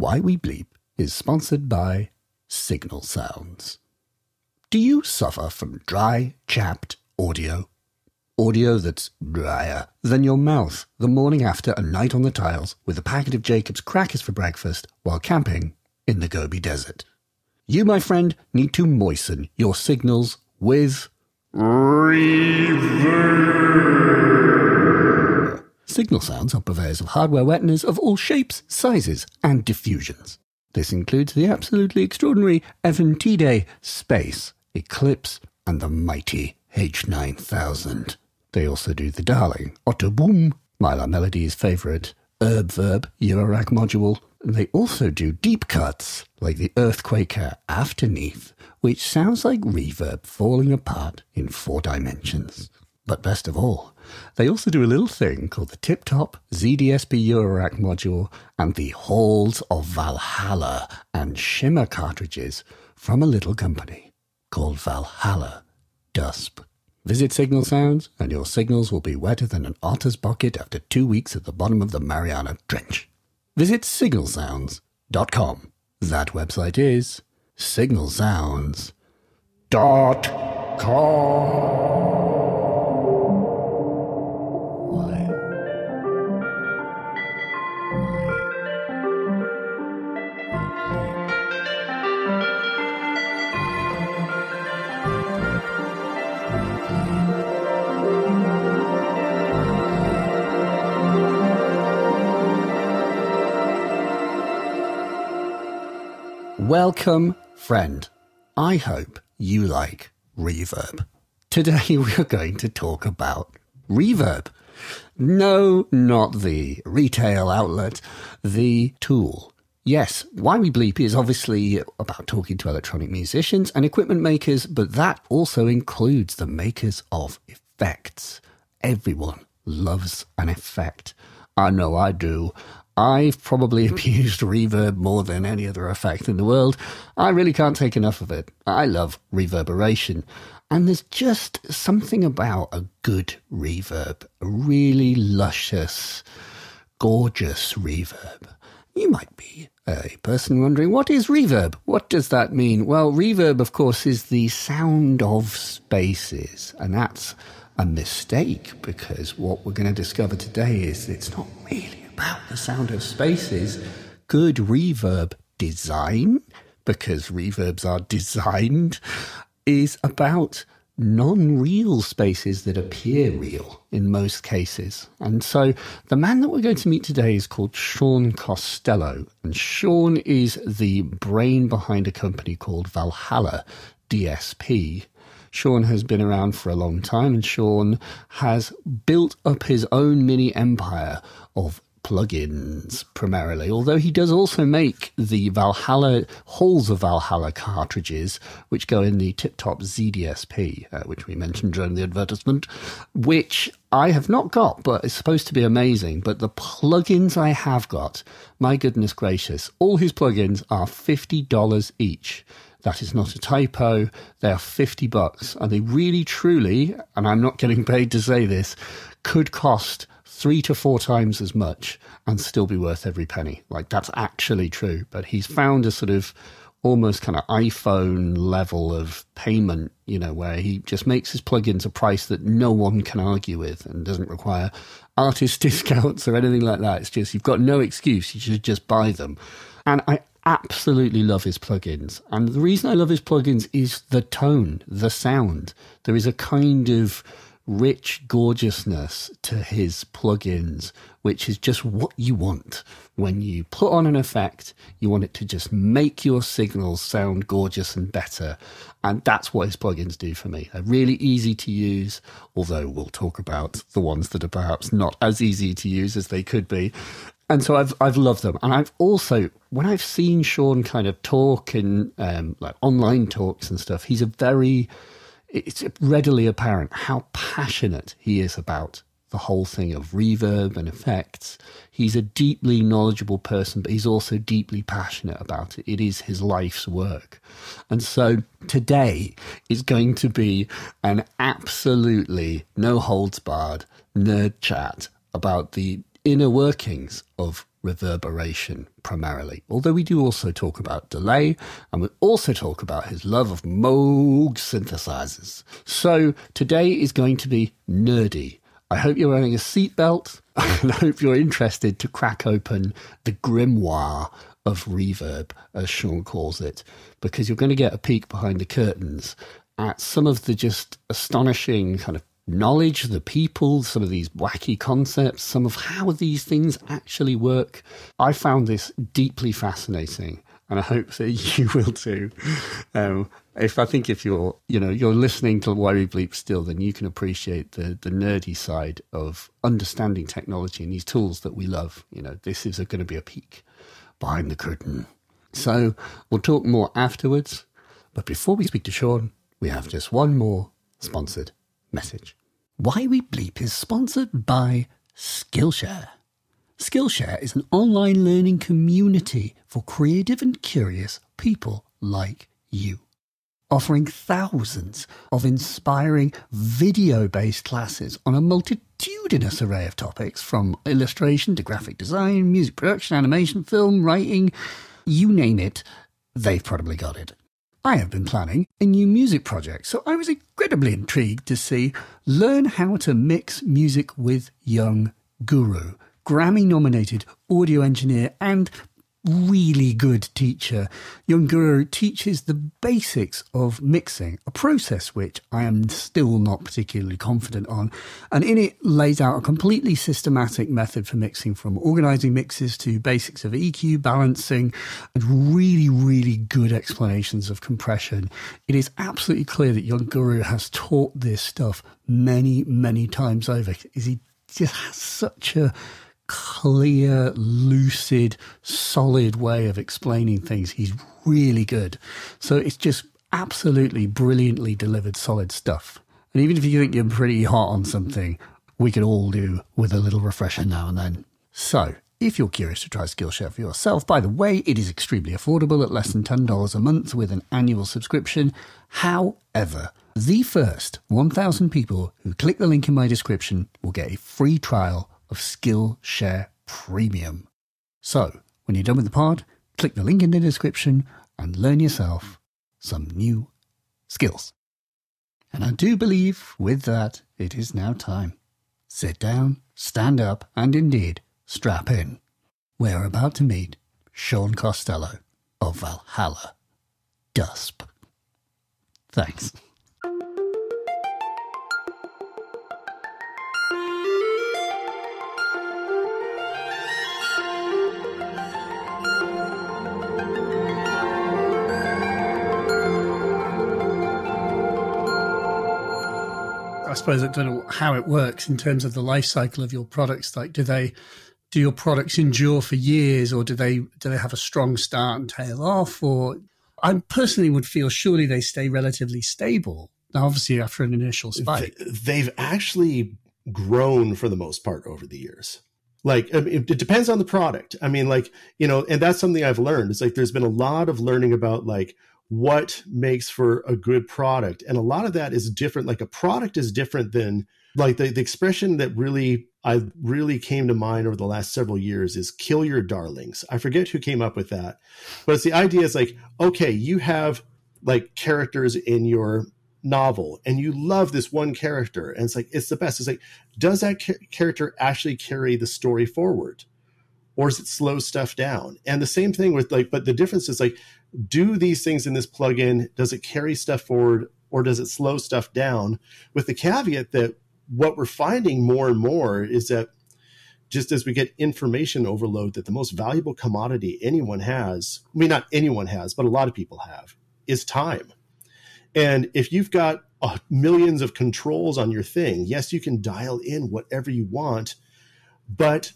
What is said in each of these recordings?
Why We Bleep is sponsored by Signal Sounds. Do you suffer from dry, chapped audio? Audio that's drier than your mouth the morning after a night on the tiles with a packet of Jacob's crackers for breakfast while camping in the Gobi Desert. You, my friend, need to moisten your signals with reverb. Signal sounds are purveyors of hardware wetness of all shapes, sizes, and diffusions. This includes the absolutely extraordinary Eventide Space, Eclipse, and the mighty H9000. They also do the darling Otto Boom, Myla Melody's favourite Herb Verb Eurorack module. They also do deep cuts, like the Earthquaker Afterneath, which sounds like reverb falling apart in four dimensions. But best of all, they also do a little thing called the Tip Top ZDSP Eurorack module and the Halls of Valhalla and Shimmer cartridges from a little company called Valhalla Dusp. Visit Signal Sounds, and your signals will be wetter than an otter's bucket after two weeks at the bottom of the Mariana Trench. Visit signalsounds.com. That website is signalsounds.com. Welcome, friend. I hope you like reverb. Today we are going to talk about reverb. No, not the retail outlet, the tool. Yes, Why We Bleep is obviously about talking to electronic musicians and equipment makers, but that also includes the makers of effects. Everyone loves an effect. I know I do. I've probably abused reverb more than any other effect in the world. I really can't take enough of it. I love reverberation. And there's just something about a good reverb, a really luscious, gorgeous reverb. You might be a person wondering, what is reverb? What does that mean? Well, reverb, of course, is the sound of spaces. And that's a mistake because what we're going to discover today is it's not really about the sound of spaces. Good reverb design, because reverbs are designed, is about non real spaces that appear real in most cases. And so the man that we're going to meet today is called Sean Costello. And Sean is the brain behind a company called Valhalla DSP. Sean has been around for a long time, and Sean has built up his own mini empire of plugins primarily, although he does also make the Valhalla Halls of Valhalla cartridges, which go in the tip top ZDSP, uh, which we mentioned during the advertisement, which I have not got, but it's supposed to be amazing. But the plugins I have got, my goodness gracious, all his plugins are $50 each. That is not a typo. They are 50 bucks. And they really, truly, and I'm not getting paid to say this, could cost three to four times as much and still be worth every penny. Like that's actually true. But he's found a sort of almost kind of iPhone level of payment, you know, where he just makes his plugins a price that no one can argue with and doesn't require artist discounts or anything like that. It's just you've got no excuse. You should just buy them. And I absolutely love his plugins. And the reason I love his plugins is the tone, the sound. There is a kind of rich gorgeousness to his plugins, which is just what you want. When you put on an effect, you want it to just make your signals sound gorgeous and better. And that's what his plugins do for me. They're really easy to use, although we'll talk about the ones that are perhaps not as easy to use as they could be. And so I've I've loved them, and I've also when I've seen Sean kind of talk in um, like online talks and stuff, he's a very it's readily apparent how passionate he is about the whole thing of reverb and effects. He's a deeply knowledgeable person, but he's also deeply passionate about it. It is his life's work. And so today is going to be an absolutely no holds barred nerd chat about the inner workings of reverberation primarily. Although we do also talk about delay and we also talk about his love of Moog synthesizers. So today is going to be nerdy. I hope you're wearing a seatbelt and I hope you're interested to crack open the grimoire of reverb, as Sean calls it, because you're going to get a peek behind the curtains at some of the just astonishing kind of knowledge, the people, some of these wacky concepts, some of how these things actually work. I found this deeply fascinating, and I hope that you will too. Um, if I think if you're, you know, you're listening to Why We Bleep still, then you can appreciate the the nerdy side of understanding technology and these tools that we love. You know, this is going to be a peek behind the curtain. So we'll talk more afterwards. But before we speak to Sean, we have just one more sponsored message. Why We Bleep is sponsored by Skillshare. Skillshare is an online learning community for creative and curious people like you, offering thousands of inspiring video based classes on a multitudinous array of topics from illustration to graphic design, music production, animation, film, writing you name it, they've probably got it. I have been planning a new music project, so I was incredibly intrigued to see Learn How to Mix Music with Young Guru, Grammy nominated audio engineer and really good teacher. Young Guru teaches the basics of mixing, a process which I am still not particularly confident on. And in it lays out a completely systematic method for mixing from organizing mixes to basics of EQ, balancing, and really, really good explanations of compression. It is absolutely clear that Young Guru has taught this stuff many, many times over. Is he just has such a clear, lucid, solid way of explaining things. He's really good. So it's just absolutely brilliantly delivered, solid stuff. And even if you think you're pretty hot on something, we could all do with a little refresher now and then. So, if you're curious to try Skillshare for yourself, by the way, it is extremely affordable at less than $10 a month with an annual subscription. However, the first 1,000 people who click the link in my description will get a free trial of Skillshare Premium. So, when you're done with the pod, click the link in the description and learn yourself some new skills. And I do believe with that it is now time. Sit down, stand up, and indeed strap in. We're about to meet Sean Costello of Valhalla Dusp. Thanks. Suppose I don't know how it works in terms of the life cycle of your products. Like, do they do your products endure for years, or do they do they have a strong start and tail off? Or I personally would feel surely they stay relatively stable. Now, obviously, after an initial spike, they've actually grown for the most part over the years. Like it depends on the product. I mean, like you know, and that's something I've learned. It's like there's been a lot of learning about like what makes for a good product. And a lot of that is different. Like a product is different than like the, the expression that really I really came to mind over the last several years is kill your darlings. I forget who came up with that. But it's the idea is like, okay, you have like characters in your novel and you love this one character and it's like it's the best. It's like, does that ca- character actually carry the story forward? Or is it slow stuff down? And the same thing with like, but the difference is like, do these things in this plugin? Does it carry stuff forward or does it slow stuff down? With the caveat that what we're finding more and more is that just as we get information overload that the most valuable commodity anyone has i mean not anyone has but a lot of people have is time. And if you've got uh, millions of controls on your thing yes you can dial in whatever you want but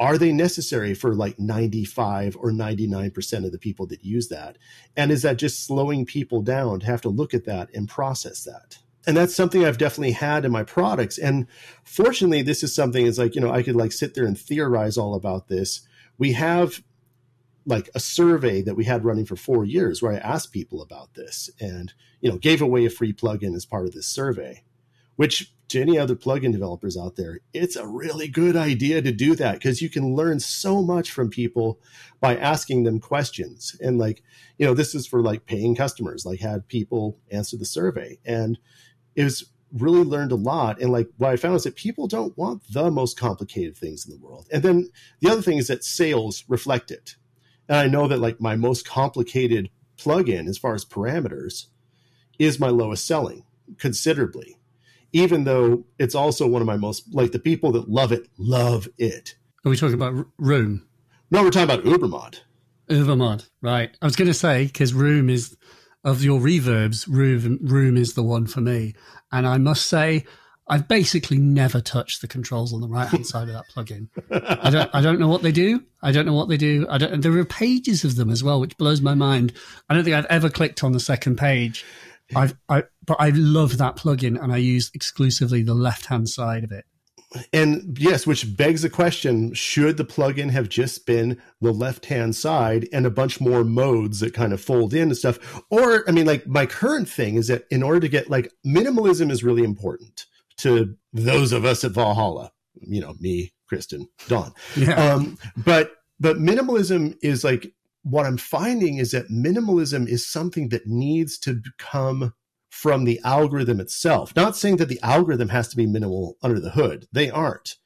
are they necessary for like 95 or 99% of the people that use that? And is that just slowing people down to have to look at that and process that? And that's something I've definitely had in my products. And fortunately, this is something is like, you know, I could like sit there and theorize all about this. We have like a survey that we had running for four years where I asked people about this and, you know, gave away a free plugin as part of this survey, which to any other plugin developers out there, it's a really good idea to do that because you can learn so much from people by asking them questions. And like, you know, this is for like paying customers, like had people answer the survey. And it was really learned a lot. And like what I found is that people don't want the most complicated things in the world. And then the other thing is that sales reflect it. And I know that like my most complicated plugin as far as parameters is my lowest selling considerably even though it's also one of my most like the people that love it love it. Are we talking about Room? No, we're talking about Ubermod. Ubermod, right? I was going to say because Room is of your reverbs. Room Room is the one for me, and I must say. I've basically never touched the controls on the right hand side of that plugin. I don't, I don't know what they do. I don't know what they do. I don't, there are pages of them as well, which blows my mind. I don't think I've ever clicked on the second page I've, I, but I love that plugin and I use exclusively the left hand side of it. And yes, which begs the question should the plugin have just been the left hand side and a bunch more modes that kind of fold in and stuff? Or, I mean, like my current thing is that in order to get like minimalism is really important to those of us at Valhalla, you know, me, Kristen, Don. Yeah. Um, but, but minimalism is like what I'm finding is that minimalism is something that needs to come from the algorithm itself. Not saying that the algorithm has to be minimal under the hood, they aren't.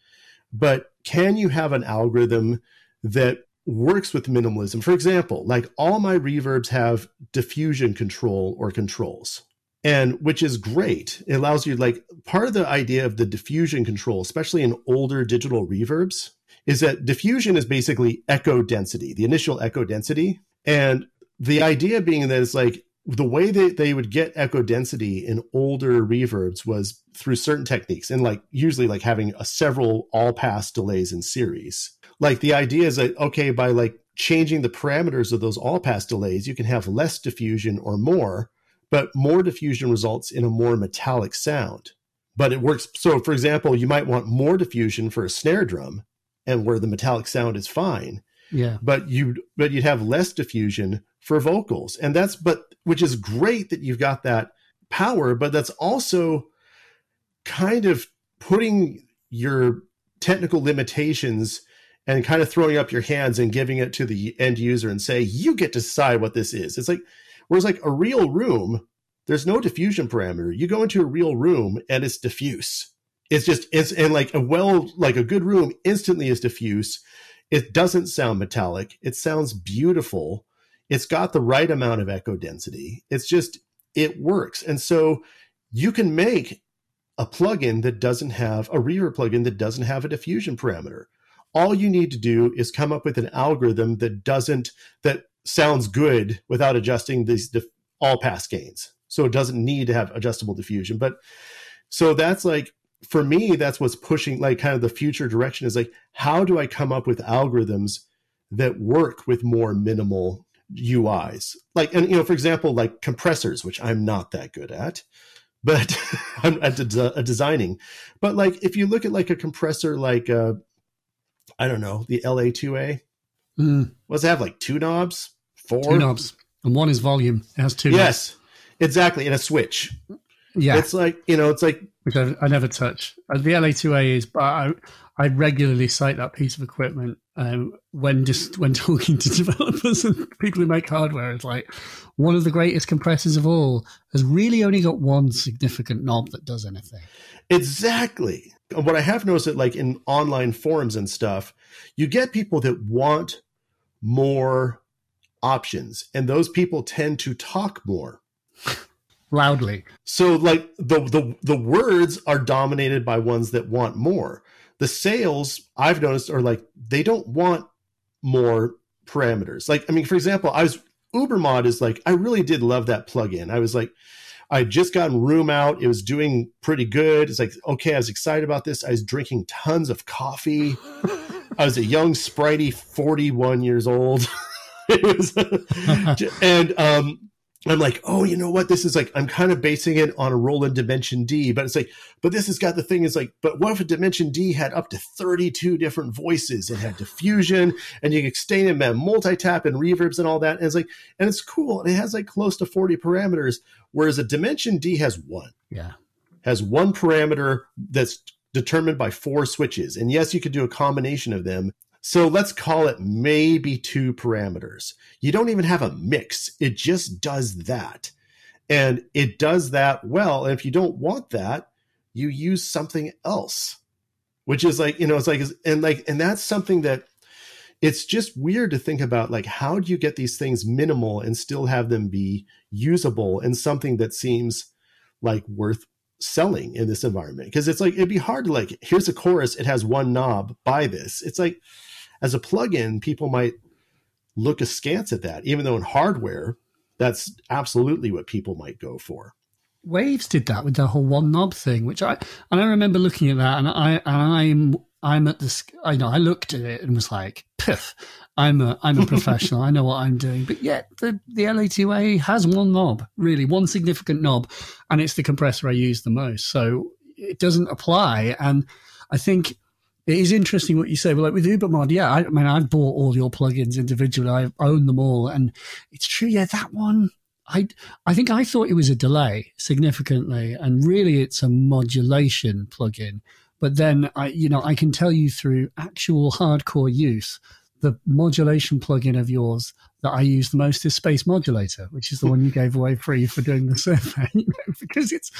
But can you have an algorithm that works with minimalism? For example, like all my reverbs have diffusion control or controls. And which is great. It allows you like part of the idea of the diffusion control, especially in older digital reverbs, is that diffusion is basically echo density, the initial echo density. And the idea being that it's like the way that they would get echo density in older reverbs was through certain techniques and like usually like having a several all pass delays in series. Like the idea is that, okay, by like changing the parameters of those all pass delays, you can have less diffusion or more, but more diffusion results in a more metallic sound. But it works. So, for example, you might want more diffusion for a snare drum, and where the metallic sound is fine. Yeah. But you but you'd have less diffusion for vocals. And that's but which is great that you've got that power, but that's also kind of putting your technical limitations and kind of throwing up your hands and giving it to the end user and say, you get to decide what this is. It's like, whereas like a real room, there's no diffusion parameter. You go into a real room and it's diffuse it's just it's and like a well like a good room instantly is diffuse. It doesn't sound metallic. It sounds beautiful. It's got the right amount of echo density. It's just it works. And so you can make a plugin that doesn't have a reverb plugin that doesn't have a diffusion parameter. All you need to do is come up with an algorithm that doesn't that sounds good without adjusting these all pass gains. So it doesn't need to have adjustable diffusion but so that's like for me, that's what's pushing like kind of the future direction is like, how do I come up with algorithms that work with more minimal UIs? Like, and you know, for example, like compressors, which I'm not that good at, but I'm at de- designing. But like, if you look at like a compressor, like uh, I don't know, the LA2A, mm. does it have like two knobs, four two knobs, and one is volume. It has two. Yes, knobs. exactly, and a switch. Yeah, it's like you know, it's like which I, I never touch. Uh, the LA2A is, but I, I regularly cite that piece of equipment um, when just when talking to developers and people who make hardware. It's like one of the greatest compressors of all has really only got one significant knob that does anything. Exactly. What I have noticed that like in online forums and stuff, you get people that want more options, and those people tend to talk more loudly. So like the the the words are dominated by ones that want more. The sales I've noticed are like they don't want more parameters. Like I mean, for example, I was Ubermod is like I really did love that plugin. I was like. I just gotten room out. It was doing pretty good. It's like, okay, I was excited about this. I was drinking tons of coffee. I was a young, spritey, 41 years old. it was, and um, I'm like, oh, you know what? This is like, I'm kind of basing it on a Roland Dimension D, but it's like, but this has got the thing is like, but what if a Dimension D had up to 32 different voices? It had diffusion and you can extend it and multi tap and reverbs and all that. And it's like, and it's cool. And it has like close to 40 parameters, whereas a Dimension D has one. Yeah. has one parameter that's determined by four switches. And yes, you could do a combination of them. So let's call it maybe two parameters. You don't even have a mix. It just does that. And it does that well. And if you don't want that, you use something else, which is like, you know, it's like, and like, and that's something that it's just weird to think about like how do you get these things minimal and still have them be usable and something that seems like worth selling in this environment because it's like it'd be hard to like here's a chorus it has one knob buy this it's like as a plugin people might look askance at that even though in hardware that's absolutely what people might go for waves did that with the whole one knob thing which i and i remember looking at that and i and i'm i'm at this i know i looked at it and was like piff I'm a I'm a professional. I know what I'm doing. But yet the the LA2A has one knob, really one significant knob, and it's the compressor I use the most. So it doesn't apply. And I think it is interesting what you say. Well, like with UberMod, yeah, I, I mean, I've bought all your plugins individually. I own them all, and it's true. Yeah, that one. I, I think I thought it was a delay significantly, and really it's a modulation plugin. But then I, you know, I can tell you through actual hardcore use the modulation plugin of yours that I use the most is Space Modulator, which is the one you gave away free for doing the survey, you know, because it's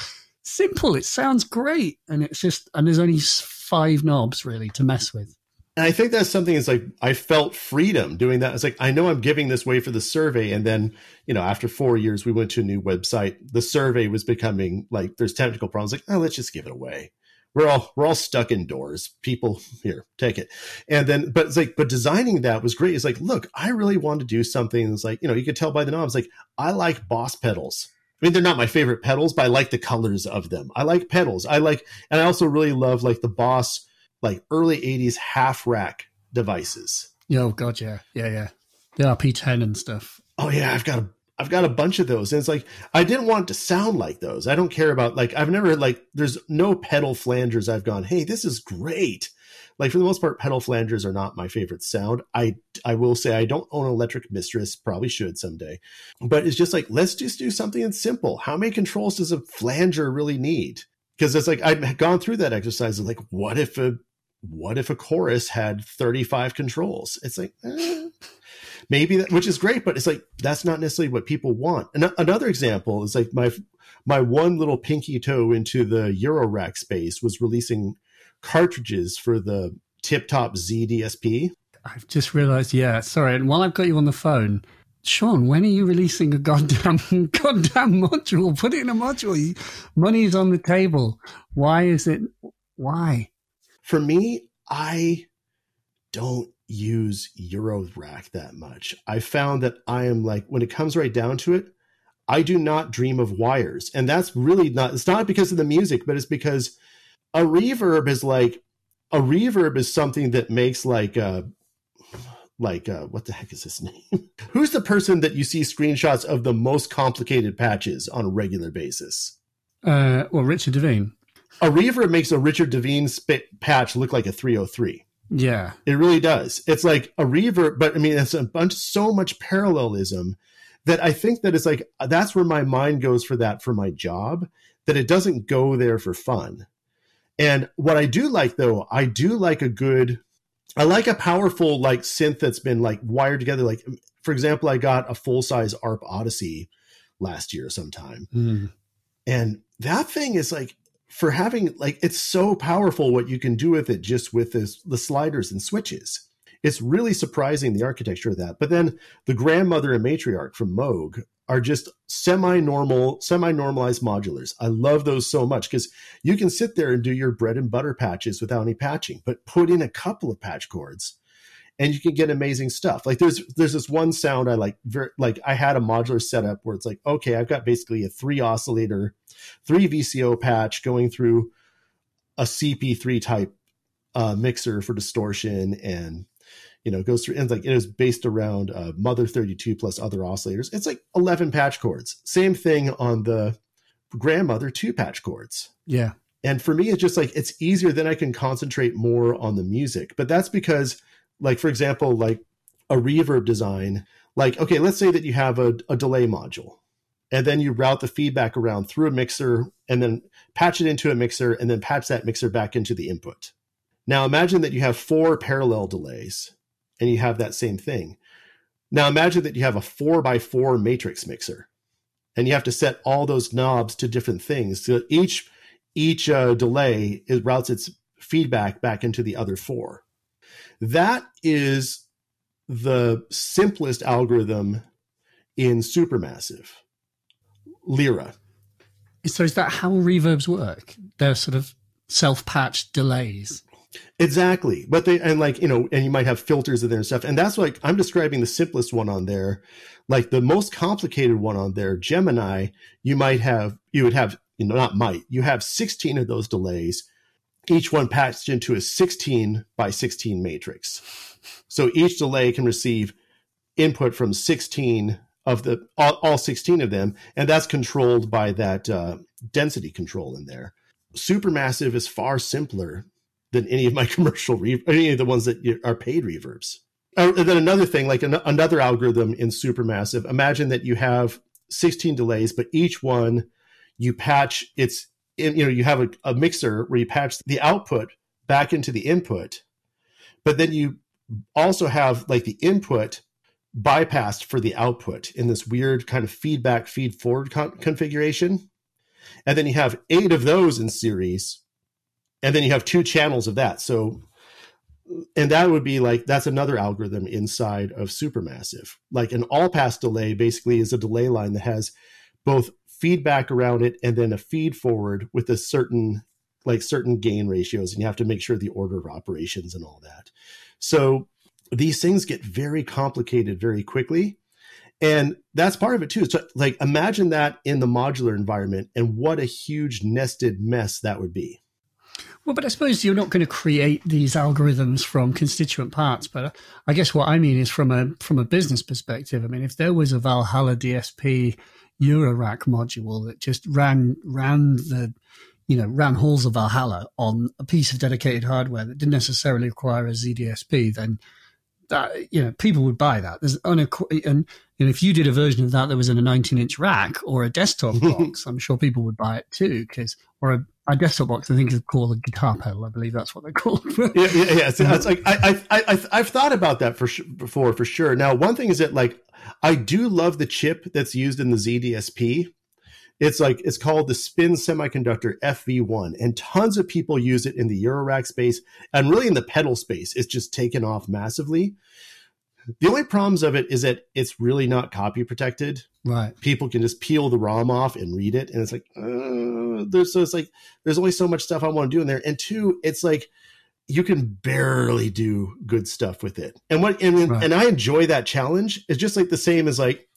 simple, it sounds great, and it's just and there's only five knobs really to mess with. And I think that's something is like I felt freedom doing that. It's like I know I'm giving this way for the survey, and then you know after four years we went to a new website. The survey was becoming like there's technical problems. Like oh let's just give it away. We're all we're all stuck indoors. People here take it. And then but it's like but designing that was great. It's like look i really want to do something It's like you know you could tell by the knobs. Like i like boss pedals i mean they're not my favorite pedals but i like the colors of them i like pedals i like and i also really love like the boss like early 80s half rack devices oh god yeah yeah yeah the rp10 and stuff oh yeah i've got a I've got a bunch of those. And it's like, I didn't want to sound like those. I don't care about, like, I've never, like, there's no pedal flangers I've gone, hey, this is great. Like, for the most part, pedal flangers are not my favorite sound. I, I will say I don't own an electric mistress, probably should someday. But it's just like, let's just do something simple. How many controls does a flanger really need? Because it's like, I've gone through that exercise of like, what if a, what if a chorus had 35 controls? It's like, eh maybe that, which is great, but it's like that's not necessarily what people want. And another example is like my my one little pinky toe into the Eurorack space was releasing cartridges for the Tip Top ZDSP. I've just realized, yeah, sorry. And while I've got you on the phone, Sean, when are you releasing a goddamn goddamn module? Put it in a module. Money's on the table. Why is it? Why? For me, I don't use Eurorack that much. I found that I am like, when it comes right down to it, I do not dream of wires. And that's really not, it's not because of the music, but it's because a reverb is like, a reverb is something that makes like a, like uh, what the heck is his name? Who's the person that you see screenshots of the most complicated patches on a regular basis? Uh, well, Richard Devine. A reverb makes a Richard Devine spit patch look like a 303. Yeah. It really does. It's like a reverb, but I mean, it's a bunch, so much parallelism that I think that it's like, that's where my mind goes for that for my job, that it doesn't go there for fun. And what I do like though, I do like a good, I like a powerful like synth that's been like wired together. Like, for example, I got a full size ARP Odyssey last year sometime. Mm. And that thing is like, for having like it's so powerful what you can do with it just with this, the sliders and switches. It's really surprising the architecture of that. But then the grandmother and matriarch from Moog are just semi-normal, semi-normalized modulars. I love those so much because you can sit there and do your bread and butter patches without any patching, but put in a couple of patch cords and you can get amazing stuff. Like there's there's this one sound I like very like I had a modular setup where it's like, okay, I've got basically a three oscillator three VCO patch going through a CP3 type uh, mixer for distortion and you know goes through and like it is based around uh, mother 32 plus other oscillators. It's like 11 patch cords same thing on the grandmother two patch cords yeah. And for me it's just like it's easier then i can concentrate more on the music. But that's because like for example like a reverb design like okay let's say that you have a, a delay module and then you route the feedback around through a mixer and then patch it into a mixer and then patch that mixer back into the input. Now imagine that you have four parallel delays and you have that same thing. Now imagine that you have a four by four matrix mixer and you have to set all those knobs to different things. So each each uh, delay it routes its feedback back into the other four. That is the simplest algorithm in Supermassive. Lyra. So is that how reverbs work? They're sort of self-patched delays. Exactly. But they and like, you know, and you might have filters in there and stuff. And that's like I'm describing the simplest one on there. Like the most complicated one on there, Gemini, you might have you would have, you know, not might, you have 16 of those delays, each one patched into a 16 by 16 matrix. So each delay can receive input from 16 of the all, all 16 of them, and that's controlled by that uh, density control in there. Supermassive is far simpler than any of my commercial re- any of the ones that are paid reverbs. Uh, and then another thing, like an, another algorithm in Supermassive, imagine that you have 16 delays, but each one you patch its, you know, you have a, a mixer where you patch the output back into the input, but then you also have like the input bypassed for the output in this weird kind of feedback feed forward con- configuration. And then you have eight of those in series. And then you have two channels of that. So, and that would be like, that's another algorithm inside of Supermassive. Like an all pass delay basically is a delay line that has both feedback around it and then a feed forward with a certain, like certain gain ratios. And you have to make sure the order of operations and all that. So these things get very complicated very quickly. And that's part of it too. So, like, imagine that in the modular environment and what a huge nested mess that would be. Well, but I suppose you're not going to create these algorithms from constituent parts. But uh, I guess what I mean is from a from a business perspective. I mean, if there was a Valhalla DSP Eurorack module that just ran ran the you know ran halls of Valhalla on a piece of dedicated hardware that didn't necessarily require a ZDSP, then that you know people would buy that. There's unequ- and you know, if you did a version of that that was in a 19 inch rack or a desktop box, I'm sure people would buy it too. Because or a, a, desktop box, I think is called a guitar pedal. I believe that's what they're called. yeah, yeah, yeah. So like I, I, I, I've thought about that for before for sure. Now, one thing is that like I do love the chip that's used in the ZDSP it's like it's called the spin semiconductor FV1, and tons of people use it in the Eurorack space and really in the pedal space. It's just taken off massively. The only problems of it is that it's really not copy protected. Right. People can just peel the ROM off and read it, and it's like uh, there's so it's like there's only so much stuff I want to do in there. And two, it's like you can barely do good stuff with it. And what and, right. and I enjoy that challenge. It's just like the same as like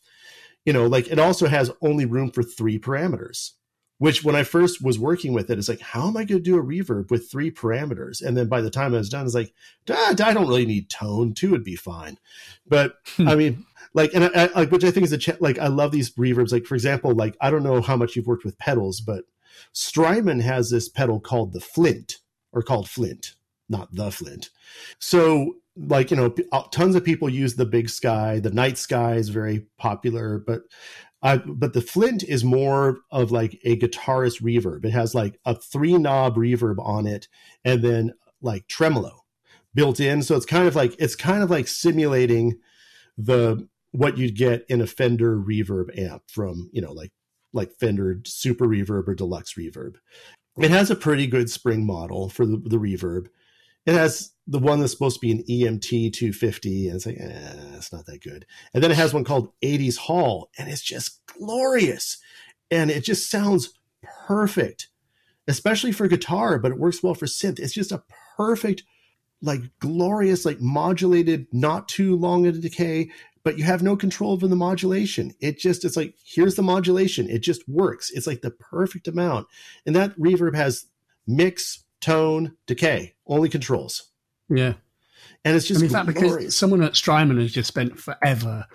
you know, like it also has only room for three parameters, which when I first was working with it, it's like, how am I going to do a reverb with three parameters? And then by the time I was done, it's like, I don't really need tone. Two would be fine. But. I mean, like, and I, I, which I think is a, ch- like, I love these reverbs. Like, for example, like, I don't know how much you've worked with pedals, but Strymon has this pedal called the Flint or called Flint, not the Flint. So like you know uh, tons of people use the big sky the night sky is very popular but I, but the flint is more of like a guitarist reverb. It has like a three knob reverb on it and then like tremolo built in. So it's kind of like it's kind of like simulating the what you'd get in a fender reverb amp from you know like like fender super reverb or deluxe reverb. It has a pretty good spring model for the, the reverb it has the one that's supposed to be an EMT 250, and it's like, eh, it's not that good. And then it has one called 80s Hall, and it's just glorious. And it just sounds perfect, especially for guitar, but it works well for synth. It's just a perfect, like glorious, like modulated, not too long a decay, but you have no control over the modulation. It just, it's like, here's the modulation. It just works. It's like the perfect amount. And that reverb has mix, tone, decay, only controls. Yeah. And it's just I mean, fact, because someone at Strymon has just spent forever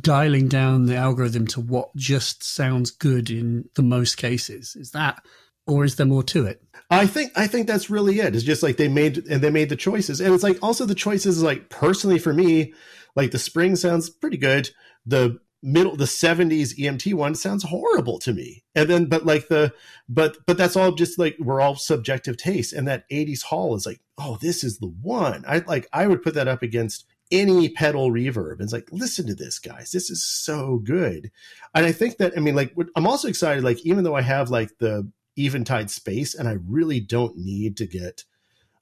dialing down the algorithm to what just sounds good in the most cases. Is that or is there more to it? I think I think that's really it. It's just like they made and they made the choices. And it's like also the choices like personally for me, like the spring sounds pretty good. The middle the 70s EMT one sounds horrible to me. And then but like the but but that's all just like we're all subjective taste and that 80s hall is like, "Oh, this is the one." I like I would put that up against any pedal reverb. And it's like, listen to this, guys. This is so good. And I think that, I mean, like, I'm also excited, like, even though I have like the Eventide space and I really don't need to get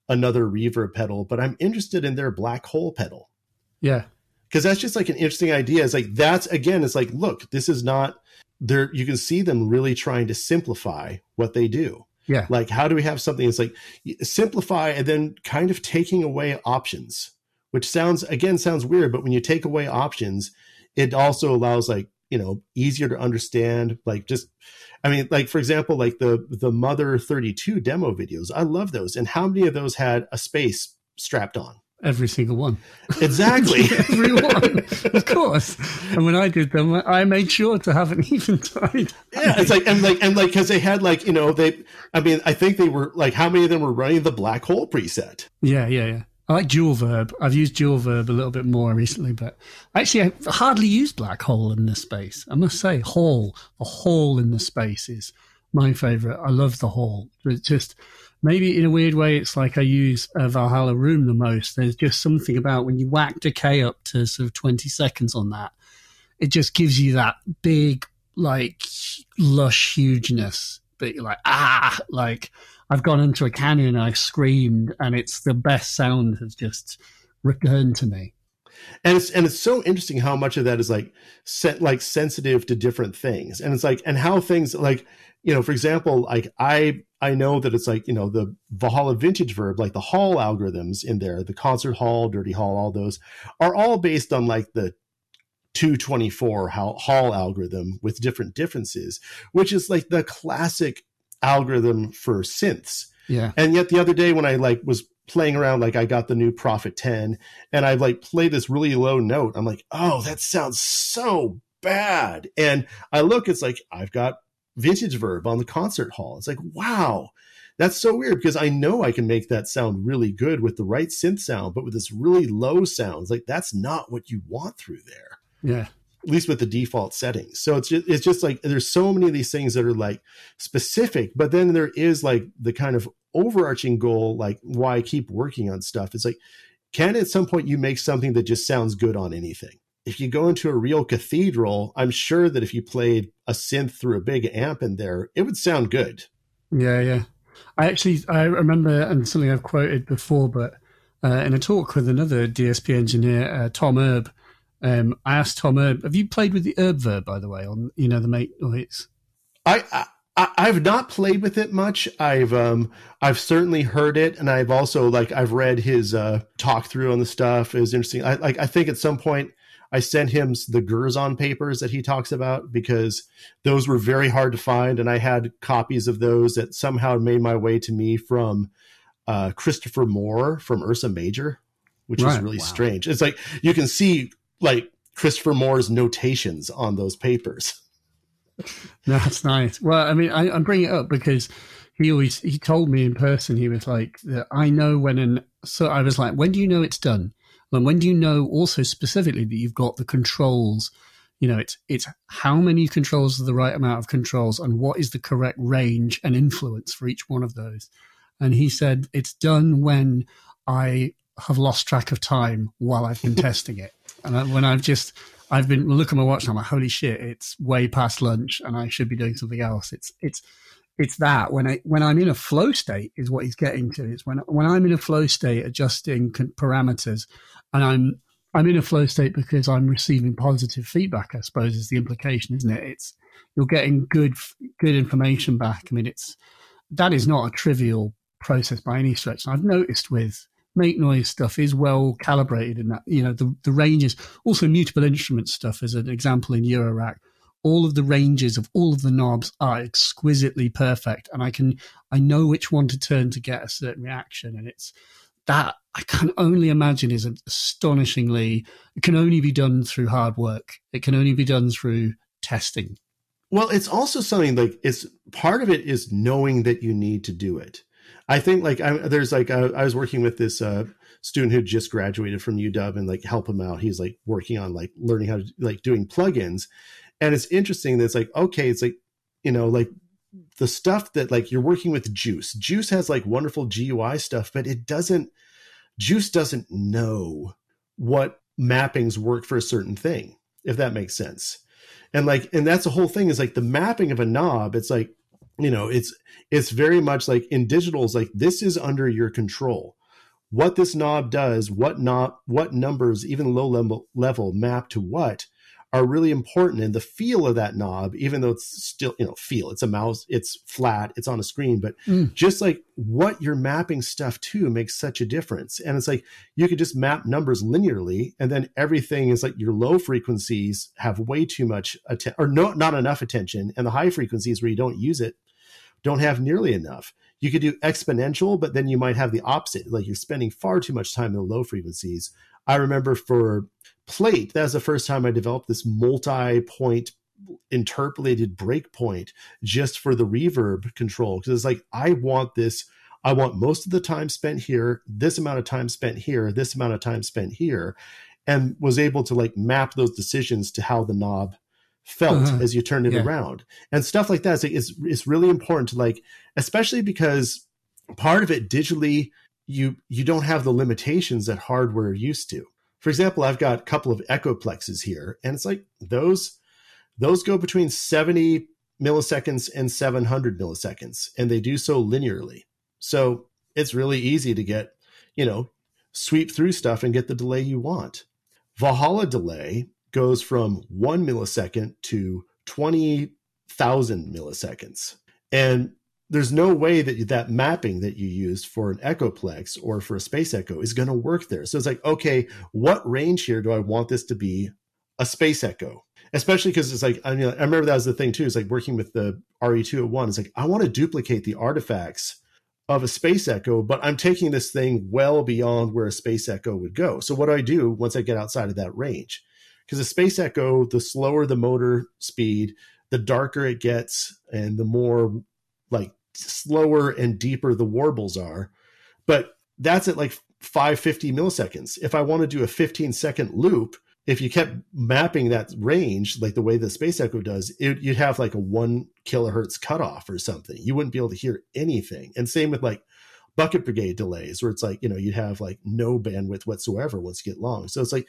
another reverb pedal, but I'm interested in their black hole pedal. Yeah. Because that's just like an interesting idea. It's like, that's again, it's like, look, this is not there. You can see them really trying to simplify what they do. Yeah. Like, how do we have something It's like simplify and then kind of taking away options? which sounds again sounds weird, but when you take away options, it also allows like you know easier to understand. Like just, I mean, like for example, like the the Mother Thirty Two demo videos. I love those, and how many of those had a space strapped on? Every single one. Exactly. Every one. of course. And when I did them, I made sure to have an eventide. Yeah, it's like and like and like because they had like you know they. I mean, I think they were like how many of them were running the black hole preset? Yeah, yeah, yeah. I like dual verb. I've used dual verb a little bit more recently, but actually, I've hardly used black hole in this space. I must say, hall, the hall in the space is my favorite. I love the hall. It's just maybe in a weird way, it's like I use a Valhalla room the most. There's just something about when you whack decay up to sort of 20 seconds on that, it just gives you that big, like, lush hugeness that you're like, ah, like, I've gone into a canyon and I've screamed, and it's the best sound has just returned to me. And it's and it's so interesting how much of that is like set like sensitive to different things, and it's like and how things like you know, for example, like I I know that it's like you know the Valhalla vintage verb, like the hall algorithms in there, the concert hall, dirty hall, all those are all based on like the 224 hall algorithm with different differences, which is like the classic algorithm for synths. Yeah. And yet the other day when I like was playing around, like I got the new Prophet 10 and I like play this really low note. I'm like, oh, that sounds so bad. And I look, it's like, I've got vintage verb on the concert hall. It's like, wow, that's so weird because I know I can make that sound really good with the right synth sound, but with this really low sound, it's like that's not what you want through there. Yeah at least with the default settings. So it's just, it's just like there's so many of these things that are like specific, but then there is like the kind of overarching goal, like why I keep working on stuff. It's like, can at some point you make something that just sounds good on anything? If you go into a real cathedral, I'm sure that if you played a synth through a big amp in there, it would sound good. Yeah, yeah. I actually I remember and something I've quoted before, but uh, in a talk with another DSP engineer, uh, Tom Erbe, um, I asked Tom Herb, have you played with the Herb verb, by the way, on, you know, the Make Noise? I, I, I've not played with it much. I've, um, I've certainly heard it. And I've also, like, I've read his, uh, talk through on the stuff. It was interesting. I, like, I think at some point I sent him the Gerzon papers that he talks about because those were very hard to find. And I had copies of those that somehow made my way to me from, uh, Christopher Moore from Ursa Major, which right. is really wow. strange. It's like you can see like Christopher Moore's notations on those papers. That's nice. Well, I mean, I, am bringing it up because he always he told me in person. He was like, "I know when." And so I was like, "When do you know it's done? And when do you know also specifically that you've got the controls?" You know, it's it's how many controls are the right amount of controls, and what is the correct range and influence for each one of those. And he said it's done when I have lost track of time while I've been testing it. And I, when I've just, I've been looking at my watch and I'm like, holy shit, it's way past lunch and I should be doing something else. It's, it's, it's that when I, when I'm in a flow state is what he's getting to. It's when, when I'm in a flow state adjusting parameters and I'm, I'm in a flow state because I'm receiving positive feedback, I suppose is the implication, isn't it? It's, you're getting good, good information back. I mean, it's, that is not a trivial process by any stretch. And I've noticed with, make noise stuff is well calibrated in that you know the, the ranges. Also mutable instrument stuff as an example in eurorack. All of the ranges of all of the knobs are exquisitely perfect and i can i know which one to turn to get a certain reaction and it's that i can only imagine is astonishingly it can only be done through hard work. It can only be done through testing. Well it's also something like it's part of it is knowing that you need to do it I think like I, there's like I, I was working with this uh, student who just graduated from UW and like help him out. He's like working on like learning how to like doing plugins, and it's interesting that it's like okay, it's like you know like the stuff that like you're working with JUCE. JUCE has like wonderful GUI stuff, but it doesn't. JUCE doesn't know what mappings work for a certain thing, if that makes sense. And like, and that's the whole thing is like the mapping of a knob. It's like you know it's it's very much like in digital is like this is under your control what this knob does what knob what numbers even low level level map to what are really important and the feel of that knob even though it's still you know feel it's a mouse it's flat it's on a screen but mm. just like what you're mapping stuff to makes such a difference and it's like you could just map numbers linearly and then everything is like your low frequencies have way too much attention or no not enough attention and the high frequencies where you don't use it don't have nearly enough. You could do exponential but then you might have the opposite like you're spending far too much time in the low frequencies. I remember for plate that was the first time i developed this multi-point interpolated breakpoint just for the reverb control because it's like i want this i want most of the time spent here this amount of time spent here this amount of time spent here and was able to like map those decisions to how the knob felt uh-huh. as you turned it yeah. around and stuff like that is it's, it's really important to like especially because part of it digitally you you don't have the limitations that hardware used to for example, I've got a couple of echoplexes here, and it's like those those go between 70 milliseconds and 700 milliseconds, and they do so linearly. So it's really easy to get, you know, sweep through stuff and get the delay you want. Valhalla delay goes from one millisecond to 20,000 milliseconds. And there's no way that that mapping that you used for an echoplex or for a space echo is going to work there. So it's like, okay, what range here do I want this to be a space echo? Especially because it's like, I mean, I remember that was the thing too. It's like working with the RE201. It's like, I want to duplicate the artifacts of a space echo, but I'm taking this thing well beyond where a space echo would go. So what do I do once I get outside of that range? Because a space echo, the slower the motor speed, the darker it gets, and the more like slower and deeper the warbles are. But that's at like 550 milliseconds. If I want to do a 15 second loop, if you kept mapping that range like the way the Space Echo does, it, you'd have like a one kilohertz cutoff or something. You wouldn't be able to hear anything. And same with like bucket brigade delays, where it's like, you know, you'd have like no bandwidth whatsoever once you get long. So it's like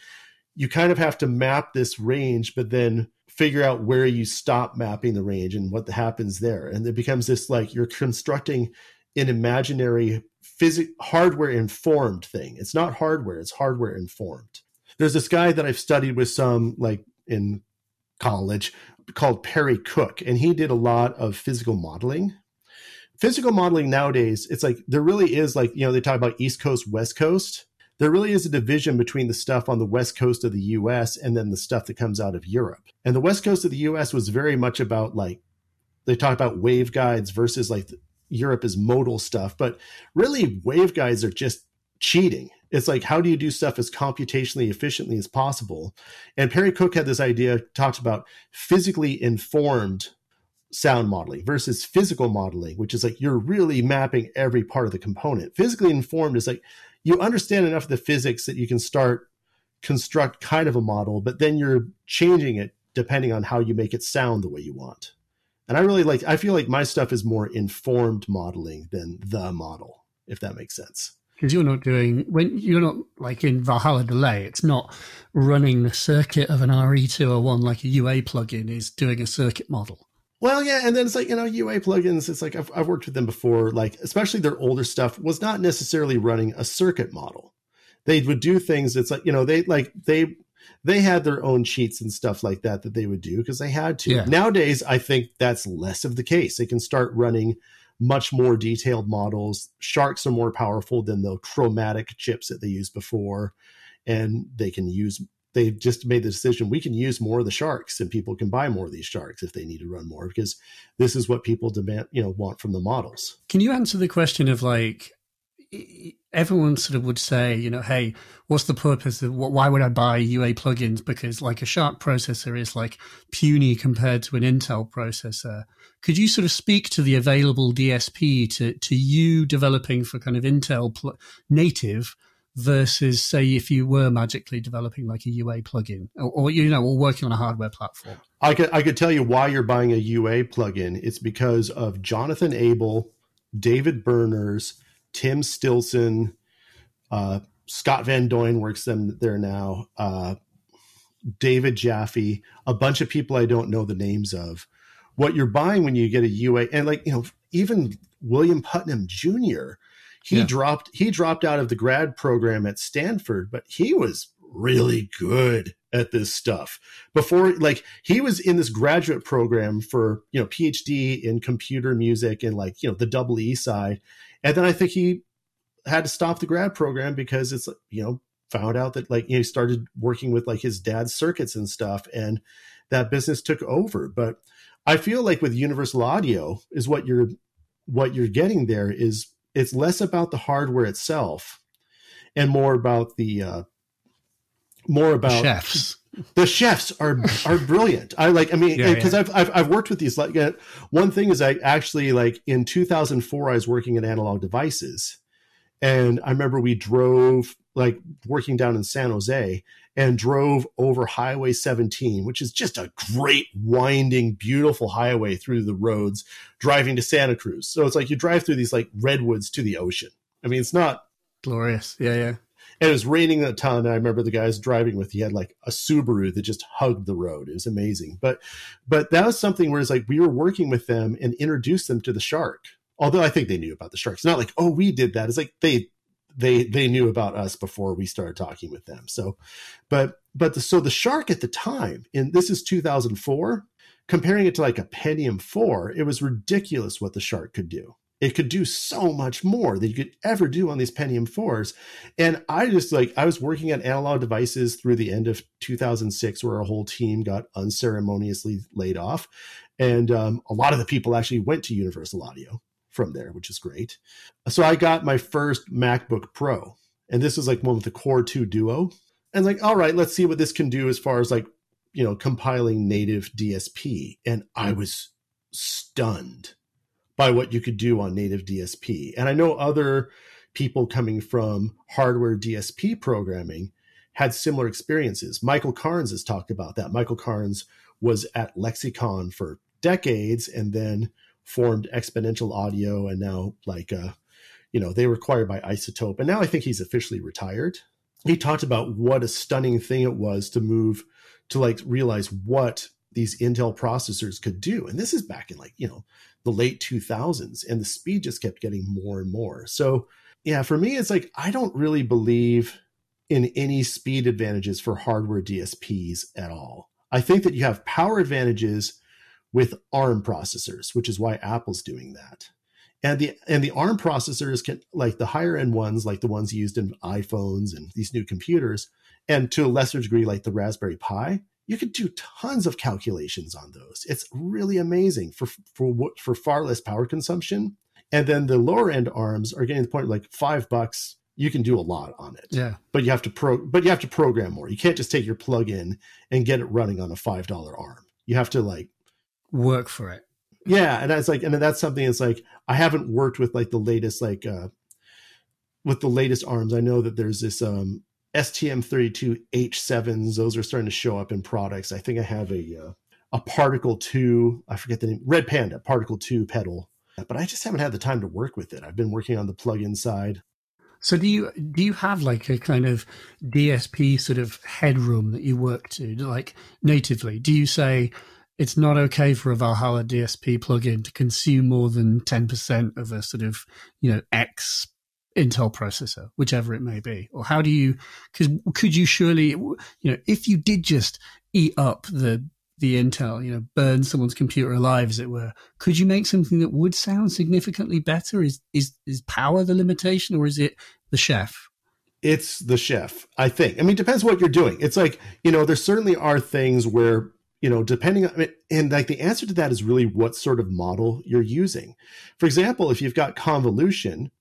you kind of have to map this range, but then figure out where you stop mapping the range and what happens there. And it becomes this like you're constructing an imaginary physic hardware informed thing. It's not hardware, it's hardware informed. There's this guy that I've studied with some like in college called Perry Cook, and he did a lot of physical modeling. Physical modeling nowadays, it's like there really is like, you know, they talk about East Coast, West Coast there really is a division between the stuff on the west coast of the US and then the stuff that comes out of Europe. And the west coast of the US was very much about like they talk about waveguides versus like Europe is modal stuff, but really waveguides are just cheating. It's like how do you do stuff as computationally efficiently as possible? And Perry Cook had this idea talked about physically informed sound modeling versus physical modeling, which is like you're really mapping every part of the component. Physically informed is like you understand enough of the physics that you can start construct kind of a model, but then you're changing it depending on how you make it sound the way you want. And I really like I feel like my stuff is more informed modeling than the model, if that makes sense. Because you're not doing when you're not like in Valhalla Delay, it's not running the circuit of an RE201 like a UA plugin is doing a circuit model. Well, yeah, and then it's like you know UA plugins. It's like I've I've worked with them before. Like especially their older stuff was not necessarily running a circuit model. They would do things. It's like you know they like they they had their own cheats and stuff like that that they would do because they had to. Yeah. Nowadays, I think that's less of the case. They can start running much more detailed models. SHARCs are more powerful than the chromatic chips that they used before, and they can use they just made the decision we can use more of the SHARCs and people can buy more of these SHARCs if they need to run more because this is what people demand you know want from the models can you answer the question of like everyone sort of would say, you know, hey, what's the purpose of why would I buy UA plugins? Because like a SHARC processor is like puny compared to an Intel processor. Could you sort of speak to the available DSP to, to you developing for kind of Intel pl- native versus say if you were magically developing like a UA plugin or, or, you know or working on a hardware platform? I could I could tell you why you're buying a UA plugin. It's because of Jonathan Abel, David Berners, Tim Stilson, uh, Scott Van Duyne works them there now. Uh, David Jaffe, a bunch of people I don't know the names of. What you're buying when you get a UA, and like you know, even William Putnam Jr. He yeah. dropped he dropped out of the grad program at Stanford, but he was really good at this stuff. Before like he was in this graduate program for you know phd in computer music and like you know the double e side. And then i think he had to stop the grad program because it's you know found out that like you know, he started working with like his dad's circuits and stuff and that business took over. But i feel like with universal audio is what you're what you're getting there is it's less about the hardware itself and more about the uh more about chefs the chefs are are brilliant. I like. I mean, because yeah, yeah. I've, I've I've worked with these. Like, uh, one thing is, I actually like in 2004, I was working at Analog Devices, and I remember we drove like working down in San Jose and drove over Highway 17, which is just a great winding, beautiful highway through the roads, driving to Santa Cruz. So it's like you drive through these like redwoods to the ocean. I mean, it's not glorious. Yeah, yeah. And it was raining a ton. I remember the guys driving with. He had like a Subaru that just hugged the road. It was amazing. But but that was something where it's like we were working with them and introduced them to the SHARC although I think they knew about the SHARCs. Not like, oh, we did that. It's like they they they knew about us before we started talking with them. So, but but the, so the SHARC at the time, and this is 2004, comparing it to like a Pentium 4, it was ridiculous what the SHARC could do. It could do so much more than you could ever do on these Pentium 4s. And I just like, I was working at analog devices through the end of 2006, where our whole team got unceremoniously laid off. And um, a lot of the people actually went to Universal Audio from there, which is great. So I got my first MacBook Pro, and this is like one with the Core 2 Duo. And like, all right, let's see what this can do as far as like, you know, compiling native DSP. And I hmm. was stunned by what you could do on native DSP. And I know other people coming from hardware DSP programming had similar experiences. Michael Carnes has talked about that. Michael Carnes was at Lexicon for decades and then formed exponential audio and now like uh you know they were acquired by iZotope. And now i think he's officially retired. He talked about what a stunning thing it was to move to like realize what these intel processors could do. And this is back in like you know the late 2000s and the speed just kept getting more and more. So yeah for me it's like i don't really believe in any speed advantages for hardware dsps at all. I think that you have power advantages with ARM processors, which is why Apple's doing that. And the and the ARM processors can like the higher end ones, like the ones used in iPhones and these new computers, and to a lesser degree, like the Raspberry Pi, you could do tons of calculations on those. It's really amazing for for for far less power consumption. And then the lower end arms are getting to the point like five bucks. You can do a lot on it. Yeah. But you have to pro but you have to program more. You can't just take your plug in and get it running on a five dollar arm. You have to like work for it. Yeah, and that's like, and that's something. It's like I haven't worked with like the latest like uh with the latest arms. I know that there's this um STM32 H7s. Those are starting to show up in products. I think I have a uh, a Particle 2. I forget the name. Red Panda Particle 2 pedal, but I just haven't had the time to work with it. I've been working on the plug-in side. So do you do you have like a kind of DSP sort of headroom that you work to, like natively? Do you say it's not okay for a Valhalla DSP plugin to consume more than 10% of a sort of, you know, X Intel processor, whichever it may be? Or how do you, because could you surely, you know, if you did just eat up the, the Intel, you know, burn someone's computer alive, as it were, could you make something that would sound significantly better? Is, is, is power the limitation or is it the chef? It's the chef, I think. I mean, depends what you're doing. It's like, you know, there certainly are things where you know, depending on and like the answer to that is really what sort of model you're using. For example, if you've got convolution,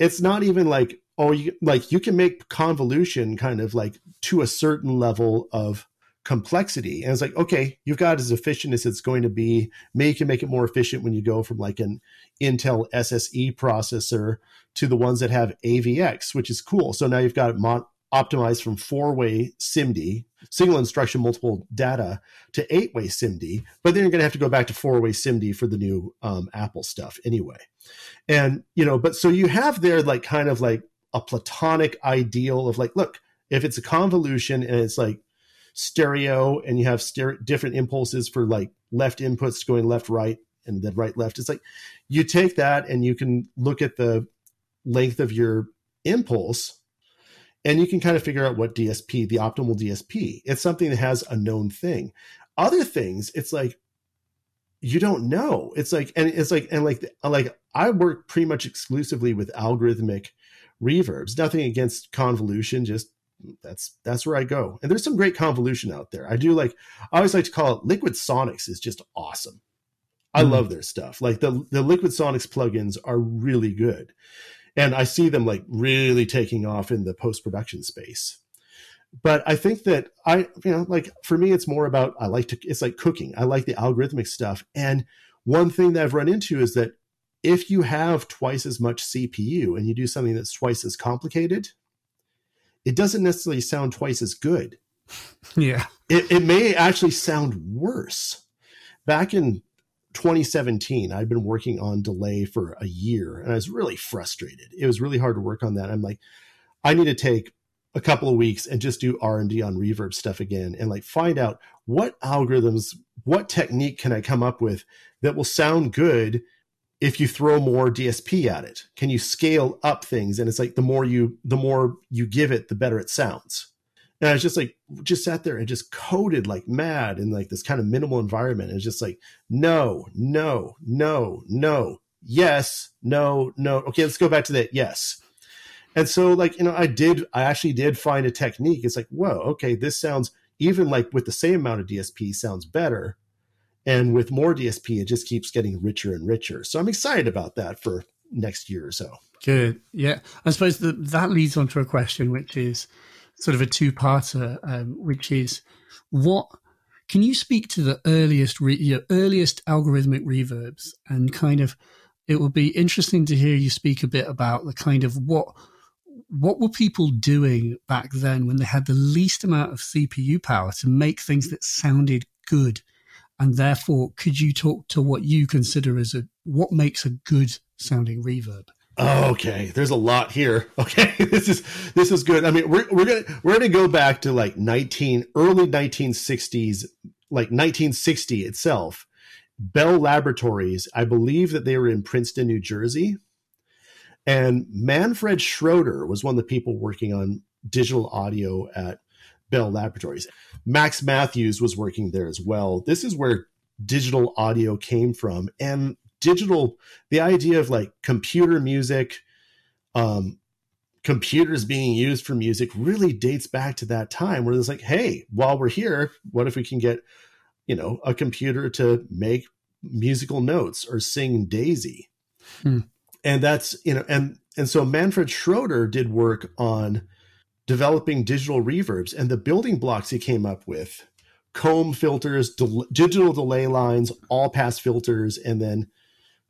it's not even like oh, you like you can make convolution kind of like to a certain level of complexity. And it's like, okay, you've got as efficient as it's going to be. Maybe you can make it more efficient when you go from like an Intel SSE processor to the ones that have AVX, which is cool. So now you've got mon- optimized from four way SIMD, single instruction multiple data, to eight way SIMD. But then you're going to have to go back to four way SIMD for the new um, Apple stuff anyway. And, you know, but so you have there like kind of like a platonic ideal of like, look, if it's a convolution and it's like stereo and you have different impulses for like left inputs going left, right, and then right, left, it's like you take that and you can look at the length of your impulse and you can kind of figure out what DSP, the optimal DSP. It's something that has a known thing. Other things, it's like you don't know. It's like, and it's like, and like, like I work pretty much exclusively with algorithmic reverbs. Nothing against convolution, just that's that's where I go. And there's some great convolution out there. I do like I always like to call it Liquid Sonics is just awesome. I mm. love their stuff. Like the the Liquid Sonics plugins are really good. And I see them like really taking off in the post-production space. But I think that I, you know, like for me, it's more about I like to, it's like cooking. I like the algorithmic stuff. And one thing that I've run into is that if you have twice as much CPU and you do something that's twice as complicated, it doesn't necessarily sound twice as good. Yeah. It, it may actually sound worse. Back in 2017, I'd been working on delay for a year and I was really frustrated. It was really hard to work on that. I'm like, I need to take a couple of weeks and just do R&D on reverb stuff again and like find out what algorithms, what technique can I come up with that will sound good if you throw more DSP at it? Can you scale up things? And it's like the more you the more you give it, the better it sounds. And I was just like, just sat there and just coded like mad in like this kind of minimal environment. And it's just like, no, no, no, no, yes, no, no. Okay, let's go back to that. Yes. And so, like, you know, I did, I actually did find a technique. It's like, whoa, okay, this sounds even like with the same amount of DSP sounds better and with more DSP, it just keeps getting richer and richer. So I'm excited about that for next year or so. Good. Yeah. I suppose that that leads on to a question, which is sort of a two parter, um, which is what can you speak to the earliest, re- your earliest algorithmic reverbs? And kind of, it would be interesting to hear you speak a bit about the kind of what, what were people doing back then when they had the least amount of CPU power to make things that sounded good? And therefore could you talk to what you consider as a what makes a good sounding reverb okay there's a lot here okay this is this is good i mean we're, we're gonna we're gonna go back to like 19 early 1960s like 1960 itself bell laboratories i believe that they were in princeton new jersey and manfred schroeder was one of the people working on digital audio at Bell Laboratories. Max Mathews was working there as well. This is where digital audio came from. And digital, the idea of like computer music, um, computers being used for music really dates back to that time where it's like, hey, while we're here, what if we can get, you know, a computer to make musical notes or sing Daisy? Hmm. And that's, you know, and and so Manfred Schroeder did work on developing digital reverbs and the building blocks he came up with comb filters, del- digital delay lines, all pass filters, and then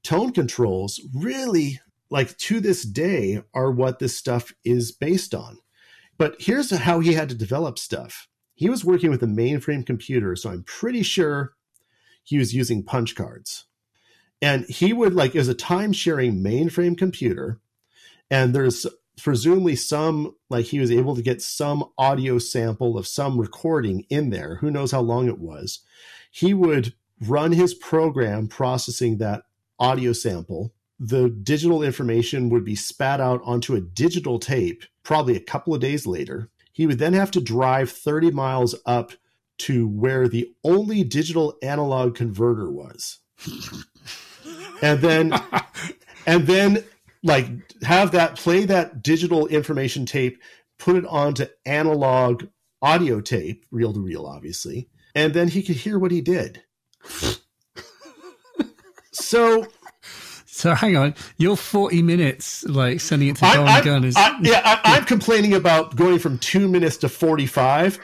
tone controls really like to this day are what this stuff is based on. But here's how he had to develop stuff. He was working with a mainframe computer, so I'm pretty sure he was using punch cards. And he would like it was a time sharing mainframe computer, and there's presumably some like he was able to get some audio sample of some recording in there who knows how long it was he would run his program processing that audio sample the digital information would be spat out onto a digital tape probably a couple of days later he would then have to drive 30 miles up to where the only digital analog converter was and then and then like have that play that digital information tape, put it onto analog audio tape, reel to reel, obviously, and then he could hear what he did. So So hang on, you're 40 minutes like sending it to Don I, Gunn is I, yeah, I, I'm complaining about going from two minutes to 45.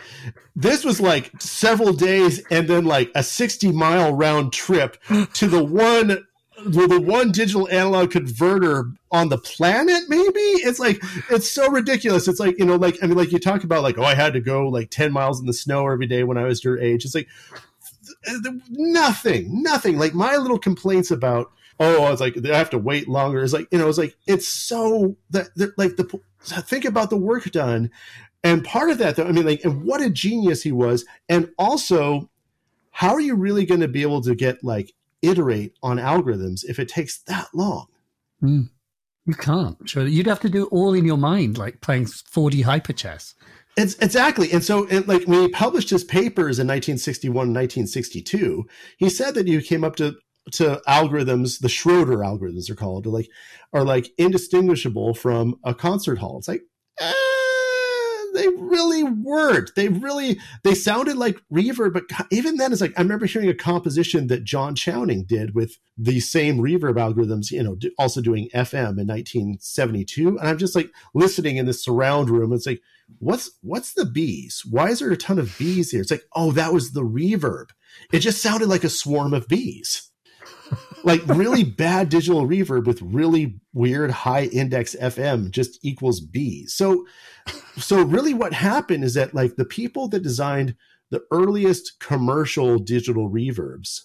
This was like several days and then like a 60 mile round trip to the one well, the one digital analog converter on the planet maybe? It's like it's so ridiculous. It's like you know like i mean like you talk about like oh i had to go like 10 miles in the snow every day when i was your age. It's like nothing nothing like my little complaints about oh i was like i have to wait longer it's like you know it's like it's so that like the think about the work done and part of that though i mean like and what a genius he was and also how are you really going to be able to get like iterate on algorithms if it takes that long. Mm. You can't. Sure, you'd have to do it all in your mind, like playing 4D hyper chess. It's exactly. And so, it, like when he published his papers in 1961 and 1962, he said that he came up to to algorithms, the Schroeder algorithms are called, are like are like indistinguishable from a concert hall. It's like, eh, they really weren't. They really they sounded like reverb, but even then, it's like I remember hearing a composition that John Chowning did with the same reverb algorithms. You know, also doing FM in 1972, and I'm just like listening in the surround room. It's like, what's what's the bees? Why is there a ton of bees here? It's like, oh, that was the reverb. It just sounded like a swarm of bees like really bad digital reverb with really weird high index FM just equals B. So, so really what happened is that like the people that designed the earliest commercial digital reverbs,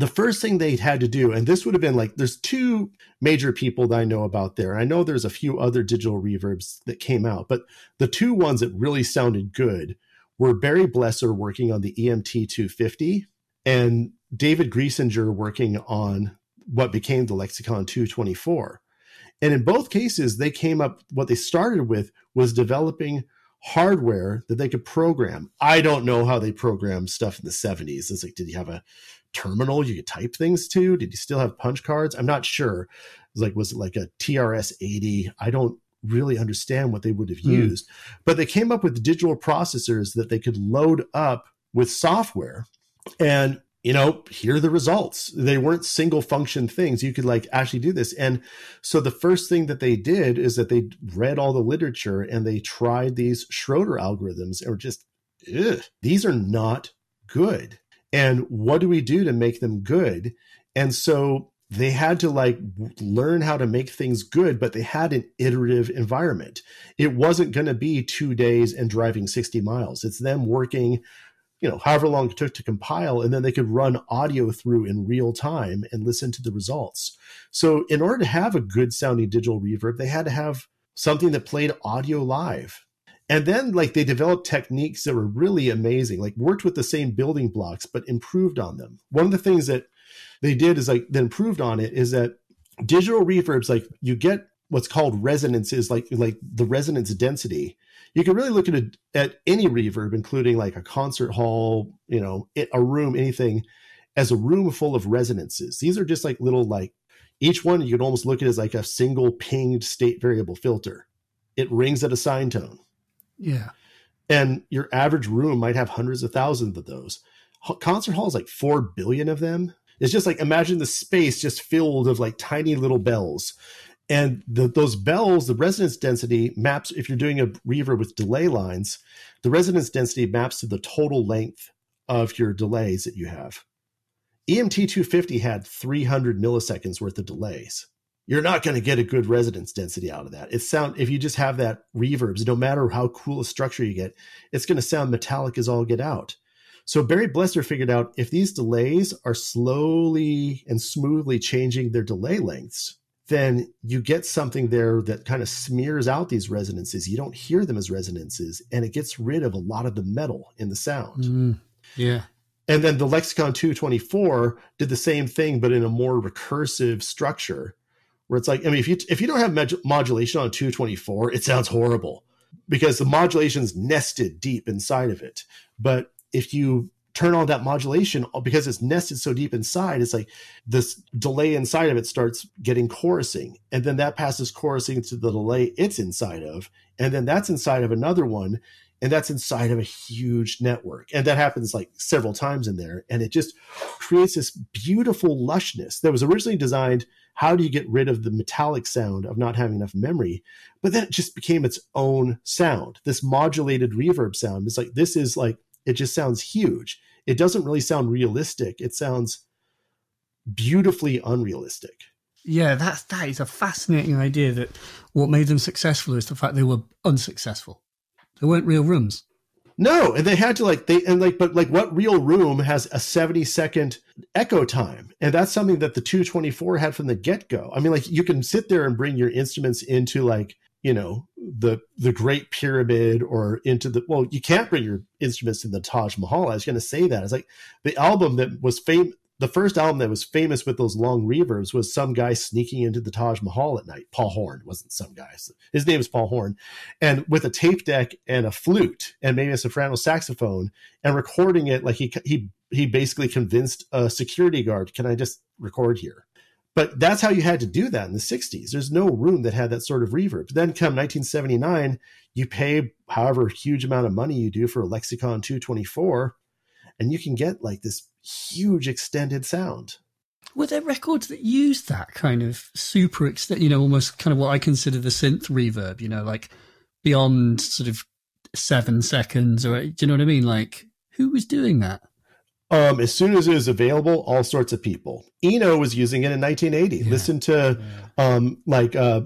the first thing they had to do, and this would have been like, there's two major people that I know about there. I know there's a few other digital reverbs that came out, but the two ones that really sounded good were Barry Blesser working on the EMT 250 and David Griesinger working on what became the Lexicon 224. And in both cases, they came up, what they started with was developing hardware that they could program. I don't know how they programmed stuff in the 70s. It's like, did you have a terminal you could type things to? Did you still have punch cards? I'm not sure. It was like, was it like a TRS 80? I don't really understand what they would have mm. used. But they came up with digital processors that they could load up with software. And you know, here are the results. They weren't single function things. You could like actually do this. And so the first thing that they did is that they read all the literature and they tried these Schroeder algorithms and were just, these are not good. And what do we do to make them good? And so they had to like learn how to make things good, but they had an iterative environment. It wasn't going to be two days and driving 60 miles. It's them working you know, however long it took to compile, and then they could run audio through in real time and listen to the results. So, in order to have a good sounding digital reverb, they had to have something that played audio live. And then, like, they developed techniques that were really amazing, like, worked with the same building blocks, but improved on them. One of the things that they did is like, that improved on it is that digital reverbs, like, you get what's called resonances, like, like the resonance density you can really look at a, at any reverb, including like a concert hall, you know, a room, anything, as a room full of resonances. These are just like little like each one you could almost look at as like a single pinged state variable filter. It rings at a sine tone. Yeah. And your average room might have hundreds of thousands of those. Concert halls like 4 billion of them. It's just like imagine the space just filled of like tiny little bells and the, those bells, the resonance density maps, if you're doing a reverb with delay lines, the resonance density maps to the total length of your delays that you have. EMT 250 had 300 milliseconds worth of delays. You're not going to get a good resonance density out of that. It sound if you just have that reverbs, no matter how cool a structure you get, it's going to sound metallic as all get out. So Barry Blesser figured out if these delays are slowly and smoothly changing their delay lengths, then you get something there that kind of smears out these resonances. You don't hear them as resonances, and it gets rid of a lot of the metal in the sound. Mm, yeah. And then the Lexicon 224 did the same thing, but in a more recursive structure, where it's like, I mean, if you if you don't have mod- modulation on 224, it sounds horrible because the modulation's nested deep inside of it. But if you turn on that modulation uh, because it's nested so deep inside it's like this delay inside of it starts getting chorusing and then that passes chorusing to the delay it's inside of and then that's inside of another one and that's inside of a huge network and that happens like several times in there and it just creates this beautiful lushness that was originally designed how do you get rid of the metallic sound of not having enough memory? But then it just became its own sound, this modulated reverb sound. It's like, this is like, it just sounds huge. It doesn't really sound realistic. It sounds beautifully unrealistic. Yeah, that's that is a fascinating idea that what made them successful is the fact they were unsuccessful. They weren't real rooms. No, and they had to like they and like but like what real room has a 70 second echo time? And that's something that the 224 had from the get-go. I mean like you can sit there and bring your instruments into like, you know, the the Great Pyramid or into the well, you can't bring your instruments in the Taj Mahal. I was going to say that. It's like the album that was famous the first album that was famous with those long reverbs was some guy sneaking into the Taj Mahal at night. Paul Horn wasn't some guy. His name is Paul Horn. And with a tape deck and a flute and maybe a soprano saxophone and recording it like he he he basically convinced a security guard, "Can I just record here?" But that's how you had to do that in the 60s. There's no room that had that sort of reverb. Then come 1979, you pay however huge amount of money you do for a Lexicon 224 and you can get like this huge extended sound. Were there records that used that kind of super extent, you know, almost kind of what I consider the synth reverb, you know, like beyond sort of seven seconds or, do you know what I mean? Like, who was doing that? Um, as soon as it was available, all sorts of people. Eno was using it in 1980. Yeah. Listen to, yeah. um, like, uh,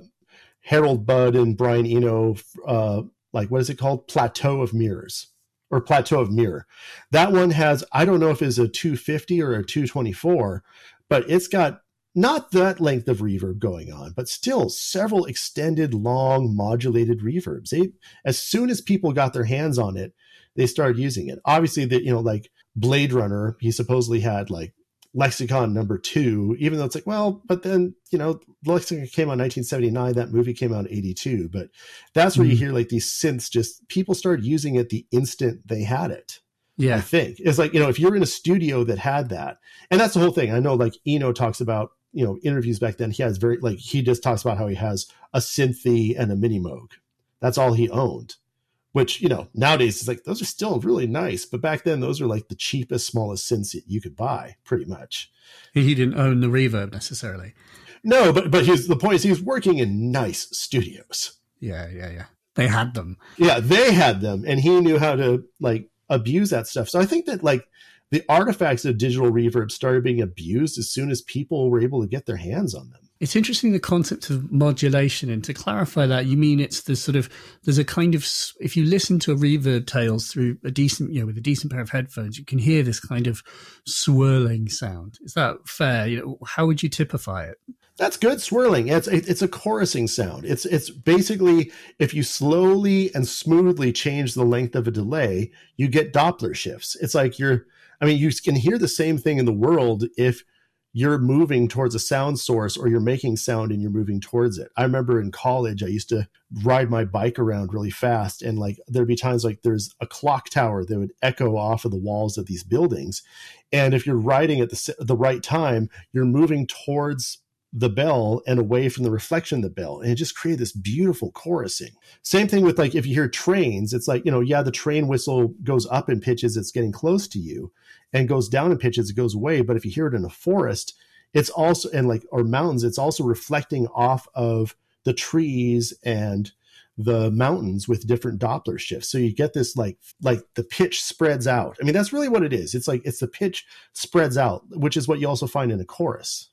Harold Budd and Brian Eno, uh, like, what is it called? Plateau of Mirrors or Plateau of Mirror. That one has, I don't know if it's a 250 or a 224, but it's got not that length of reverb going on, but still several extended, long, modulated reverbs. They, as soon as people got their hands on it, they started using it. Obviously, that you know, like Blade Runner, he supposedly had like lexicon number two, even though it's like, well, but then, you know, lexicon came out 1979, that movie came out in 82. But that's where mm. you mm-hmm. hear like these synths just people started using it the instant they had it. Yeah. I think it's like, you know, if you're in a studio that had that, and that's the whole thing. I know like Eno talks about, you know, interviews back then, he has very, like, he just talks about how he has a Synthi and a Mini Moog. That's all he owned which you know nowadays it's like those are still really nice but back then those are like the cheapest smallest synths that you could buy pretty much. He didn't own the reverb necessarily. No but but his the point is he was working in nice studios. Yeah yeah yeah. They had them. Yeah they had them and he knew how to like abuse that stuff. So i think that like the artifacts of digital reverb started being abused as soon as people were able to get their hands on them it's interesting the concept of modulation, and to clarify that, you mean it's the sort of there's a kind of if you listen to a reverb tails through a decent, you know, with a decent pair of headphones, you can hear this kind of swirling sound. Is that fair? You know, how would you typify it? That's good swirling. It's it's a chorusing sound. It's it's basically if you slowly and smoothly change the length of a delay, you get Doppler shifts. It's like you're. I mean, you can hear the same thing in the world if you're moving towards a sound source or you're making sound and you're moving towards it. I remember in college, I used to ride my bike around really fast. And like there'd be times like there's a clock tower that would echo off of the walls of these buildings. And if you're riding at the, the right time, you're moving towards the bell and away from the reflection of the bell. And it just created this beautiful chorusing. Same thing with like if you hear trains, it's like, you know, yeah, the train whistle goes up in pitches, it's getting close to you and goes down in pitches, it goes away. But if you hear it in a forest, it's also and like or mountains, it's also reflecting off of the trees and the mountains with different Doppler shifts. So you get this like like the pitch spreads out. I mean, that's really what it is. It's like it's the pitch spreads out, which is what you also find in a chorus.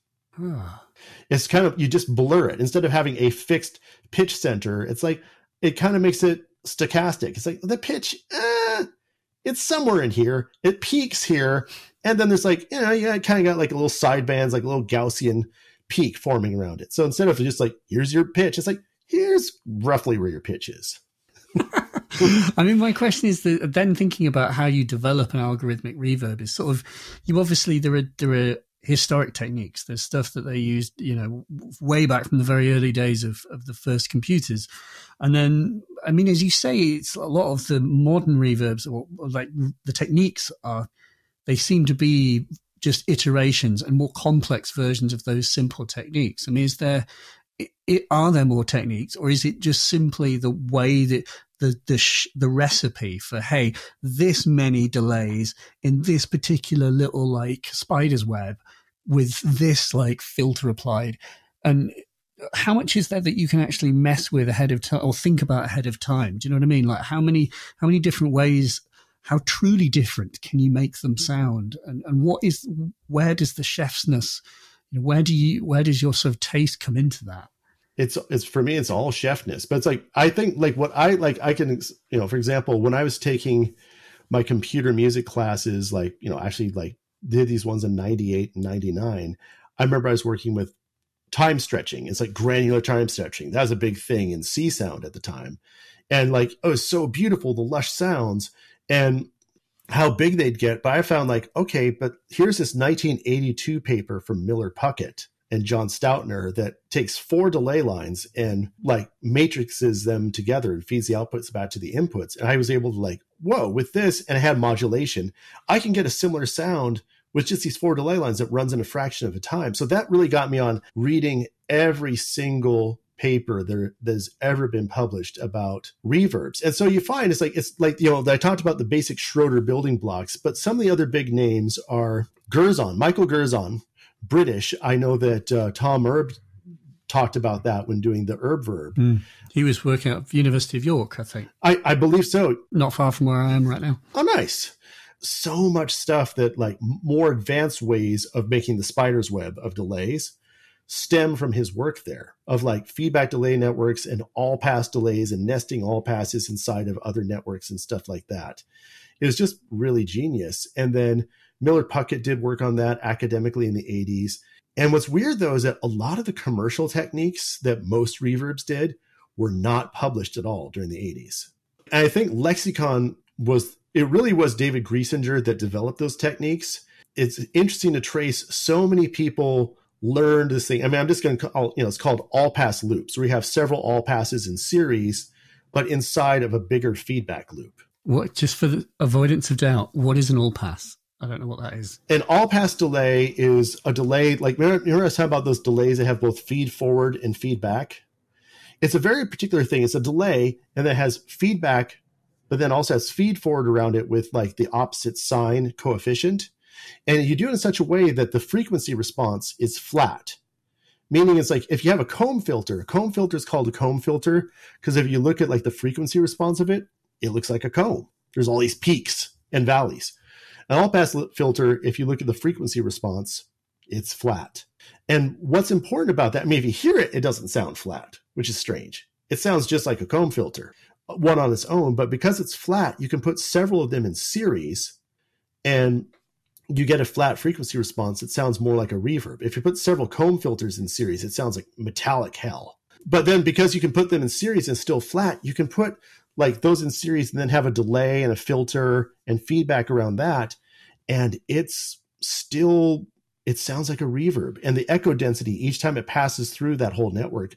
It's kind of you just blur it instead of having a fixed pitch center. It's like it kind of makes it stochastic. It's like the pitch. Eh, it's somewhere in here. It peaks here, and then there's like you know, yeah, it kind of got like a little side bands, like a little Gaussian peak forming around it. So instead of just like here's your pitch, it's like here's roughly where your pitch is. I mean, my question is that then thinking about how you develop an algorithmic reverb is sort of you obviously there are there are historic techniques. There's stuff that they used, you know, way back from the very early days of, of the first computers. And then, I mean, as you say, it's a lot of the modern reverbs, or, like the techniques are, they seem to be just iterations and more complex versions of those simple techniques. I mean, is there, it, are there more techniques, or is it just simply the way that the the sh- the recipe for hey, this many delays in this particular little like spider's web with this like filter applied? And how much is there that you can actually mess with ahead of time or think about ahead of time? Do you know what I mean? Like how many how many different ways how truly different can you make them mm-hmm. sound and and what is where does the chefsness you know, where do you where does your sort of taste come into that it's it's for me it's all chefness but it's like i think like what i like i can you know for example when i was taking my computer music classes like you know actually like did these ones in 98 and 99 i remember i was working with time stretching it's like granular time stretching that was a big thing in Csound at the time and like oh it's so beautiful the lush sounds and how big they'd get. But I found like, okay, but here's this 1982 paper from Miller Puckette and John Stautner that takes four delay lines and like matrices them together and feeds the outputs back to the inputs. And I was able to like, whoa, with this, and I had modulation, I can get a similar sound with just these four delay lines that runs in a fraction of a time. So that really got me on reading every single paper there that's ever been published about reverbs. And so you find it's like it's like you know I talked about the basic Schroeder building blocks, but some of the other big names are Gerzon, Michael Gerzon, British. I know that uh, Tom Erbe talked about that when doing the Erbe-Verb. Mm. He was working at University of York, I think. I, I believe so. Not far from where I am right now. Oh, nice. So much stuff that like more advanced ways of making the spider's web of delays stem from his work there of like feedback delay networks and all pass delays and nesting all passes inside of other networks and stuff like that. It was just really genius. And then Miller Puckette did work on that academically in the 80s. And what's weird though is that a lot of the commercial techniques that most reverbs did were not published at all during the 80s. And I think Lexicon was, it really was David Griesinger that developed those techniques. It's interesting to trace so many people learned this thing. I mean, I'm just going to call, you know, it's called all pass loops, where you have several all passes in series, but inside of a bigger feedback loop. What, just for the avoidance of doubt, what is an all pass? I don't know what that is. An all pass delay is a delay, like, remember, remember I was talking about those delays that have both feed forward and feedback? It's a very particular thing. It's a delay and that has feedback, but then also has feed forward around it with like the opposite sign coefficient. And you do it in such a way that the frequency response is flat. Meaning it's like if you have a comb filter, a comb filter is called a comb filter because if you look at like the frequency response of it, it looks like a comb. There's all these peaks and valleys. An all pass filter, if you look at the frequency response, it's flat. And what's important about that, I mean, if you hear it, it doesn't sound flat, which is strange. It sounds just like a comb filter, one on its own, but because it's flat, you can put several of them in series and you get a flat frequency response, it sounds more like a reverb. If you put several comb filters in series, it sounds like metallic hell. But then because you can put them in series and still flat, you can put like those in series and then have a delay and a filter and feedback around that. And it's still, it sounds like a reverb. And the echo density each time it passes through that whole network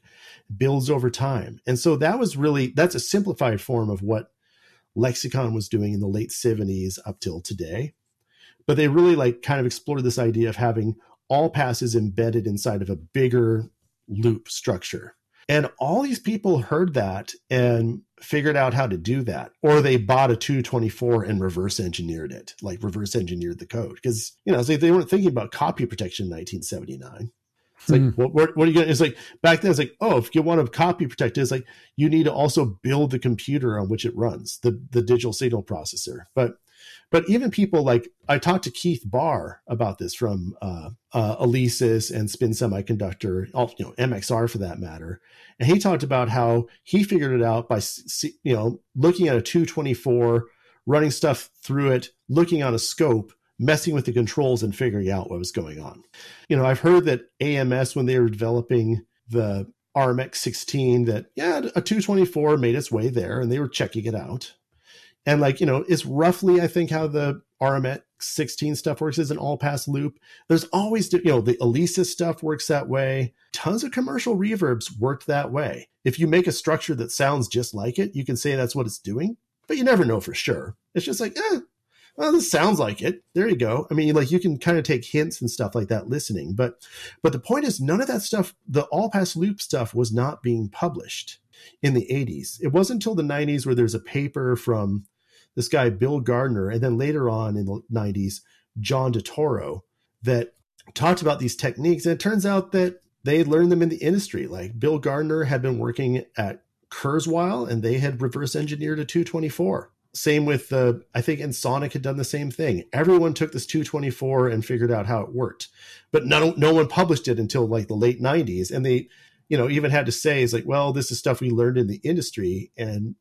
builds over time. And so that was really, that's a simplified form of what Lexicon was doing in the late 70s up till today but they really like kind of explored this idea of having all passes embedded inside of a bigger loop structure. And all these people heard that and figured out how to do that. Or they bought a 224 and reverse engineered it, like reverse engineered the code. Because, you know, they weren't thinking about copy protection in 1979. It's like, mm. what, what, what, are you going to, it's like, back then, it's like, oh, if you want to copy protect it, it's like, you need to also build the computer on which it runs, the, the digital signal processor. But but even people like I talked to Keith Barr about this from uh, uh, Alesis and Spin Semiconductor, you know MXR for that matter, and he talked about how he figured it out by you know looking at a 224, running stuff through it, looking on a scope, messing with the controls and figuring out what was going on. You know, I've heard that AMS when they were developing the RMX16 that yeah a 224 made its way there and they were checking it out and like, you know, it's roughly, I think, how the RMX 16 stuff works is an all pass loop. There's always, you know, the Alesis stuff works that way. Tons of commercial reverbs worked that way. If you make a structure that sounds just like it, you can say that's what it's doing, but you never know for sure. It's just like, eh, well, this sounds like it. There you go. I mean, like you can kind of take hints and stuff like that listening, but but the point is, none of that stuff, the all pass loop stuff, was not being published in the 80s. It wasn't until the 90s where there's a paper from this guy Bill Gardner, and then later on in the 90s, Jon Dattorro, that talked about these techniques. And it turns out that they learned them in the industry. Like Bill Gardner had been working at Kurzweil and they had reverse engineered a 224. Same with the, I think Ensoniq had done the same thing. Everyone took this 224 and figured out how it worked, but no, no one published it until like the late 90s. And they, you know, even had to say, is like, well, this is stuff we learned in the industry. And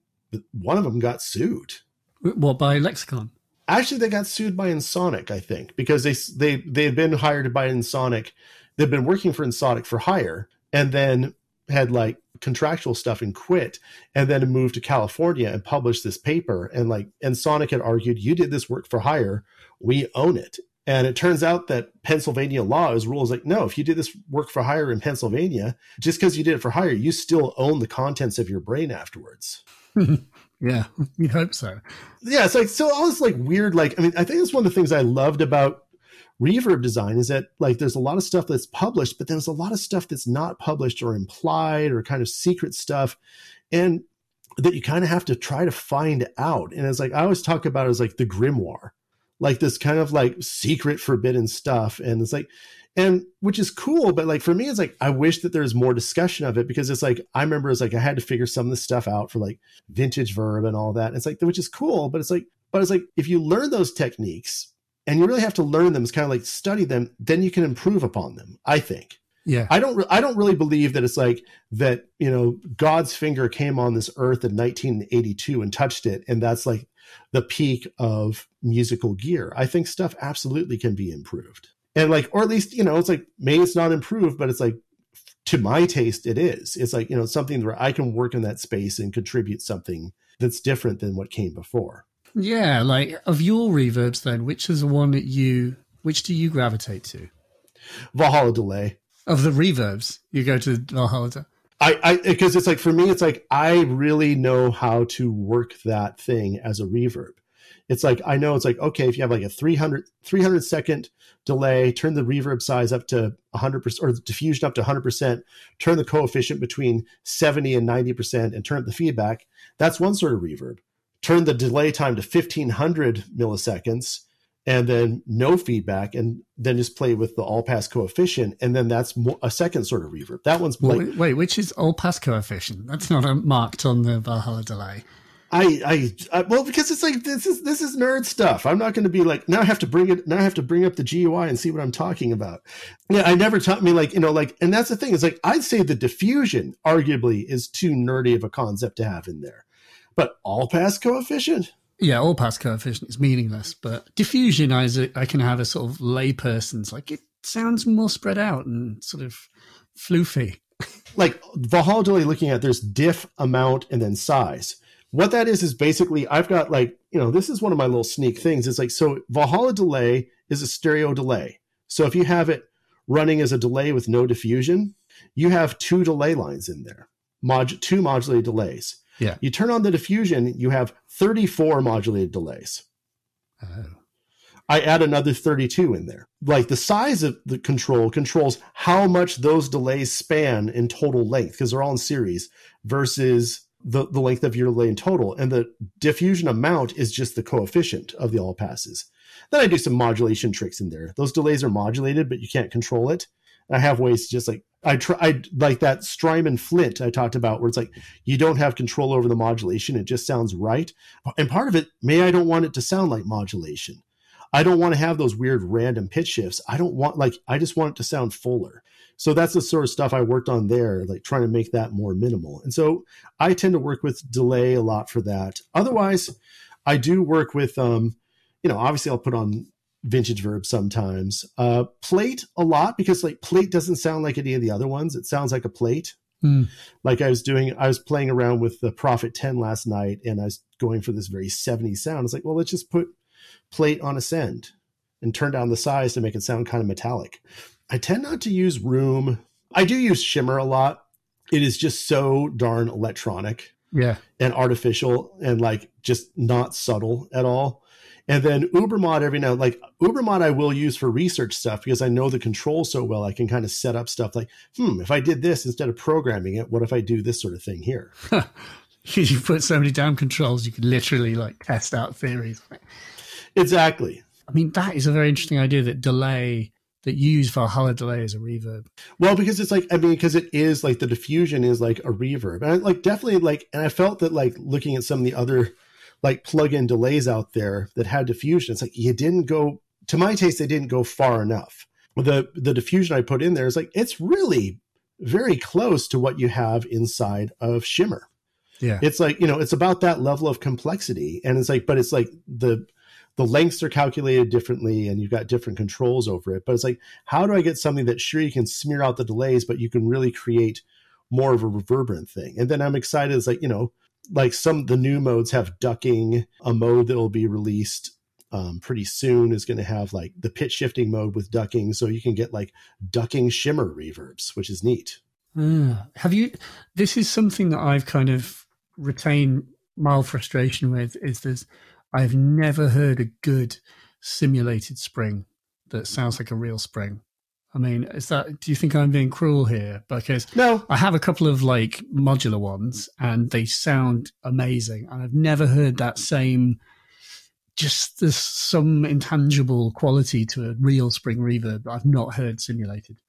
one of them got sued. What, by Lexicon? Actually, they got sued by Ensoniq, I think, because they they they had been hired by Ensoniq. They'd been working for Ensoniq for hire, and then had like contractual stuff and quit, and then moved to California and published this paper. And like Ensoniq had argued, "You did this work for hire, we own it." And it turns out that Pennsylvania law is rules like, no, if you did this work for hire in Pennsylvania, just because you did it for hire, you still own the contents of your brain afterwards. Yeah, you hope so. Yeah, it's like so all this like weird, like I mean, I think it's one of the things I loved about reverb design is that like there's a lot of stuff that's published, but there's a lot of stuff that's not published or implied or kind of secret stuff. And that you kind of have to try to find out. And it's like I always talk about it as like the grimoire, like this kind of like secret forbidden stuff. And it's like and which is cool but like for me it's like i wish that there's more discussion of it because it's like i remember it's like i had to figure some of this stuff out for like vintage verb and all that. It's like which is cool but it's like but it's like if you learn those techniques and you really have to learn them it's kind of like study them then you can improve upon them i think. Yeah. I don't re- i don't really believe that it's like that you know god's finger came on this earth in 1982 and touched it and that's like the peak of musical gear. I think stuff absolutely can be improved and like or at least you know it's like maybe it's not improved but it's like to my taste it is. It's like you know something where i can work in that space and contribute something that's different than what came before. Yeah like of your reverbs then which is the one that you which do you gravitate to? Valhalla delay. Of the reverbs you go to valhalla I, I, because it's like for me, it's like I really know how to work that thing as a reverb. It's like I know it's like okay, if you have like a 300, 300 second delay, turn the reverb size up to 100% or the diffusion up to 100%, turn the coefficient between 70 and 90%, and turn up the feedback. That's one sort of reverb. Turn the delay time to 1500 milliseconds and then no feedback and then just play with the all pass coefficient and then that's a second sort of reverb that one's like, wait, wait which is all pass coefficient that's not marked on the valhalla delay I, I, I, well because it's like this is this is nerd stuff. I'm not going to be like now I have to bring it now I have to bring up the GUI and see what I'm talking about. Yeah, I never taught me like you know like and that's the thing is like I'd say the diffusion arguably is too nerdy of a concept to have in there, but all pass coefficient. Yeah, all pass coefficient is meaningless, but diffusion I, I can have a sort of layperson's like it sounds more spread out and sort of floofy. like Valhalla looking at there's diff amount and then size what that is is basically I've got like, you know, this is one of my little sneak things. It's like, so Valhalla delay is a stereo delay. So if you have it running as a delay with no diffusion, you have two delay lines in there, mod- two modulated delays. Yeah. You turn on the diffusion, you have 34 modulated delays. Oh. I add another 32 in there. Like the size of the control controls how much those delays span in total length because they're all in series versus the, the length of your lane total. And the diffusion amount is just the coefficient of the all passes. Then I do some modulation tricks in there. Those delays are modulated, but you can't control it. I have ways to just like I try I, like that Strymon Flint I talked about, where it's like you don't have control over the modulation; it just sounds right. And part of it, may I don't want it to sound like modulation. I don't want to have those weird random pitch shifts. I don't want like I just want it to sound fuller. So that's the sort of stuff I worked on there, like trying to make that more minimal. And so I tend to work with delay a lot for that. Otherwise, I do work with, um, you know, obviously I'll put on vintage verb sometimes. Uh, plate a lot because like plate doesn't sound like any of the other ones. It sounds like a plate. Mm. Like I was doing, I was playing around with the Prophet 10 last night and I was going for this very 70s sound. It's like, well, let's just put plate on ascend and turn down the size to make it sound kind of metallic. I tend not to use room. I do use shimmer a lot. It is just so darn electronic. Yeah. And artificial and like just not subtle at all. And then Ubermod every now like Ubermod I will use for research stuff because I know the control so well. I can kind of set up stuff like, hmm, if I did this instead of programming it, what if I do this sort of thing here? you put so many damn controls, you could literally like test out theories. Exactly. I mean, that is a very interesting idea that delay that use Valhalla delay as a reverb? Well, because it's like I mean, because it is like the diffusion is like a reverb, and I, like definitely like, and I felt that like looking at some of the other like plug-in delays out there that had diffusion, it's like you didn't go to my taste, they didn't go far enough. The the diffusion I put in there is like it's really very close to what you have inside of Shimmer. Yeah, it's like you know it's about that level of complexity, and it's like, but it's like the the lengths are calculated differently and you've got different controls over it. But it's like, how do I get something that sure you can smear out the delays, but you can really create more of a reverberant thing? And then I'm excited. It's like, you know, like some the new modes have ducking, a mode that will be released um, pretty soon is going to have like the pitch shifting mode with ducking. So you can get like ducking shimmer reverbs, which is neat. Uh, have you, this is something that I've kind of retained mild frustration with is there's, I've never heard a good simulated spring that sounds like a real spring. I mean, is that? Do you think I'm being cruel here? Because no, I have a couple of like modular ones, and they sound amazing, and I've never heard that same. Just this some intangible quality to a real spring reverb that I've not heard simulated.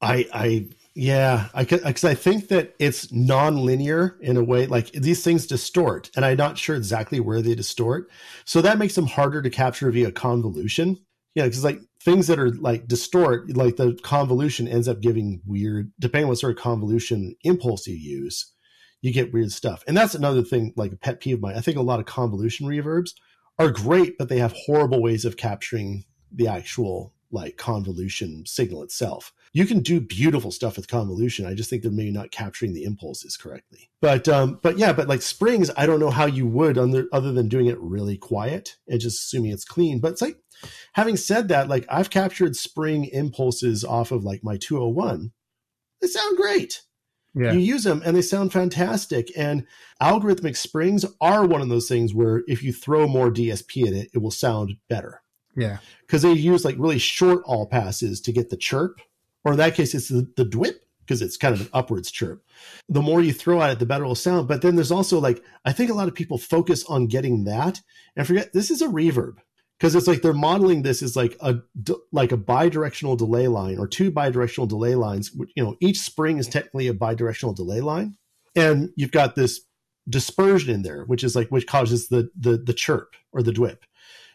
I I yeah, I because I think that it's non-linear in a way. Like these things distort, and I'm not sure exactly where they distort. So that makes them harder to capture via convolution. Yeah, because like things that are like distort, like the convolution ends up giving weird. Depending on what sort of convolution impulse you use, you get weird stuff. And that's another thing, like a pet peeve of mine. I think a lot of convolution reverbs are great, but they have horrible ways of capturing the actual like convolution signal itself you can do beautiful stuff with convolution. I just think they're maybe not capturing the impulses correctly. But um, but yeah, but like springs, I don't know how you would under, other than doing it really quiet and just assuming it's clean. But it's like having said that, like I've captured spring impulses off of like my 201. They sound great. Yeah. You use them and they sound fantastic. And algorithmic springs are one of those things where if you throw more DSP at it, it will sound better. Yeah. Because they use like really short all passes to get the chirp or in that case, it's the, the dwip because it's kind of an upwards chirp. The more you throw at it, the better it will sound. But then there's also like, I think a lot of people focus on getting that and forget this is a reverb because it's like they're modeling this as like a like a bidirectional delay line or two bidirectional delay lines. You know, each spring is technically a bidirectional delay line, and you've got this dispersion in there, which is like which causes the the the chirp or the dwip,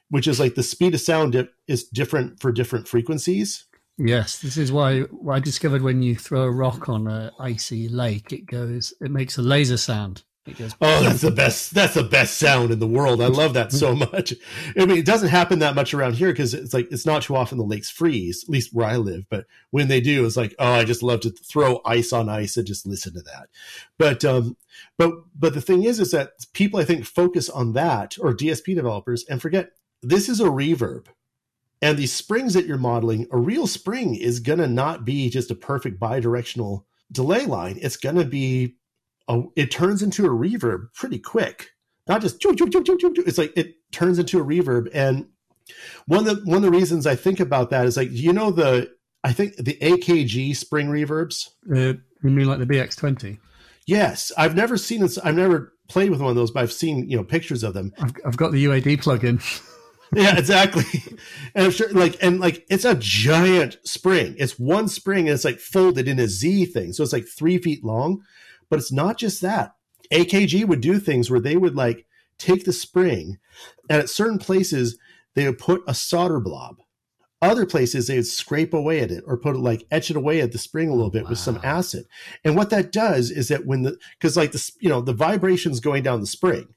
which is like the speed of sound is different for different frequencies. Yes, this is why I discovered when you throw a rock on an icy lake, it goes, it makes a laser sound. Goes. Oh, that's the best. That's the best sound in the world. I love that so much. I mean, it doesn't happen that much around here because it's like it's not too often the lakes freeze, at least where I live. But when they do, it's like, oh, I just love to throw ice on ice and just listen to that. But um, but but the thing is, is that people I think focus on that or DSP developers and forget this is a reverb and these springs that you're modeling, a real spring is going to not be just a perfect bidirectional delay line. It's going to be, a, it turns into a reverb pretty quick. Not just, choo, choo, choo, choo, choo. it's like it turns into a reverb. And one of the, one of the reasons I think about that is like, you know, the, I think the AKG spring reverbs. Uh, you mean like the BX20? Yes. I've never seen it. I've never played with one of those, but I've seen, you know, pictures of them. I've, I've got the UAD plugin. yeah, exactly. And I'm sure, like, and like, it's a giant spring. It's one spring, and it's like folded in a Z thing, so it's like three feet long. But it's not just that. AKG would do things where they would like take the spring, and at certain places they would put a solder blob. Other places they would scrape away at it or put it like etch it away at the spring a little bit wow. with some acid. And what that does is that when the because like the you know the vibrations going down the spring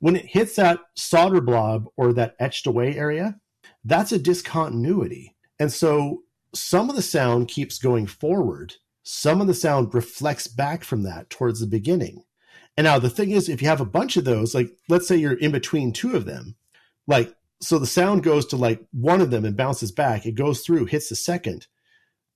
when it hits that solder blob or that etched away area, that's a discontinuity. And so some of the sound keeps going forward, some of the sound reflects back from that towards the beginning. And now the thing is, if you have a bunch of those, like let's say you're in between two of them, like so the sound goes to like one of them and bounces back, it goes through, hits the second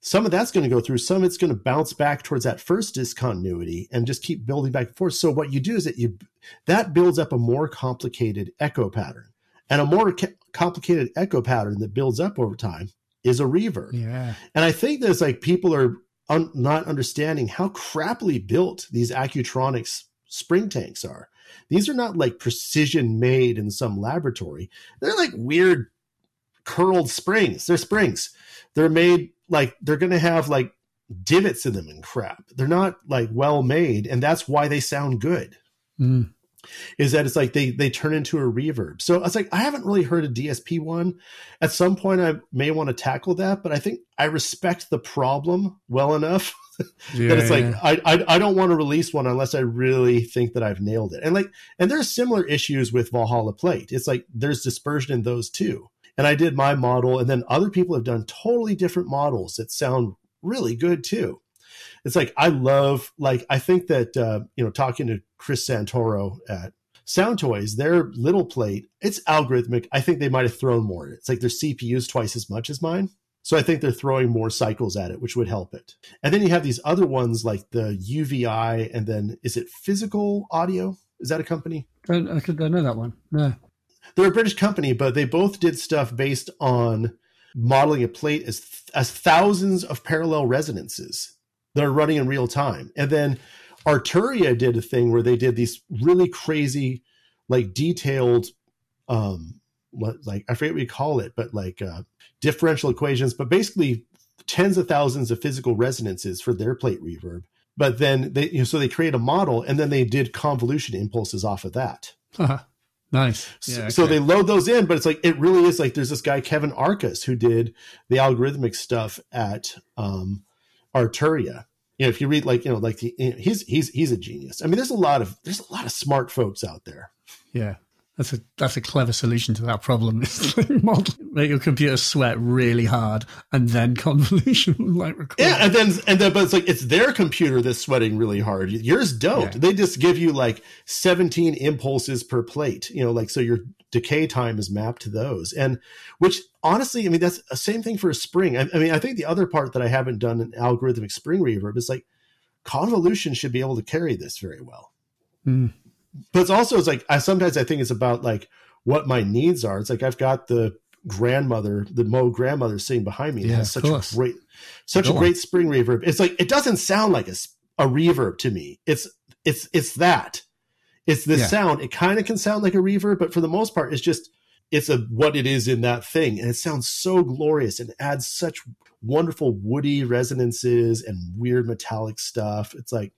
some of that's going to go through some of it's going to bounce back towards that first discontinuity and just keep building back and forth. So what you do is that you that builds up a more complicated echo pattern. And a more ca- complicated echo pattern that builds up over time is a reverb. Yeah. And i think there's like people are un- not understanding how crappily built these accutronics spring tanks are. These are not like precision made in some laboratory. They're like weird curled springs. They're springs. They're made like they're going to have like divots in them and crap. They're not like well made, and that's why they sound good. Mm. Is that it's like they they turn into a reverb. So I was like, I haven't really heard a DSP one. At some point, I may want to tackle that, but I think I respect the problem well enough Yeah, that it's like yeah. I, I I don't want to release one unless I really think that I've nailed it. And like and there's similar issues with Valhalla Plate. It's like there's dispersion in those too. And I did my model, and then other people have done totally different models that sound really good too. It's like I love like I think that uh, you know talking to Chris Santoro at Sound Toys, their little plate, it's algorithmic. I think they might have thrown more. It's like their CPU's twice as much as mine. So I think they're throwing more cycles at it, which would help it. And then you have these other ones like the UVI, and then is it Physical Audio? Is that a company? I could- don't know that one. No. They're a British company, but they both did stuff based on modeling a plate as as thousands of parallel resonances that are running in real time. And then Arturia did a thing where they did these really crazy, like detailed, um, what like I forget what you call it, but like uh, differential equations, but basically tens of thousands of physical resonances for their plate reverb. But then they, you know, so they create a model, and then they did convolution impulses off of that. Nice. So- Yeah, So okay. they load those in, but it's like it really is like there's this guy Kevin Arcas who did the algorithmic stuff at um, Arturia. You know, if you read like you know like the, you know, he's he's he's a genius. I mean, there's a lot of there's a lot of smart folks out there. Yeah. That's a that's a clever solution to that problem. Model, make your computer sweat really hard and then convolution like record. Yeah, and then and then but it's like it's their computer that's sweating really hard. Yours don't. Yeah. They just give you like 17 impulses per plate. You know, like so your decay time is mapped to those. And which honestly, I mean, that's the same thing for a spring. I, I mean, I think the other part that I haven't done an algorithmic spring reverb is like convolution should be able to carry this very well. Mm. But it's also it's like I sometimes I think it's about like what my needs are. It's like I've got the grandmother, the Mo grandmother sitting behind me. Yeah, has such course. a great, such Go a on. great spring reverb. It's like it doesn't sound like a, a reverb to me. It's it's it's that. It's this Yeah. sound. It kind of can sound like a reverb, but for the most part, it's just it's a what it is in that thing, and it sounds so glorious and adds such wonderful woody resonances and weird metallic stuff. It's like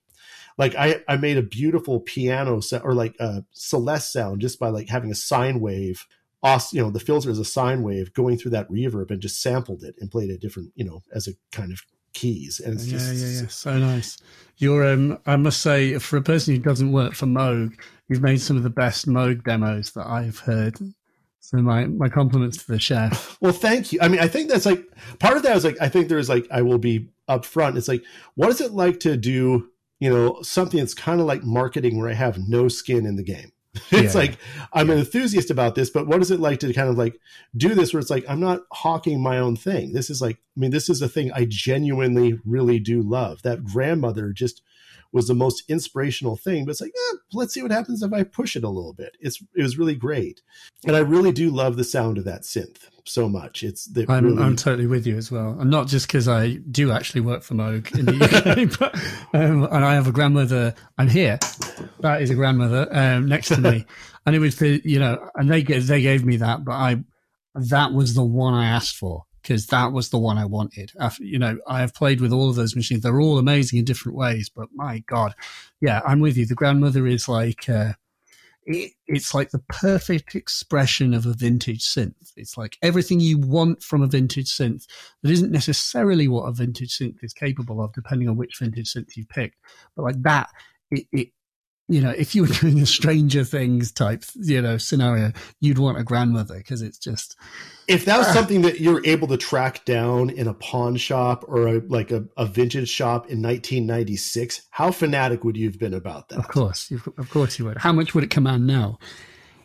like I, I made a beautiful piano sound or like a Celeste sound just by like having a sine wave you know the filter is a sine wave going through that reverb and just sampled it and played it different you know as a kind of keys and it's Yeah, just yeah, yeah. So nice. You're, um, I must say, for a person who doesn't work for Moog, you've made some of the best Moog demos that I've heard. So my, my compliments to the chef. well thank you i mean i think that's like part of that is like i think there's like i will be upfront it's like what is it like to do you know something that's kind of like marketing where i have no skin in the game. It's Yeah. like i'm an enthusiast about this but what is it like to kind of like do this where it's like i'm not hawking my own thing? This is like i mean this is a thing i genuinely really do love. That grandmother just was the most inspirational thing but it's like eh, let's see what happens if i push it a little bit it's it was really great and i really do love the sound of that synth so much it's the I'm, really, I'm totally with you as well. And not just because I do actually work for Moog in the UK, but, um, and I have a grandmother, I'm here. That is a grandmother um, next to me. and it was the, you know, and they, gave- they gave me that, but I, that was the one I asked for because that was the one I wanted. After, you know, I have played with all of those machines. They're all amazing in different ways, but my God. Yeah, I'm with you. The grandmother is like, uh, it, it's like the perfect expression of a vintage synth. It's like everything you want from a vintage synth that isn't necessarily what a vintage synth is capable of, depending on which vintage synth you pick. But like that, it, it you know, if you were doing a Stranger Things type, you know, scenario, you'd want a grandmother because it's just, if that was something that you're able to track down in a pawn shop or a, like a, a vintage shop in 1996 how fanatic would you have been about that of course, of course you would. How much would it command now?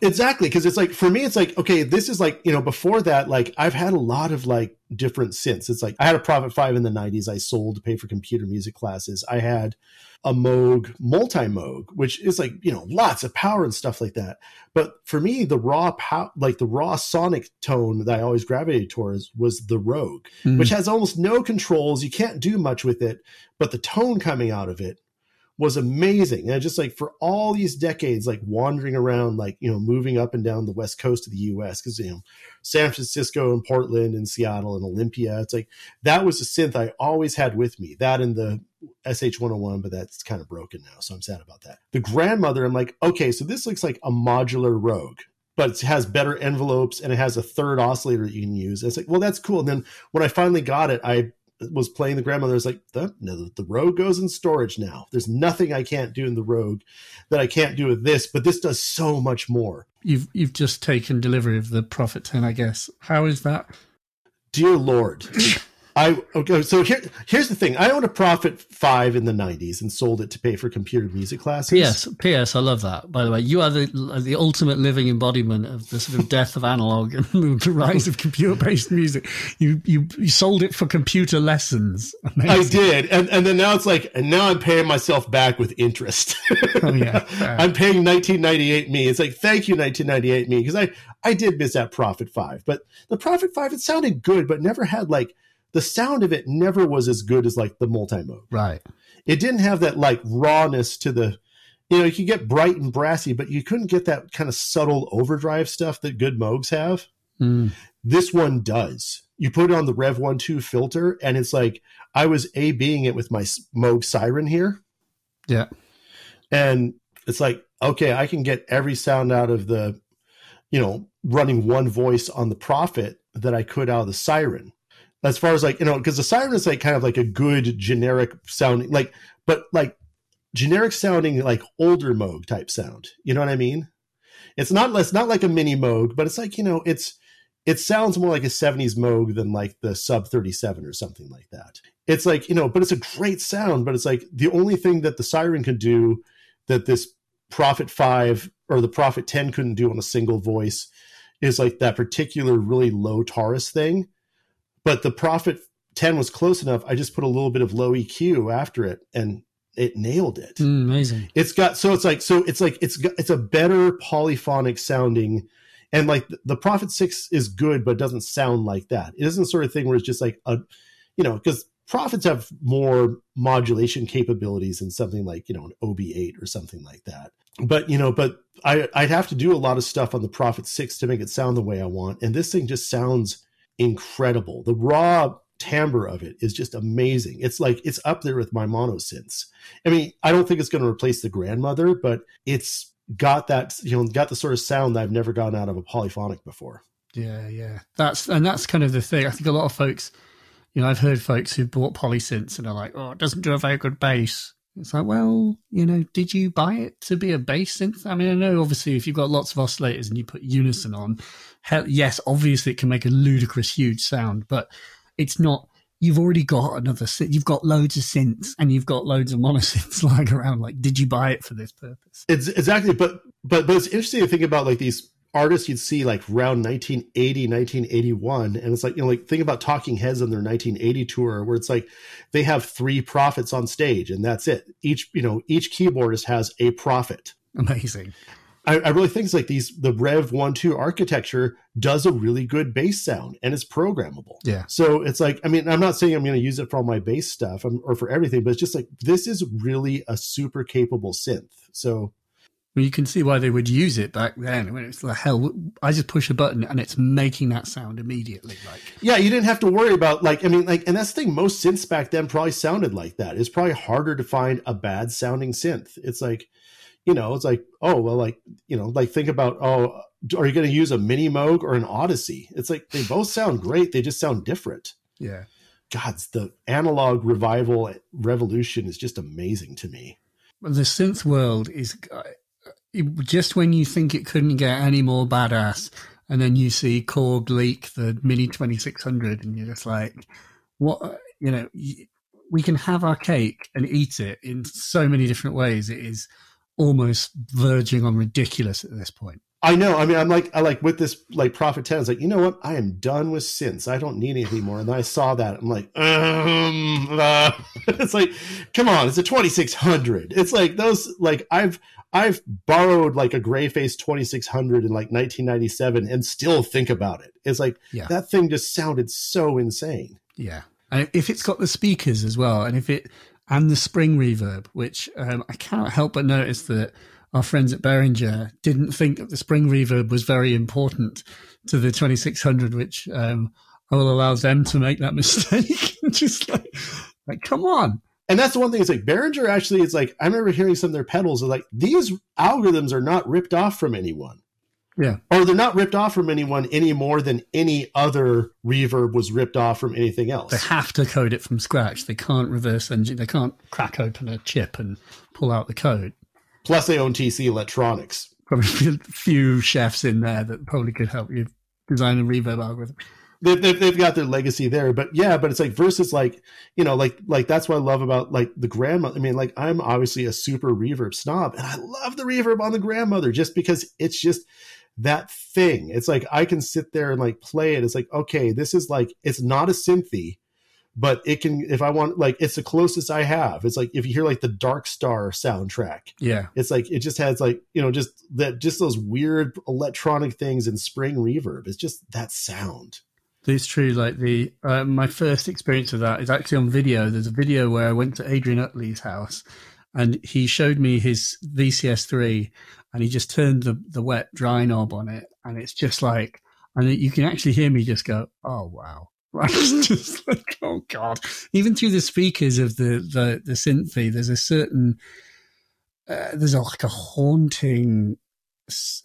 Exactly, because it's like for me, it's like okay, this is like you know before that, like I've had a lot of like different synths. It's like I had a Prophet Five in the '90s. I sold to pay for computer music classes. I had a Moog multi Moog, which is like you know lots of power and stuff like that. But for me, the raw pow- like the raw sonic tone that I always gravitated towards was the Rogue, Mm. which has almost no controls. You can't do much with it, but the tone coming out of it was amazing. And just like for all these decades, like wandering around, like, you know, moving up and down the west coast of the US, because, you know, San Francisco and Portland and Seattle and Olympia, it's like that was a synth I always had with me. That and the SH101, but that's kind of broken now. So I'm sad about that. The grandmother, I'm like, okay, so this looks like a modular Rogue but it has better envelopes and it has a third oscillator that you can use. And it's like, well, that's cool. And then when I finally got it, I was playing the grandmother. I was like, the, no, the Rogue goes in storage now. There's nothing I can't do in the Rogue that I can't do with this, but this does so much more. You've you've just taken delivery of the Prophet 10, I guess. How is that? Dear Lord. I okay. So here, here's the thing. I owned a Prophet Five in the '90s and sold it to pay for computer music classes. P.S. P.S. I love that. By the way, you are the the ultimate living embodiment of the sort of death of analog and the rise of computer based music. You, you you sold it for computer lessons. Amazing. I did, and and then now it's like, and now I'm paying myself back with interest. oh yeah, I'm paying 1998 me. It's like thank you 1998 me because I I did miss that Prophet Five, but the Prophet Five it sounded good, but never had like the sound of it never was as good as like the multi mode. Right. It didn't have that like rawness to the, you know, you could get bright and brassy, but you couldn't get that kind of subtle overdrive stuff that good Moogs have. Mm. This one does. You put it on the Rev 1 2 filter, and it's like I was A being it with my Moog Sirin here. Yeah. And it's like, okay, I can get every sound out of the, you know, running one voice on the Prophet that I could out of the Sirin as far as like you know because the Sirin is like kind of like a good generic sounding like but like generic sounding like older moog type sound. You know what i mean? It's not less not like a mini moog but it's like you know it's it sounds more like a 70s moog than like the sub 37 or something like that. It's like you know but it's a great sound but it's like the only thing that the Sirin can do that this prophet 5 or the prophet 10 couldn't do on a single voice is like that particular really low taurus thing but the Prophet 10 was close enough. I just put a little bit of low EQ after it and it nailed it. Mm, amazing. It's got so it's like so it's like it's it's a better polyphonic sounding and like the Prophet 6 is good but it doesn't sound like that. It isn't the sort of thing where it's just like a you know cuz Prophets have more modulation capabilities than something like, you know, an OB8 or something like that. But, you know, but I I'd have to do a lot of stuff on the Prophet 6 to make it sound the way I want and this thing just sounds incredible. The raw timbre of it is just amazing. It's like it's up there with my mono synths. I mean, I don't think it's going to replace the grandmother, but it's got that you know got the sort of sound that I've never gotten out of a polyphonic before. Yeah, yeah. That's and that's kind of the thing. I think a lot of folks, you know, I've heard folks who bought polysynths and are like, "Oh, it doesn't do a very good bass." It's like, well, you know, did you buy it to be a bass synth? I mean, I know obviously if you've got lots of oscillators and you put unison on, hell, yes, obviously it can make a ludicrous huge sound, but it's not. You've already got another. You've got loads of synths and you've got loads of monosynths lying around. Like, did you buy it for this purpose? It's exactly, but but but it's interesting to think about like these artists you'd see like around 1980 1981 and it's like you know like think about talking heads on their 1980 tour where it's like they have three prophets on stage and that's it. Each you know each keyboardist has a prophet. Amazing. I, I really think it's like these the rev 1 2 architecture does a really good bass sound and it's programmable. Yeah. So it's like i mean i'm not saying i'm going to use it for all my bass stuff um, or for everything but it's just like this is really a super capable synth. So you can see why they would use it back then. When it's like hell, I just push a button and it's making that sound immediately. Like, yeah, you didn't have to worry about like I mean, like, and that's the thing. Most synths back then probably sounded like that. It's probably harder to find a bad sounding synth. It's like, you know, it's like, oh well, like you know, like think about oh, are you going to use a mini Moog or an Odyssey? It's like they both sound great. They just sound different. Yeah. God's the analog revival revolution is just amazing to me. The synth world is uh, just when you think it couldn't get any more badass, and then you see Korg leak the Mini 2600, and you're just like, what? You know, we can have our cake and eat it in so many different ways. It is almost verging on ridiculous at this point. I know. I mean, I'm like, I like with this like Prophet 10, it's like, you know what? I am done with synths. I don't need anything more. And then I saw that. I'm like, um, uh. it's like, come on, it's a 2600. It's like those, like I've, I've borrowed like a Greyface 2600 in like 1997 and still think about it. It's like yeah. that thing just sounded so insane. Yeah. And if it's got the speakers as well, and if it and the spring reverb, which um, I cannot help but notice that our friends at Behringer didn't think that the spring reverb was very important to the 2600, which um, will allow them to make that mistake. Just like, like, come on. And that's the one thing. It's like Behringer actually is like I remember hearing some of their pedals. Are like these algorithms are not ripped off from anyone. Yeah. Or they're not ripped off from anyone any more than any other reverb was ripped off from anything else. They have to code it from scratch. They can't reverse engine. They can't crack open a chip and pull out the code. Plus, they own TC Electronics. Probably a few chefs in there that probably could help you design a reverb algorithm. They've, they've, they've got their legacy there, but yeah, but it's like versus like you know like like that's what I love about like the grandmother. I mean, like I'm obviously a super reverb snob, and I love the reverb on the grandmother just because it's just that thing. It's like I can sit there and like play it. It's like, okay, this is like it's not a Synthi, but it can if I want like it's the closest I have. It's like if you hear like the Dark Star soundtrack. Yeah. It's like it just has like, you know, just that just those weird electronic things and spring reverb. It's just that sound. It's true. Like the uh, my first experience of that is actually on video. There's a video where I went to Adrian Utley's house, and he showed me his VCS3, and he just turned the the wet dry knob on it, and it's just like, and you can actually hear me just go, "Oh wow." Right, just like oh god! Even through the speakers of the the the Synthi, there's a certain uh, there's a, like a haunting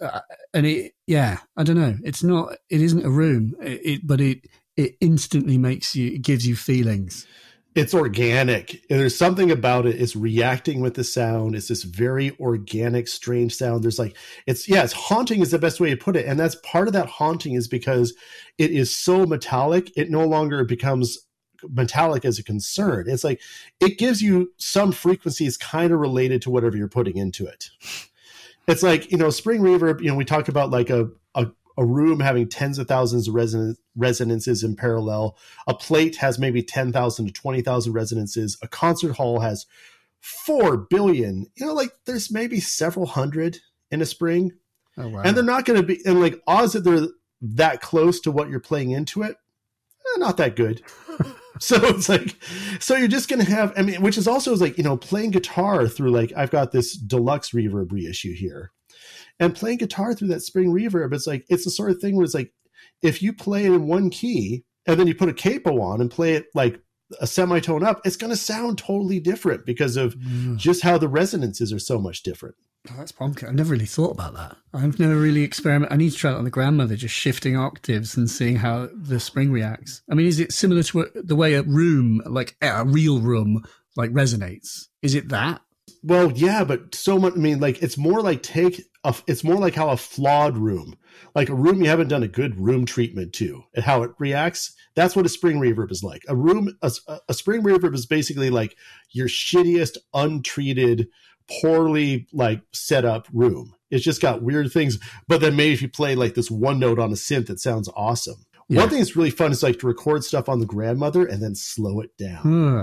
uh, and it yeah i don't know. It's not it isn't a room. It, it, but it it instantly makes you it gives you feelings it's organic. There's something about it it's reacting with the sound. It's this very organic strange sound. There's like it's yeah it's haunting is the best way to put it. And that's part of that haunting is because it is so metallic it no longer becomes metallic as a concern. It's like it gives you some frequencies kind of related to whatever you're putting into it. It's like you know spring reverb you know we talk about like a, a, a room having tens of thousands of reson- resonances in parallel. A plate has maybe 10,000 to 20,000 resonances a concert hall has 4 billion. You know like there's maybe several hundred in a spring. Oh, wow. and they're not going to be and like odds that they're that close to what you're playing into it eh, not that good. So it's like so you're just gonna have i mean which is also like you know playing guitar through like i've got this deluxe reverb reissue here and playing guitar through that spring reverb it's like it's the sort of thing where it's like if you play it in one key and then you put a capo on and play it like a semitone up it's going to sound totally different because of mm. just how the resonances are so much different Oh, that's bonkers. I've never really thought about that. I've never really experimented. I need to try that on the grandmother, just shifting octaves and seeing how the spring reacts. I mean, is it similar to the way a room, like a real room, like resonates? Is it that? Well, yeah, but so much. I mean, like it's more like take a. It's more like how a flawed room, like a room you haven't done a good room treatment to, and how it reacts. That's what a spring reverb is like. A room, a, a spring reverb is basically like your shittiest untreated poorly like set up room. It's just got weird things. But then maybe if you play like this one note on a synth, it sounds awesome. Yeah. One thing that's really fun is like to record stuff on the grandmother and then slow it down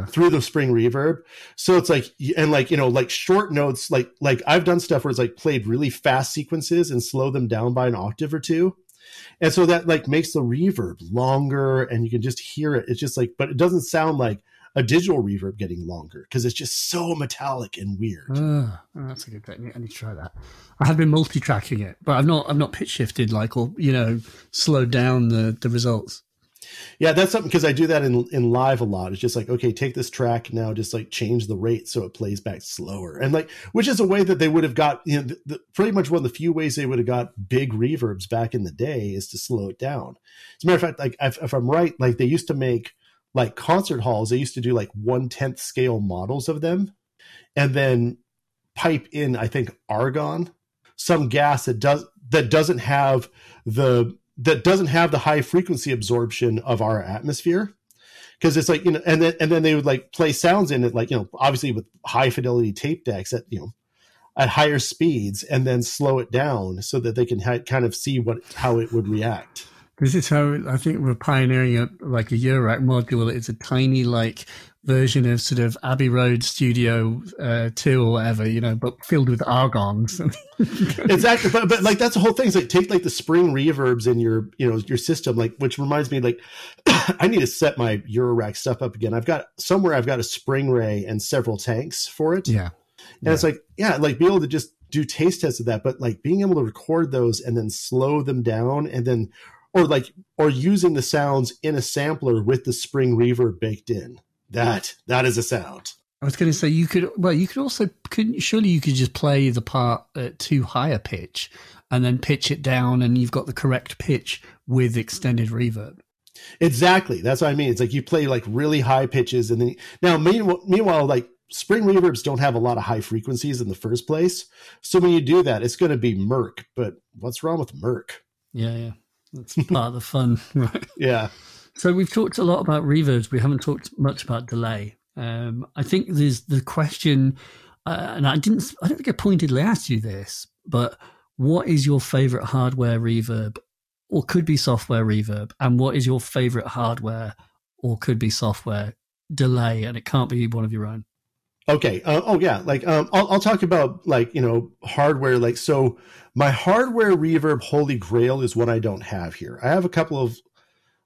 through the spring reverb. So it's like and like you know like short notes like like I've done stuff where it's like played really fast sequences and slow them down by an octave or two. And so that like makes the reverb longer and you can just hear it. It's just like but it doesn't sound like a digital reverb getting longer because it's just so metallic and weird. Uh, that's a good thing. I need to try that. I have been multi-tracking it, but I've not. I've not pitch shifted like or you know slowed down the the results. Yeah, that's something because I do that in in live a lot. It's just like, okay, take this track now, just like change the rate so it plays back slower, and like, which is a way that they would have got, you know, the, the, pretty much one of the few ways they would have got big reverbs back in the day is to slow it down. As a matter of fact, like if, if I'm right, like they used to make like concert halls, they used to do like one tenth scale models of them, and then pipe in, I think, argon, some gas that does that doesn't have the that doesn't have the high frequency absorption of our atmosphere. Because it's like you know and then and then they would like play sounds in it like you know obviously with high fidelity tape decks at you know at higher speeds and then slow it down so that they can ha- kind of see what how it would react This is how I think we're pioneering a like a Eurorack module. It's a tiny like version of sort of Abbey Road Studio uh, Two or whatever, you know, but filled with argons. exactly, but but like that's the whole thing. Is like take like the spring reverbs in your you know your system, like which reminds me like I need to set my Eurorack stuff up again. I've got somewhere I've got a spring ray and several tanks for it. Yeah, and yeah. it's like yeah, like be able to just do taste tests of that, but like being able to record those and then slow them down and then or like or using the sounds in a sampler with the spring reverb baked in. That that is a sound. I was going to say you could well you could also couldn't surely you could just play the part at too high a pitch and then pitch it down and you've got the correct pitch with extended reverb. Exactly. That's what I mean. It's like you play like really high pitches and then now meanwhile, meanwhile like spring reverbs don't have a lot of high frequencies in the first place. So when you do that, it's going to be murk. But what's wrong with murk? Yeah, yeah. That's part of the fun, right? Yeah. So we've talked a lot about reverbs. We haven't talked much about delay. Um, I think there's the question, uh, and I didn't. I don't think I pointedly asked you this, but what is your favorite hardware reverb, or could be software reverb, and what is your favorite hardware, or could be software delay, and it can't be one of your own. Okay. Uh, oh yeah. Like um, I'll, I'll talk about like you know hardware. Like so, my hardware reverb holy grail is what I don't have here. I have a couple of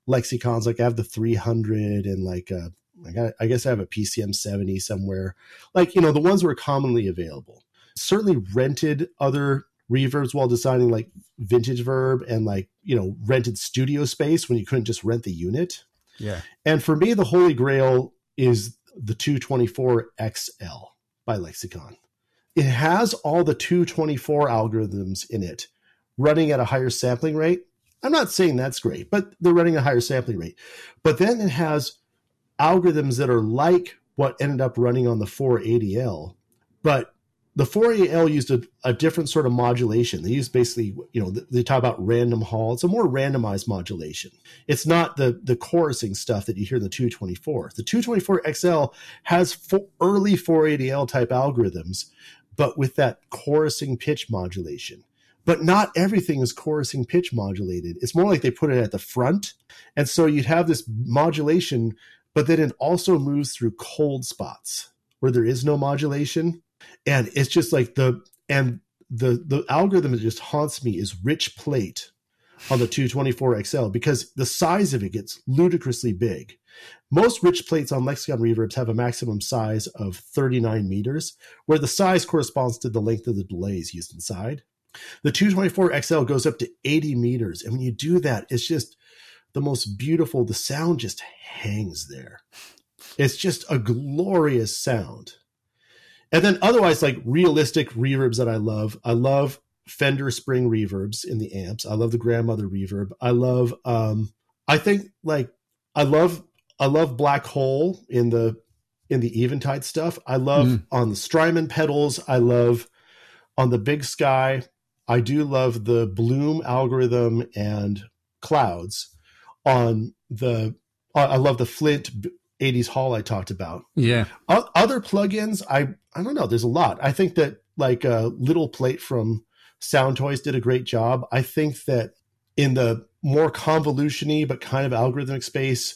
lexicons. Like I have the 300 and like uh, I got I guess I have a PCM 70 somewhere. Like you know the ones are commonly available. Certainly rented other reverbs while designing like vintage verb and like you know rented studio space when you couldn't just rent the unit. Yeah. And for me, the holy grail is the 224 XL by Lexicon. It has all the 224 algorithms in it running at a higher sampling rate. I'm not saying that's great, but they're running a higher sampling rate. But then it has algorithms that are like what ended up running on the 480L, but the 480L used a, a, different sort of modulation. They used basically, you know, they talk about random hall. It's a more randomized modulation. It's not the the chorusing stuff that you hear in the 224. The 224 XL has early 480L type algorithms, but with that chorusing pitch modulation. But not everything is chorusing pitch modulated. It's more like they put it at the front. And so you'd have this modulation, but then it also moves through cold spots where there is no modulation and it's just like the and the the algorithm that just haunts me is rich plate on the 224 XL because the size of it gets ludicrously big. Most rich plates on Lexicon reverbs have a maximum size of 39 meters, where the size corresponds to the length of the delays used inside. The 224 XL goes up to 80 meters, and when you do that, it's just the most beautiful. The sound just hangs there. It's just a glorious sound. And then otherwise, like realistic reverbs that I love. I love Fender Spring reverbs in the amps. I love the grandmother reverb. I love um I think like I love I love Black Hole in the in the Eventide stuff. I love mm. on the Strymon pedals. I love on the Big Sky. I do love the Bloom algorithm and clouds on the I love the Flint 80s Hall I talked about. Yeah. O- other plugins, I I don't know. There's a lot. I think that like a uh, little plate from Sound Toys did a great job. I think that in the more convolutiony but kind of algorithmic space,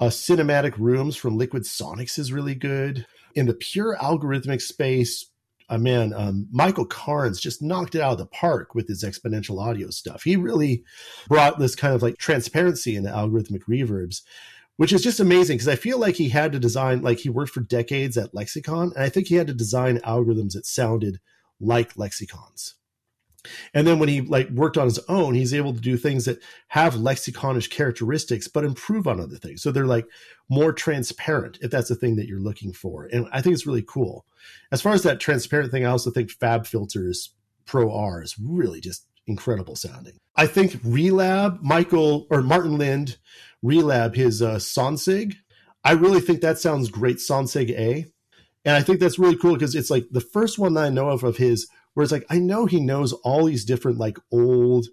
uh, cinematic rooms from Liquid Sonics is really good. In the pure algorithmic space, uh, man, um, Michael Carnes just knocked it out of the park with his exponential audio stuff. He really brought this kind of like transparency in the algorithmic reverbs which is just amazing because I feel like he had to design, like he worked for decades at Lexicon, and I think he had to design algorithms that sounded like lexicons. And then when he like worked on his own, he's able to do things that have lexiconish characteristics but improve on other things. So they're like more transparent if that's the thing that you're looking for. And I think it's really cool. As far as that transparent thing, I also think Fab Filters Pro R is really just incredible sounding. I think Relab, Michael or Martin Lind Relab his uh, Sonsig. I really think that sounds great, Sonsig A. And I think that's really cool because it's like the first one that I know of of his, where it's like, I know he knows all these different like old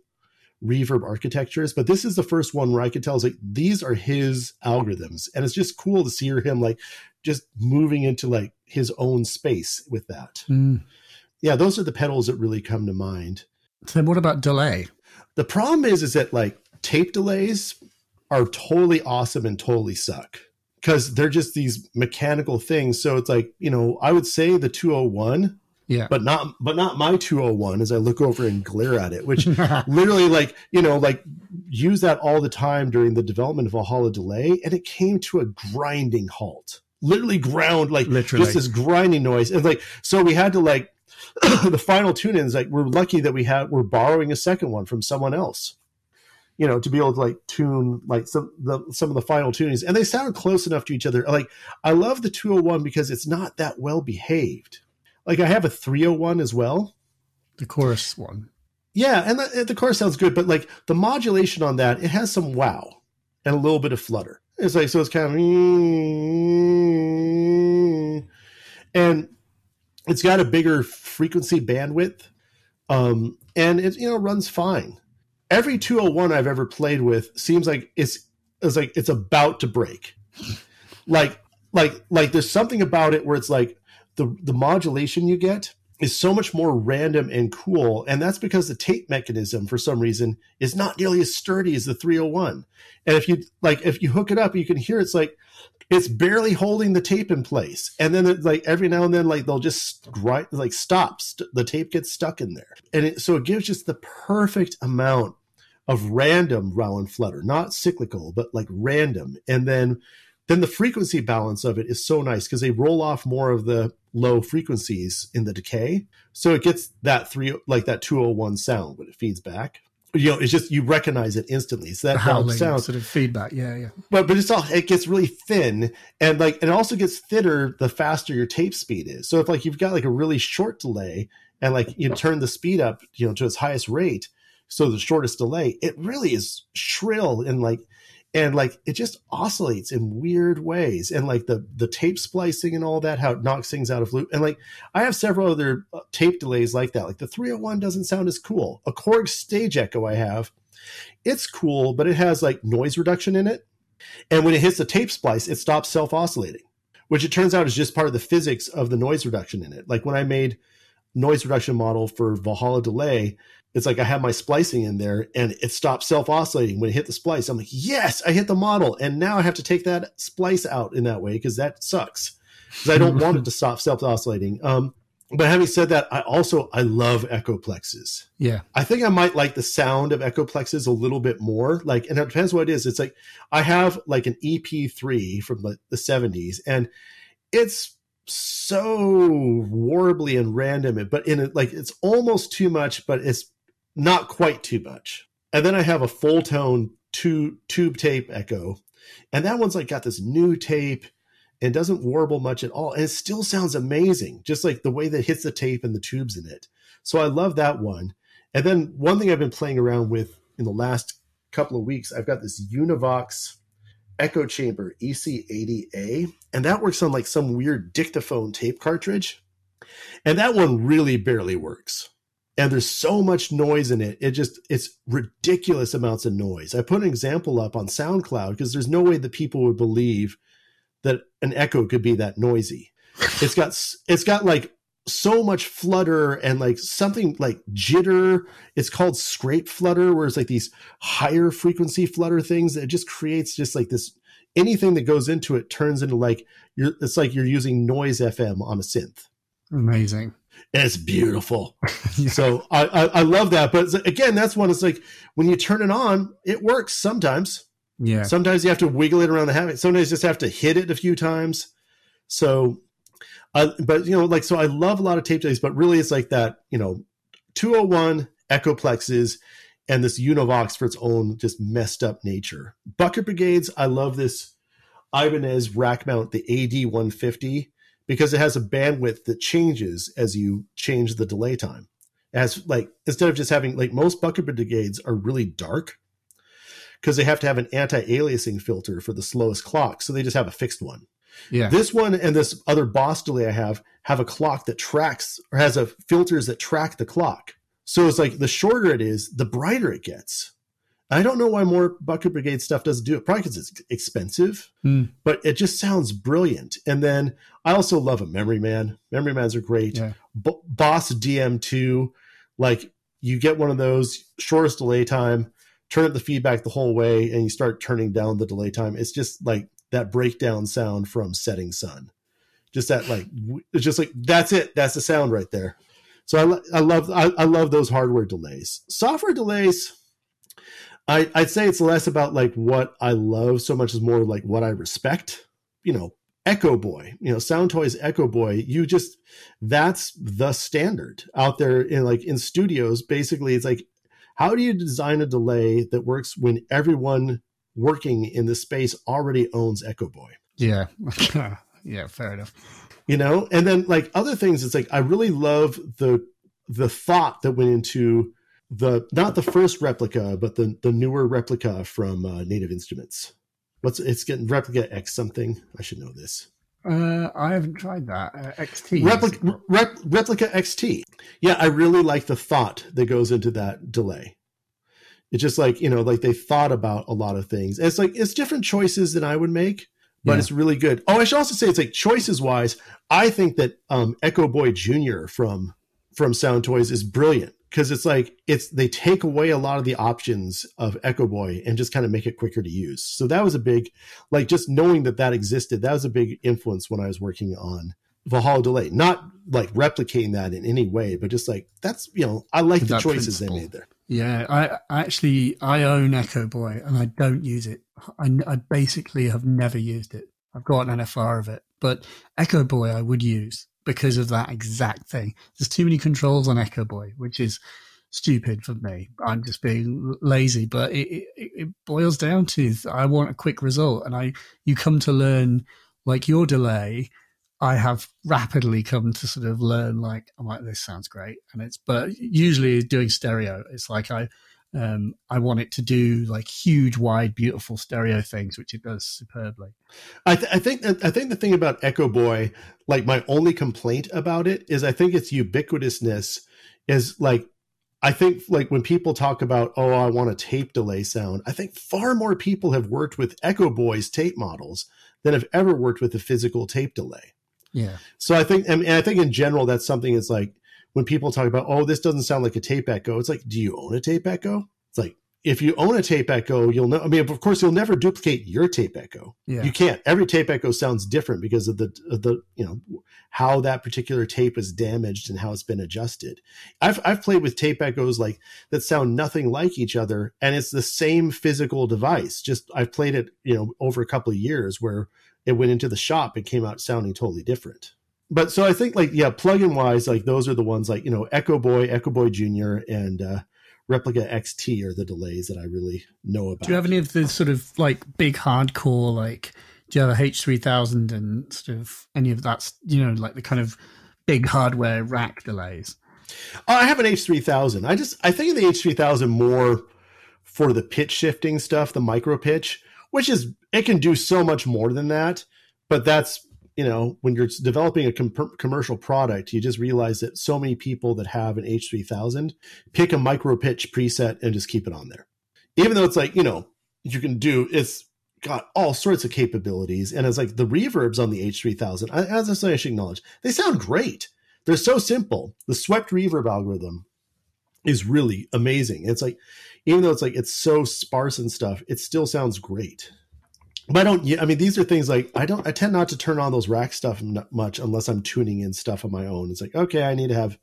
reverb architectures, but this is the first one where I could tell is like these are his algorithms. And it's just cool to see him like just moving into like his own space with that. Mm. Yeah, those are the pedals that really come to mind. So what about delay? The problem is, is that like tape delays are totally awesome and totally suck because they're just these mechanical things. So it's like, you know, I would say the 201 yeah. but not but not my 201 as I look over and glare at it, which literally like, you know, like use that all the time during the development of a Valhalla Delay, and it came to a grinding halt. Literally ground like Literally. just this grinding noise. And like so we had to like the final tune ins, like we're lucky that we had we're borrowing a second one from someone else. You know, to be able to like tune like some the some of the final tunings. And they sound close enough to each other. Like I love the 201 because it's not that well behaved. Like I have a 301 as well. the chorus one. Yeah, and the, the chorus sounds good, but like the modulation on that, it has some wow and a little bit of flutter. It's like so it's kind of and it's got a bigger frequency bandwidth, um, and it you know runs fine. Every 201 I've ever played with seems like it's it's like it's about to break. Like like like there's something about it where it's like the the modulation you get is so much more random and cool. And that's because the tape mechanism, for some reason, is not nearly as sturdy as the 301. And if you like, if you hook it up, you can hear it's like it's barely holding the tape in place. And then it's like every now and then, like they'll just grind, like stops. The tape gets stuck in there, and it, so it gives just the perfect amount of random row and flutter, not cyclical, but like random. And then then the frequency balance of it is so nice because they roll off more of the low frequencies in the decay. So it gets that three like that 201 sound when it feeds back. You know, it's just you recognize it instantly. So that howling sound sort of feedback. Yeah, yeah. but but it's all it gets really thin and like it also gets thinner the faster your tape speed is. So if like you've got like a really short delay and like you turn the speed up, you know, to its highest rate, so the shortest delay, it really is shrill and like and like it just oscillates in weird ways. And like the the tape splicing and all that how it knocks things out of loop. And like i have several other uh, tape delays like that. Like the 301 doesn't sound as cool. A korg stage echo i have. It's cool but it has like noise reduction in it. And when it hits the tape splice it stops self oscillating which it turns out is just part of the physics of the noise reduction in it. Like when i made noise reduction model for valhalla delay it's like I have my splicing in there and it stops self oscillating when it hit the splice. I'm like, yes, I hit the model. And now I have to take that splice out in that way because that sucks. Because I don't want it to stop self oscillating. Um, but having said that, I also I love echoplexes. Yeah. I think I might like the sound of echoplexes a little bit more. Like, and it depends what it is. It's like I have like an EP3 from the, the 70s, and it's so warbly and random, but in it, like it's almost too much, but it's not quite too much. And then I have a Fulltone two tube tape echo, and that one's like got this new tape and doesn't warble much at all, and it still sounds amazing, just like the way that hits the tape and the tubes in it. So I love that one. And then one thing I've been playing around with in the last couple of weeks, I've got this Univox Echo Chamber EC80A, and that works on like some weird dictaphone tape cartridge. And that one really barely works. And there's so much noise in it. It just, it's ridiculous amounts of noise. I put an example up on SoundCloud because there's no way that people would believe that an echo could be that noisy. It's got, it's got like so much flutter and like something like jitter. It's called scrape flutter, where it's like these higher frequency flutter things that just creates just like this anything that goes into it turns into like you're it's like you're using noise FM on a synth. Amazing. And it's beautiful. Yeah. So I, I I love that. But again, that's one. It's like when you turn it on, it works sometimes. Yeah. Sometimes you have to wiggle it around the habit. Sometimes you just have to hit it a few times. So, uh, but you know, like so, I love a lot of tape delays, but really, it's like that. You know, 201 echoplexes and this Univox for its own just messed up nature. Bucket brigades, I love this Ibanez rack mount, the AD 150, because it has a bandwidth that changes as you change the delay time. As like instead of just having like most bucket brigades are really dark because they have to have an anti-aliasing filter for the slowest clock, so they just have a fixed one. Yeah. This one and this other boss delay I have have a clock that tracks or has a filters that track the clock. So it's like the shorter it is, the brighter it gets. I don't know why more Bucket Brigade stuff doesn't do it. Probably because it's expensive, Hmm. but it just sounds brilliant. And then I also love a Memory Man. Memory Mans are great. Yeah. B- Boss DM2, like you get one of those shortest delay time, turn up the feedback the whole way and you start turning down the delay time. It's just like that breakdown sound from setting sun. Just that like it's just like that's it. That's the sound right there. So I, I love I, I love those hardware delays. Software delays, I, I'd say it's less about like what I love so much as more like what I respect. You know, Echo Boy, you know, Sound Toys Echo Boy, you just that's the standard out there in like in studios. Basically, it's like how do you design a delay that works when everyone working in the space already owns Echo Boy? Yeah. yeah, fair enough. You know, and then like other things, it's like I really love the the thought that went into the not the first replica, but the the newer replica from uh, Native Instruments. What's it's getting replica X something? I should know this. Uh, I haven't tried that. Uh, XT. Replica, rep, replica XT. Yeah, I really like the thought that goes into that delay. It's just like, you know, like they thought about a lot of things. It's like, it's different choices than I would make, but yeah. it's really good. Oh, I should also say it's like choices wise, I think that um, Echo Boy Jr. from from Sound Toys is brilliant because it's like it's they take away a lot of the options of Echo Boy and just kind of make it quicker to use. So that was a big, like just knowing that that existed, that was a big influence when I was working on Valhalla Delay. Not like replicating that in any way, but just like that's you know I like the choices principle. they made there. Yeah, I actually I own Echo Boy and I don't use it. I, I basically have never used it. I've got an NFR of it, but Echo Boy I would use because of that exact thing. There's too many controls on Echo Boy, which is stupid for me. I'm just being lazy, but it, it, it, boils down to I want a quick result, and I you come to learn like your delay. I have rapidly come to sort of learn like oh, I'm like this sounds great, and it's but usually doing stereo. It's like I um, I want it to do like huge, wide, beautiful stereo things, which it does superbly. I, th- I think I think the thing about Echo Boy, like my only complaint about it is I think its ubiquitousness is like I think like when people talk about oh I want a tape delay sound, I think far more people have worked with Echo Boy's tape models than have ever worked with a physical tape delay. Yeah. So I think and I think in general that's something that's like when people talk about, oh, this doesn't sound like a tape echo, it's like, do you own a tape echo? It's like, if you own a tape echo, you'll know. I mean, of course, you'll never duplicate your tape echo. Yeah. You can't. Every tape echo sounds different because of the of the you know how that particular tape is damaged and how it's been adjusted. I've I've played with tape echoes like that sound nothing like each other, and it's the same physical device. Just I've played it you know over a couple of years where it went into the shop and came out sounding totally different but so I think like yeah, plugin wise, like those are the ones like you know Echo Boy, Echo Boy Junior, and uh, Replica XT are the delays that I really know about. Do you have any of the sort of like big hardcore like? Do you have a H three thousand and sort of any of that? You know, like the kind of big hardware rack delays. Oh, I have an H three thousand. I just I think of the H three thousand more for the pitch shifting stuff, the micro pitch, which is it can do so much more than that. But that's you know, when you're developing a com- commercial product, you just realize that so many people that have an H3000 pick a micro pitch preset and just keep it on there. Even though it's like, you know, you can do, it's got all sorts of capabilities. And it's like the reverbs on the H3000, as I should acknowledge, they sound great. They're so simple. The swept reverb algorithm is really amazing. It's like, even though it's like, it's so sparse and stuff, it still sounds great but I don't. I mean, these are things like I don't. I tend not to turn on those rack stuff much unless I'm tuning in stuff on my own. It's like okay, I need to have,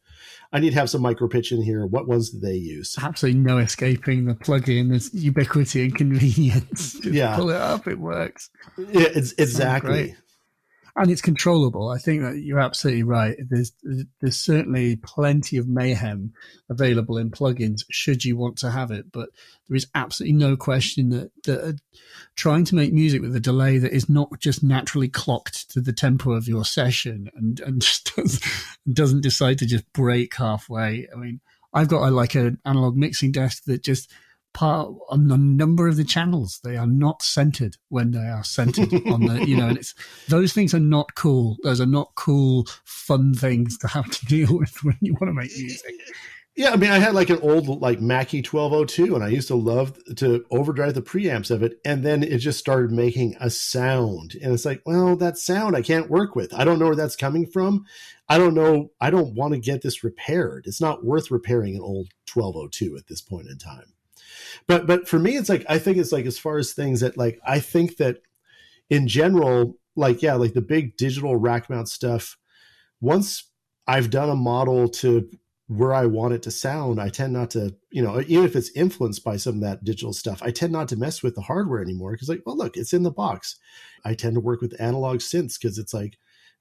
I need to have some micro pitch in here. What ones do they use? Absolutely no escaping the plug-in. There's ubiquity and convenience. yeah, pull it up, it works. Yeah, it's exactly and it's controllable. I think that you're absolutely right. There's there's certainly plenty of mayhem available in plugins should you want to have it, but there is absolutely no question that, that uh, trying to make music with a delay that is not just naturally clocked to the tempo of your session and and just does, doesn't decide to just break halfway. I mean, I've got a, like an analog mixing desk that just part on a number of the channels. They are not centered when they are centered on the, you know, and it's those things are not cool. Those are not cool, fun things to have to deal with when you want to make music. Yeah, I mean, I had like an old like Mackie 1202, and I used to love to overdrive the preamps of it, and then it just started making a sound, and it's like, well, that sound I can't work with. I don't know where that's coming from. I don't know. I don't want to get this repaired. It's not worth repairing an old 1202 at this point in time. But but for me, it's like I think it's like as far as things that like I think that in general, like yeah, like the big digital rack mount stuff. Once I've done a model to where I want it to sound, I tend not to, you know, even if it's influenced by some of that digital stuff, I tend not to mess with the hardware anymore because, like, well, look, it's in the box. I tend to work with analog synths because it's like,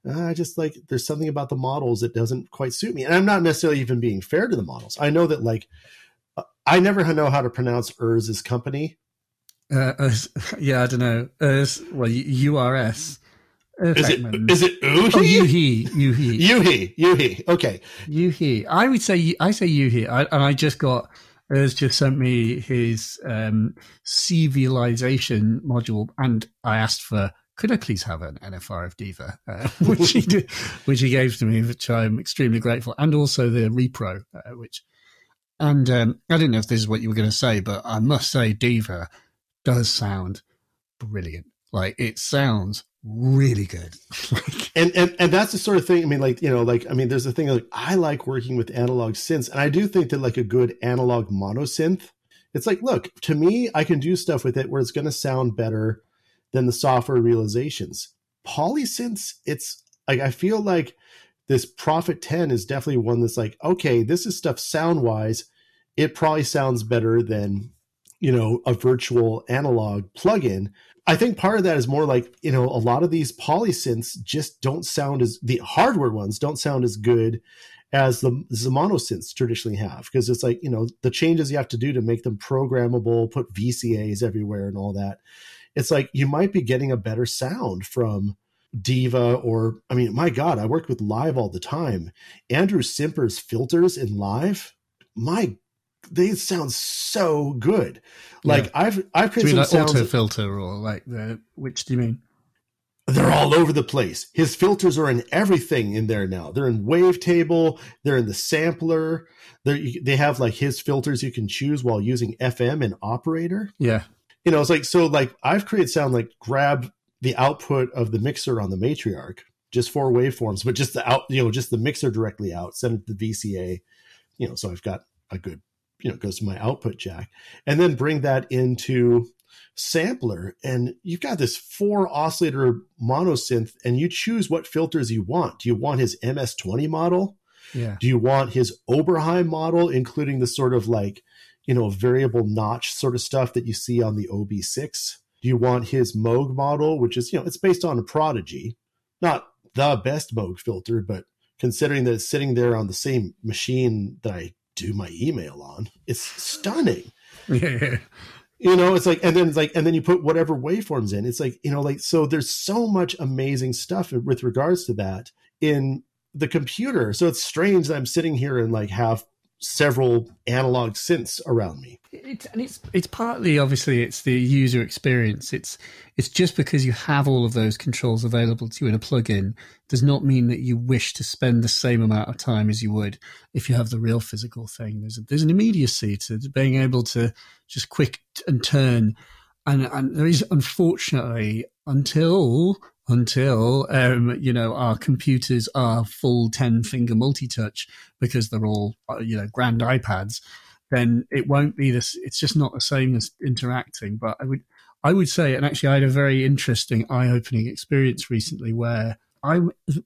uh, I just like, there's something about the models that doesn't quite suit me. And I'm not necessarily even being fair to the models. I know that, like, I never know how to pronounce Urs's company. Uh, yeah, I don't know. Urs, well, URS. Is it is it Uhi? Oh, Yuhi, Yuhi, Yuhi, Yuhi. Okay, Yuhi. I would say I say Yuhi, I, and I just got Urs just sent me his um, civilization module, and I asked for could I please have an NFR of Diva, uh, which he did, which he gave to me, which I'm extremely grateful, and also the repro, uh, which. And um, I didn't know if this is what you were going to say, but I must say, Diva does sound brilliant. Like it sounds really good. and, and and that's the sort of thing. I mean, like you know, like I mean, there's a thing like I like working with analog synths, and I do think that like a good analog monosynth. It's like, look, to me, I can do stuff with it where it's going to sound better than the software realizations. Polysynths, it's like I feel like this Prophet 10 is definitely one that's like, okay, this is stuff sound wise. It probably sounds better than you know a virtual analog plugin I think part of that is more like, you know, a lot of these polysynths just don't sound as the hardware ones don't sound as good as the, the monosynths traditionally have because it's like, you know, the changes you have to do to make them programmable, put VCAs everywhere and all that. It's like you might be getting a better sound from Diva or I mean, my God, I work with live all the time. Andrew Simper's filters in live, my they sound so good. Like yeah. I've I've created some like sounds auto filter or like the which do you mean? They're all over the place. His filters are in everything in there now. They're in Wavetable. They're in the sampler. They they have like his filters you can choose while using FM and operator. Yeah, you know it's like so like I've created sound like grab the output of the mixer on the matriarch just four waveforms, but just the out you know just the mixer directly out. Send it to the VCA. You know, so I've got a good you know goes to my output jack and then bring that into sampler and you've got this four oscillator monosynth and you choose what filters you want do you want his ms20 model yeah do you want his oberheim model including the sort of like you know variable notch sort of stuff that you see on the ob6 do you want his moog model which is you know it's based on a prodigy not the best moog filter but considering that it's sitting there on the same machine that i do my email on. It's stunning. Yeah. You know, it's like, and then it's like, and then you put whatever waveforms in. It's like, you know, like, so there's so much amazing stuff with regards to that in the computer. So it's strange that I'm sitting here and like have several analog synths around me. It's, and it's it's partly obviously it's the user experience. It's it's just because you have all of those controls available to you in a plugin does not mean that you wish to spend the same amount of time as you would if you have the real physical thing. There's a, there's an immediacy to being able to just quick and turn, and and there is unfortunately until until um, you know our computers are full 10 finger multi-touch because they're all uh, you know grand ipads then it won't be this it's just not the same as interacting. But i would i would say and actually i had a very interesting eye-opening experience recently where i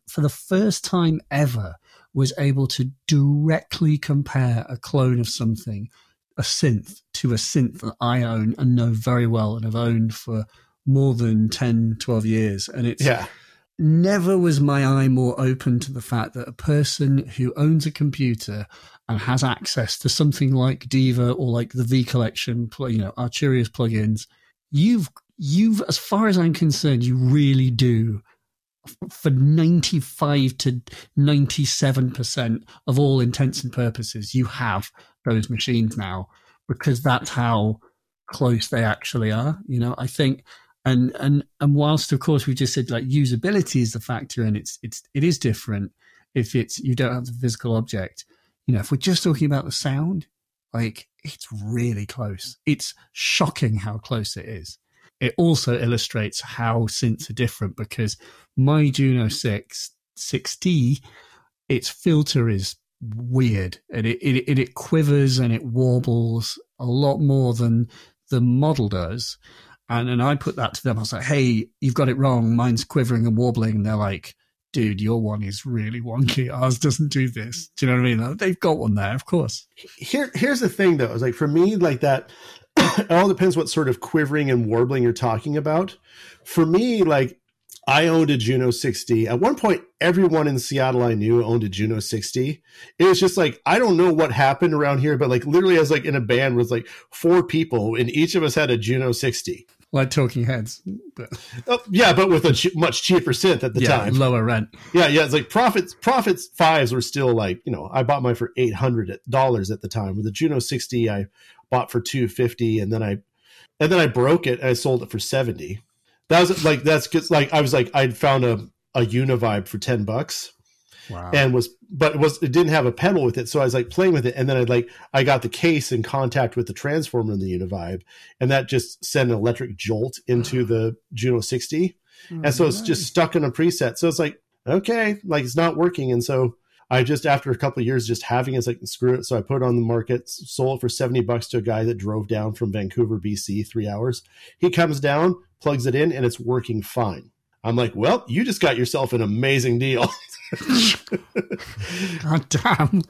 for the first time ever was able to directly compare a clone of something a synth to a synth that i own and know very well and have owned for more than 10, 12 years. And it's yeah. never was my eye more open to the fact that a person who owns a computer and has access to something like Diva or like the V collection, you know, Arturia's plugins, you've, you've, as far as I'm concerned, you really do for 95 to 97% of all intents and purposes, you have those machines now because that's how close they actually are. You know, I think and and and whilst of course we just said like usability is the factor and it's it's it is different if it's you don't have the physical object. You know if we're just talking about the sound like it's really close. It's shocking how close it is. It also illustrates how synths are different because my juno 6 6t its filter is weird and it, it, it quivers and it warbles a lot more than the model does. And and I put that to them. I was like, "Hey, you've got it wrong. Mine's quivering and wobbling." And they're like, "Dude, your one is really wonky. Ours doesn't do this." Do you know what I mean? They've got one there, of course. Here, here's the thing, though. Is like for me, like that. it all depends what sort of quivering and warbling you're talking about. For me, like I owned a Juno 60. At one point, everyone in Seattle I knew owned a Juno 60. It was just like, I don't know what happened around here, but like literally, I was like in a band with like four people, and each of us had a Juno 60. Like Talking Heads. But. Oh, yeah, but with a ch- much cheaper synth at the yeah, time. Lower rent. Yeah, yeah. It's like Prophets. Prophet fives were still like, you know, I bought mine for $800 at the time. With the Juno 60, I bought for 250 and then I, and then I broke it and I sold it for 70 that was like that's cause like I was like I'd found a a Univibe for ten bucks. Wow. And was but it was it didn't have a pedal with it, so I was like playing with it, and then I like I got the case in contact with the transformer in the Univibe, and that just sent an electric jolt into ah. the Juno 60, oh, and so nice. it's just stuck in a preset. So it's like okay, like it's not working, and so I just after a couple of years just having it, it's like screw it. So I put it on the market, sold it for seventy bucks to a guy that drove down from Vancouver, BC, three hours. He comes down, plugs it in, and it's working fine. I'm like, well, you just got yourself an amazing deal. God damn.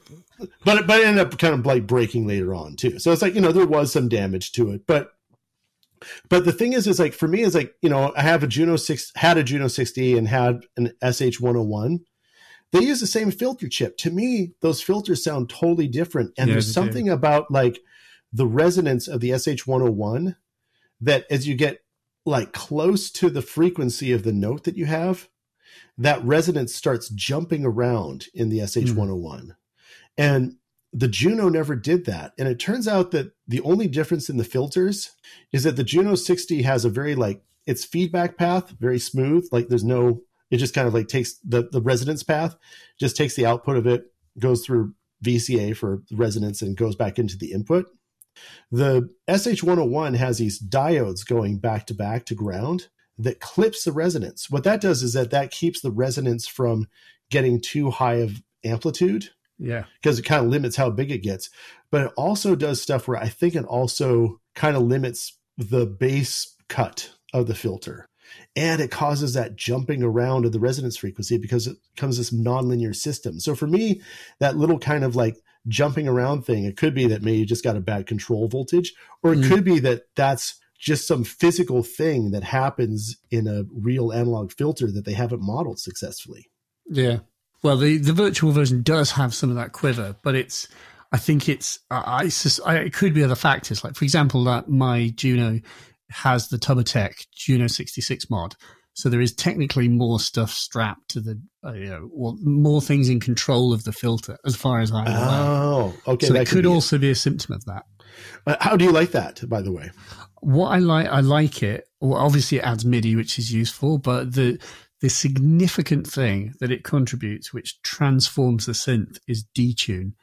But but it ended up kind of like breaking later on too. So it's like, you know, there was some damage to it. But but the thing is, is like for me, is like, you know, I have a Juno six had a Juno 60 and had an SH 101. They use the same filter chip. To me, those filters sound totally different. And yeah, there's something do. about like the resonance of the SH 101 that as you get like close to the frequency of the note that you have, that resonance starts jumping around in the SH101. Mm. And the Juno never did that. And it turns out that the only difference in the filters is that the Juno 60 has a very like its feedback path, very smooth. Like there's no, it just kind of like takes the, the resonance path, just takes the output of it, goes through VCA for resonance and goes back into the input. The SH101 has these diodes going back to back to ground that clips the resonance. What that does is that that keeps the resonance from getting too high of amplitude. Yeah. Because it kind of limits how big it gets. But it also does stuff where I think it also kind of limits the bass cut of the filter. And it causes that jumping around of the resonance frequency because it becomes this nonlinear system. So for me, that little kind of like jumping around thing. It could be that maybe you just got a bad control voltage, or it mm. could be that that's just some physical thing that happens in a real analog filter that they haven't modeled successfully. Yeah. Well, the, the virtual version does have some of that quiver, but it's, I think it's, I, I, it could be other factors. Like, for example, that my Juno has the Tubbutec Juno 66 mod. So there is technically more stuff strapped to the, uh, you know, or more things in control of the filter, as far as I'm aware. Oh, okay. So that could, could be also it. be a symptom of that. Uh, how do you like that, by the way? What I like, I like it. Well, obviously, it adds MIDI, which is useful, but the the significant thing that it contributes, which transforms the synth, is detune.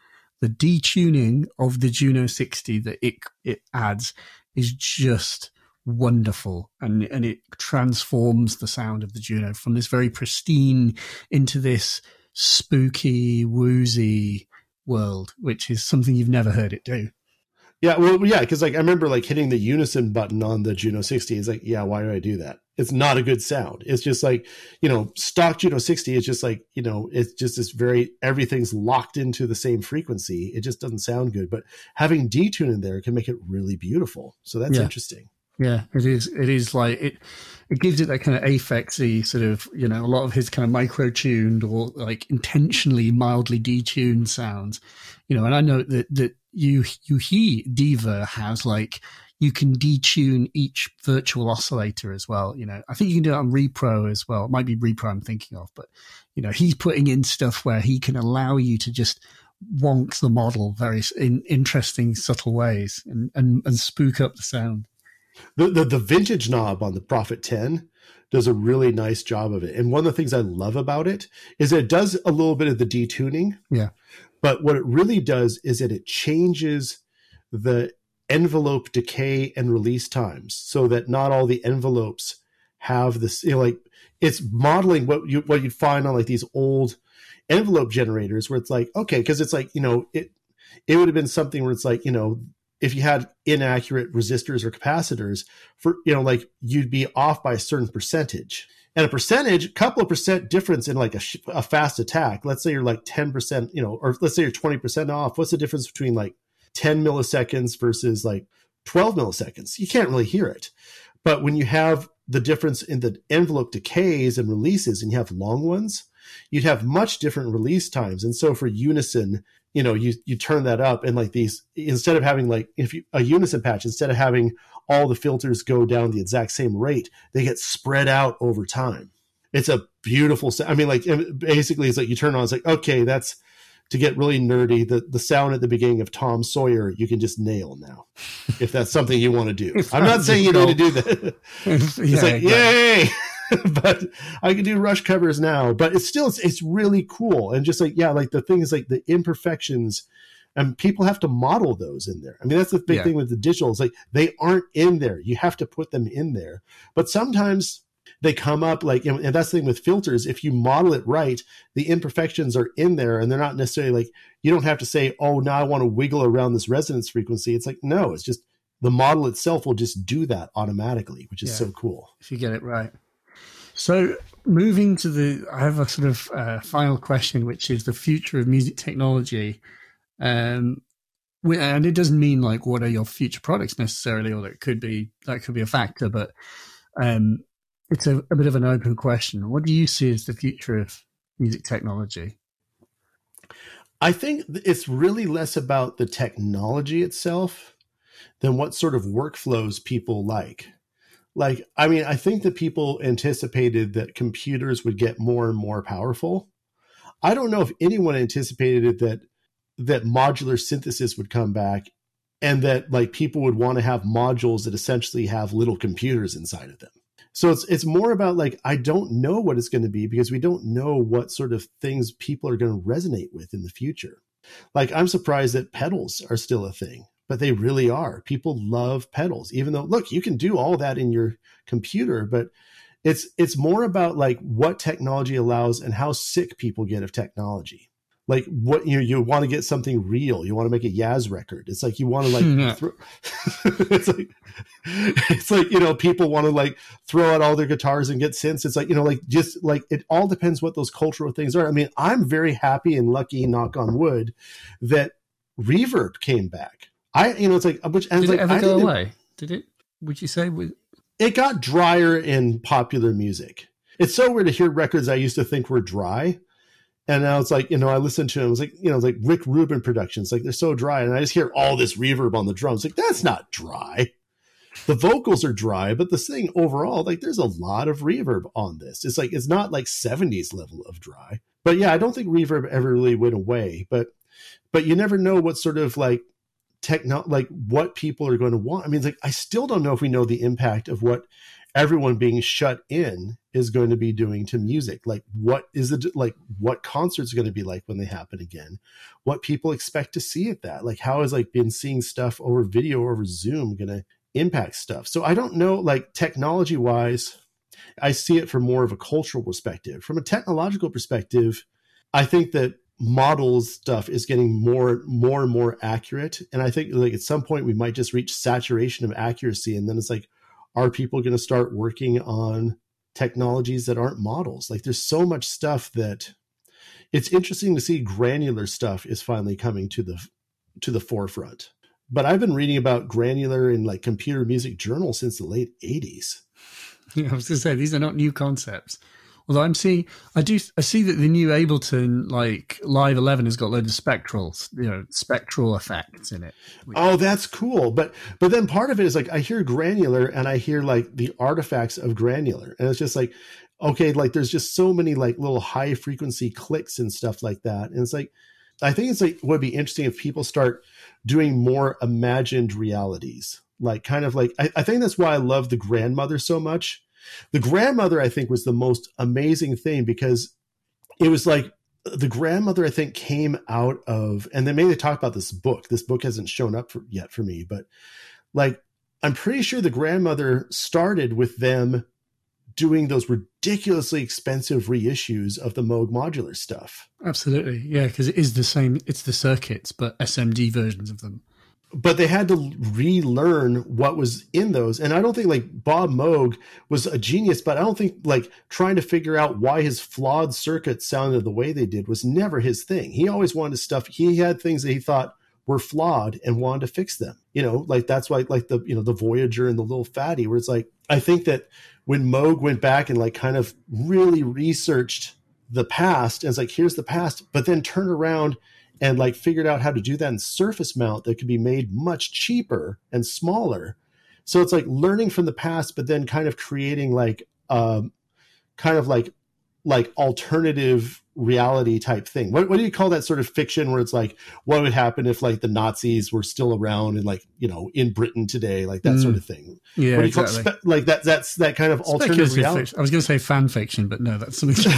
The detuning of the Juno 60 that it it adds is just wonderful and and it transforms the sound of the Juno from this very pristine into this spooky woozy world which is something you've never heard it do. Yeah well yeah because like i remember like hitting the unison button on the juno 60 it's like yeah why do i do that? It's not a good sound. It's just like you know stock juno 60 is just like you know it's just this very everything's locked into the same frequency. It just doesn't sound good. But having detune in there can make it really beautiful. So that's yeah. interesting yeah, it is. It is like it. It gives it that kind of Aphex sort of, you know, a lot of his kind of micro tuned or like intentionally mildly detuned sounds, you know. And I know that that you you he Diva has like you can detune each virtual oscillator as well. You know, I think you can do it on Repro as well. It might be Repro I'm thinking of, but you know, he's putting in stuff where he can allow you to just wonk the model very in interesting, subtle ways and, and, and spook up the sound. The, the, the vintage knob on the Prophet 10 does a really nice job of it. And one of the things I love about it is it does a little bit of the detuning. Yeah. But what it really does is that it changes the envelope decay and release times so that not all the envelopes have this you know, like it's modeling what you what you'd find on like these old envelope generators where it's like okay because it's like you know it it would have been something where it's like you know if you had inaccurate resistors or capacitors for you know like you'd be off by a certain percentage. And a percentage couple of percent difference in like a, a fast attack. Let's say you're like 10% you know or let's say you're 20% off. What's the difference between like 10 milliseconds versus like 12 milliseconds? You can't really hear it. But when you have the difference in the envelope decays and releases and you have long ones you'd have much different release times. And so for unison you know you you turn that up and like these instead of having like if you a unison patch instead of having all the filters go down the exact same rate they get spread out over time. It's a beautiful i mean like basically it's like you turn on it's like okay that's to get really nerdy the the sound at the beginning of tom sawyer you can just nail now if that's something you want to do i'm not saying you need to do that. It's yeah, like yay but I can do rush covers now. But it's still it's, it's really cool and just like yeah, like the things like the imperfections and people have to model those in there. I mean, that's the big yeah. thing with the digital. It's like they aren't in there. You have to put them in there. But sometimes they come up like, and that's the thing with filters. If you model it right, the imperfections are in there, and they're not necessarily like you don't have to say, "Oh, now I want to wiggle around this resonance frequency." It's like no, it's just the model itself will just do that automatically, which is yeah. so cool if you get it right. So, moving to the, I have a sort of uh, final question, which is the future of music technology. Um, and it doesn't mean like what are your future products necessarily, or that could be that could be a factor, but um, it's a, a bit of an open question. What do you see as the future of music technology? I think it's really less about the technology itself than what sort of workflows people like like i mean i think that people anticipated that computers would get more and more powerful. I don't know if anyone anticipated that that modular synthesis would come back and that like people would want to have modules that essentially have little computers inside of them. So it's it's more about like i don't know what it's going to be because we don't know what sort of things people are going to resonate with in the future. Like i'm surprised that pedals are still a thing but they really are. People love pedals, even though look, you can do all that in your computer, but it's it's more about like what technology allows and how sick people get of technology. Like what you know, you want to get something real. You want to make a Yaz record. It's like you want to like throw, it's like it's like you know people want to like throw out all their guitars and get synths. It's like you know like just like it all depends what those cultural things are. I mean, I'm very happy and lucky, knock on wood, that reverb came back I, you know, it's like which did it like, ever go away? Did it? Would you say? It got drier in popular music. It's so weird to hear records I used to think were dry, and now it's like you know I listen to them. It's like you know like Rick Rubin productions. Like they're so dry, and I just hear all this reverb on the drums. Like that's not dry. The vocals are dry, but the thing overall, like there's a lot of reverb on this. It's like it's not like 70s level of dry. But yeah, I don't think reverb ever really went away. But but you never know what sort of like techno like what people are going to want. I mean, like I still don't know if we know the impact of what everyone being shut in is going to be doing to music. Like what is it like what concerts are going to be like when they happen again? What people expect to see at that? Like how is like been seeing stuff over video or over Zoom going to impact stuff? So I don't know like technology wise I see it from more of a cultural perspective. From a technological perspective, I think that models stuff is getting more more and more accurate. And i think like at some point we might just reach saturation of accuracy. And then it's like are people going to start working on technologies that aren't models? Like there's so much stuff that it's interesting to see granular stuff is finally coming to the to the forefront. But i've been reading about granular in like computer music journal since the late 80s yeah, i was going to say these are not new concepts Although I'm seeing, I do, I see that the new Ableton like Live 11 has got loads of spectral, you know, spectral effects in it. Oh, that's cool. But but then part of it is like I hear granular and I hear like the artifacts of granular, and it's just like, okay, like there's just so many like little high frequency clicks and stuff like that, and it's like, I think it's like would be interesting if people start doing more imagined realities, like kind of like I, I think that's why I love the grandmother so much the grandmother, I think, was the most amazing thing because it was like the grandmother, I think, came out of, and then maybe they talk about this book. This book hasn't shown up for, yet for me, but like, I'm pretty sure the grandmother started with them doing those ridiculously expensive reissues of the Moog modular stuff. Absolutely. Yeah, because it is the same, it's the circuits, but SMD versions of them but they had to relearn what was in those. And I don't think like Bob Moog was a genius, but I don't think like trying to figure out why his flawed circuits sounded the way they did was never his thing. He always wanted stuff. He had things that he thought were flawed and wanted to fix them. You know, like that's why like the you know the Voyager and the Little Phatty, where it's like I think that when Moog went back and like kind of really researched the past and it's like here's the past, but then turn around and like figured out how to do that in surface mount that could be made much cheaper and smaller. So it's like learning from the past, but then kind of creating like um, kind of like like alternative reality type thing. What, what do you call that sort of fiction where it's like, what would happen if like the Nazis were still around and like, you know, in Britain today, like that mm. sort of thing. Yeah, exactly. Spe- like that, that's that kind of alternative reality. Fiction. I was going to say fan fiction, but no, that's something.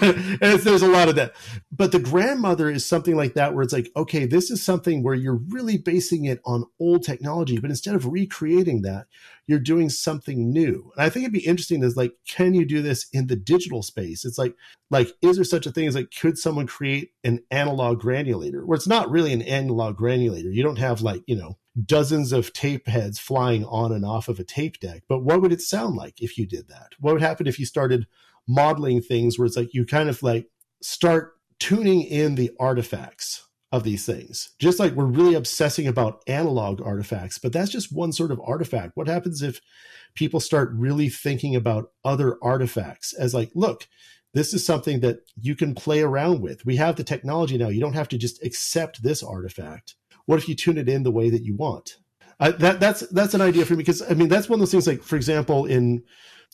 and there's a lot of that. But the grandmother is something like that where it's like, okay, this is something where you're really basing it on old technology, but instead of recreating that, you're doing something new. And I think it'd be interesting is like, can you do this in the digital space? It's like, like, is there such a thing as like, could someone create an analog granulator where it's not really an analog granulator? You don't have like, you know, dozens of tape heads flying on and off of a tape deck. But what would it sound like if you did that? What would happen if you started modeling things where it's like you kind of like start tuning in the artifacts of these things. Just like we're really obsessing about analog artifacts, but that's just one sort of artifact. What happens if people start really thinking about other artifacts as like, look, this is something that you can play around with. We have the technology now. You don't have to just accept this artifact. What if you tune it in the way that you want? Uh, that that's that's an idea for me because I mean that's one of those things. Like for example, in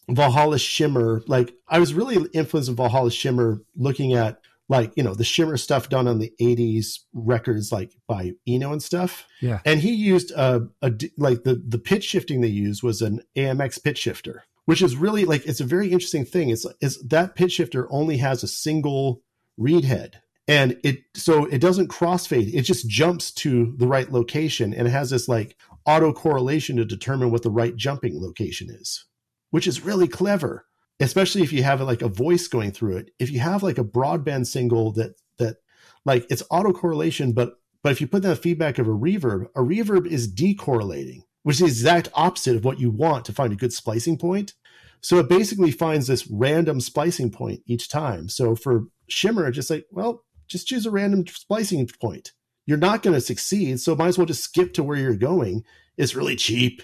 Valhalla Shimmer, like I was really influenced in Valhalla Shimmer looking at like you know the shimmer stuff done on the 80s records like by eno and stuff yeah and he used a, a like the the pitch shifting they used was an AMS pitch shifter which is really like it's a very interesting thing. It's that pitch shifter only has a single read head. And it so it doesn't crossfade. It just jumps to the right location and it has this like auto correlation to determine what the right jumping location is which is really clever especially if you have like a voice going through it. If you have like a broadband single that that like it's autocorrelation but but if you put that feedback of a reverb a reverb is decorrelating which is the exact opposite of what you want to find a good splicing point so it basically finds this random splicing point each time so for shimmer just like well just choose a random splicing point you're not going to succeed so might as well just skip to where you're going it's really cheap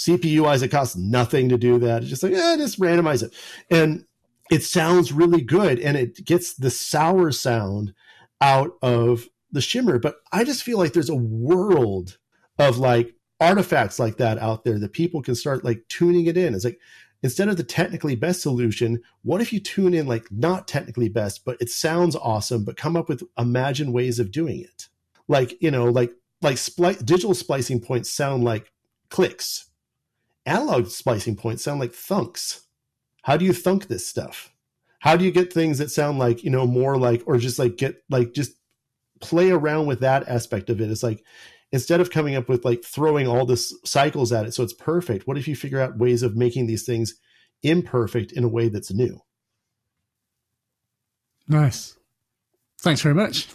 CPU wise, it costs nothing to do that. It's just like, yeah, just randomize it. And it sounds really good and it gets the sour sound out of the shimmer. But I just feel like there's a world of like artifacts like that out there that people can start like tuning it in. It's like, instead of the technically best solution, what if you tune in like not technically best, but it sounds awesome, but come up with imagine ways of doing it? Like, you know, like like spli- digital splicing points sound like clicks analog splicing points sound like thunks. How do you thunk this stuff? How do you get things that sound like, you know, more like, or just like get, like, just play around with that aspect of it? It's like, instead of coming up with like throwing all this cycles at it so it's perfect, what if you figure out ways of making these things imperfect in a way that's new? Nice. Thanks very much.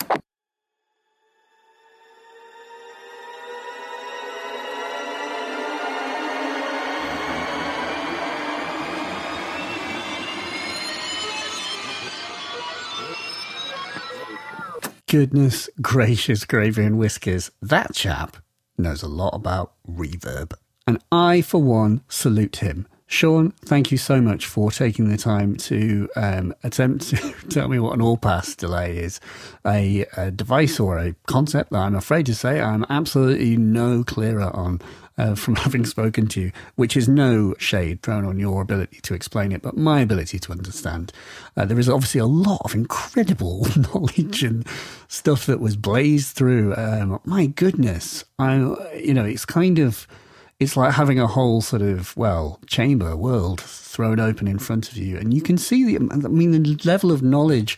Goodness gracious, gravy and whiskers. That chap knows a lot about reverb. And I, for one, salute him. Sean, thank you so much for taking the time to um, attempt to tell me what an all pass delay is. A, a, device or a concept that I'm afraid to say I'm absolutely no clearer on uh, from having spoken to you, which is no shade thrown on your ability to explain it, but my ability to understand. Uh, there is obviously a lot of incredible knowledge and stuff that was blazed through. Um, my goodness, I, you know, it's kind of, it's like having a whole sort of well chamber world thrown open in front of you, and you can see the. I mean, the level of knowledge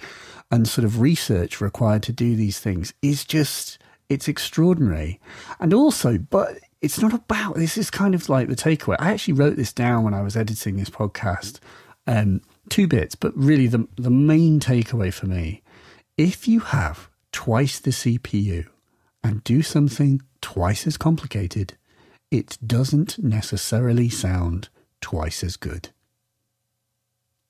and sort of research required to do these things is just it's extraordinary, and also, but it's not about this is kind of like the takeaway. I actually wrote this down when I was editing this podcast. Um, two bits, but really the the main takeaway for me: if you have twice the CPU and do something twice as complicated, it doesn't necessarily sound twice as good.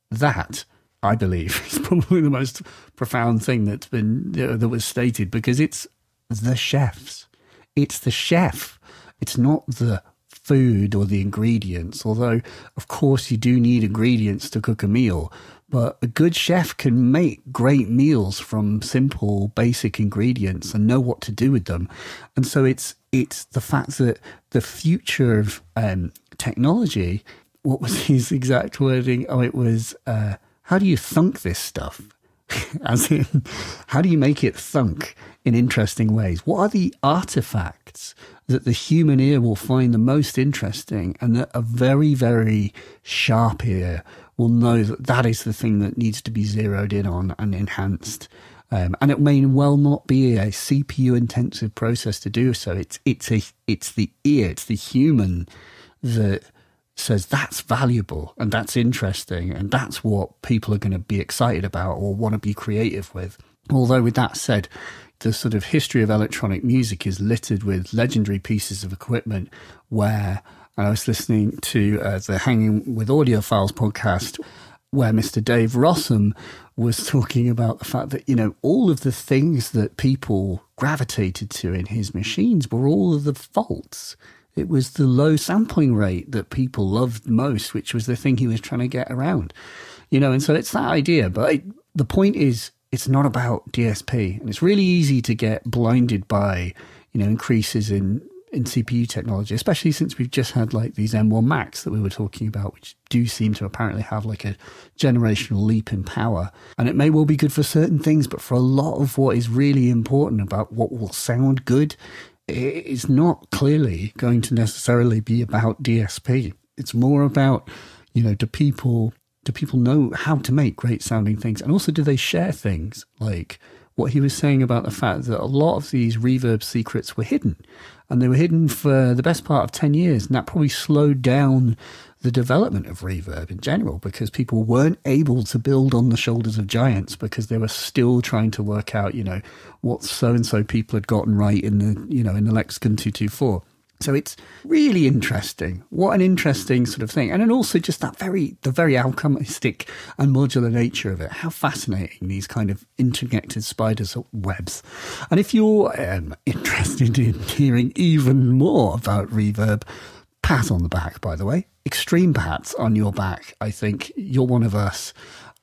That, I believe, is probably the most profound thing that's been that was stated because it's the chefs. It's the chef. It's not the food or the ingredients. Although, of course, you do need ingredients to cook a meal, but a good chef can make great meals from simple, basic ingredients and know what to do with them. And so it's it's the fact that the future of um, technology. What was his exact wording? Oh, it was uh, how do you thunk this stuff? As in, how do you make it thunk in interesting ways? What are the artifacts that the human ear will find the most interesting and that a very, very sharp ear will know that that is the thing that needs to be zeroed in on and enhanced. Um, and it may well not be a CPU intensive process to do so. It's it's a it's the ear, it's the human that says that's valuable and that's interesting and that's what people are going to be excited about or want to be creative with. Although with that said, the sort of history of electronic music is littered with legendary pieces of equipment where I was listening to uh, the Hanging with Audiophiles podcast where Mr. Dave Rossum was talking about the fact that, you know, all of the things that people gravitated to in his machines were all of the faults. It was the low sampling rate that people loved most, which was the thing he was trying to get around. You know, and so it's that idea. But the point is, it's not about DSP. And it's really easy to get blinded by, you know, increases in in CPU technology, especially since we've just had like these M1 Macs that we were talking about, which do seem to apparently have like a generational leap in power. And it may well be good for certain things, but for a lot of what is really important about what will sound good, it is not clearly going to necessarily be about DSP. It's more about, you know, do people do people know how to make great sounding things? And also do they share things like what he was saying about the fact that a lot of these reverb secrets were hidden and they were hidden for the best part of 10 years. And that probably slowed down the development of reverb in general because people weren't able to build on the shoulders of giants because they were still trying to work out, you know, what so and so people had gotten right in the, you know, in the Lexicon 224. So it's really interesting. What an interesting sort of thing. And then also just that very, the very alchemistic and modular nature of it. How fascinating these kind of interconnected spiders webs. And if you're um, interested in hearing even more about reverb, pat on the back, by the way. Extreme pats on your back. I think you're one of us.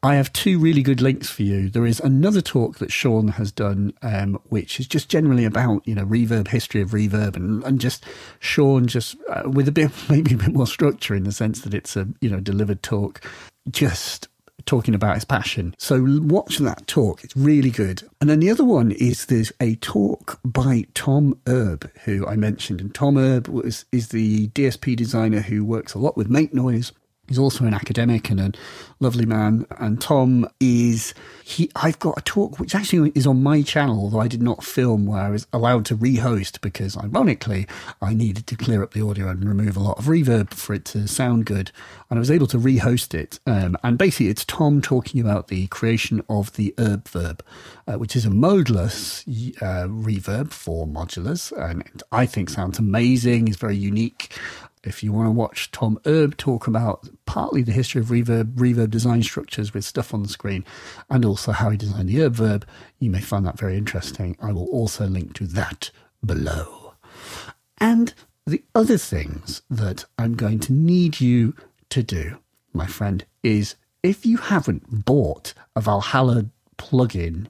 I have two really good links for you. There is another talk that Sean has done, um, which is just generally about you know reverb, history of reverb, and, and just Sean just uh, with a bit maybe a bit more structure in the sense that it's a you know delivered talk, just talking about his passion. So watch that talk; it's really good. And then the other one is there's a talk by Tom Erbe, who I mentioned, and Tom Erbe was is the DSP designer who works a lot with Make Noise He's also an academic and a lovely man. And Tom is he. I've got a talk which actually is on my channel, although I did not film, where I was allowed to rehost because, ironically, I needed to clear up the audio and remove a lot of reverb for it to sound good. And I was able to rehost it. Um, and basically, it's Tom talking about the creation of the Erbe-Verb, uh, which is a modeless uh, reverb for modulars, and I think sounds amazing. It's very unique if you want to watch Tom Erbe talk about partly the history of reverb, reverb design structures with stuff on the screen, and also how he designed the Erbe-Verb, you may find that very interesting. I will also link to that below. And the other things that I'm going to need you to do, my friend, is if you haven't bought a Valhalla plugin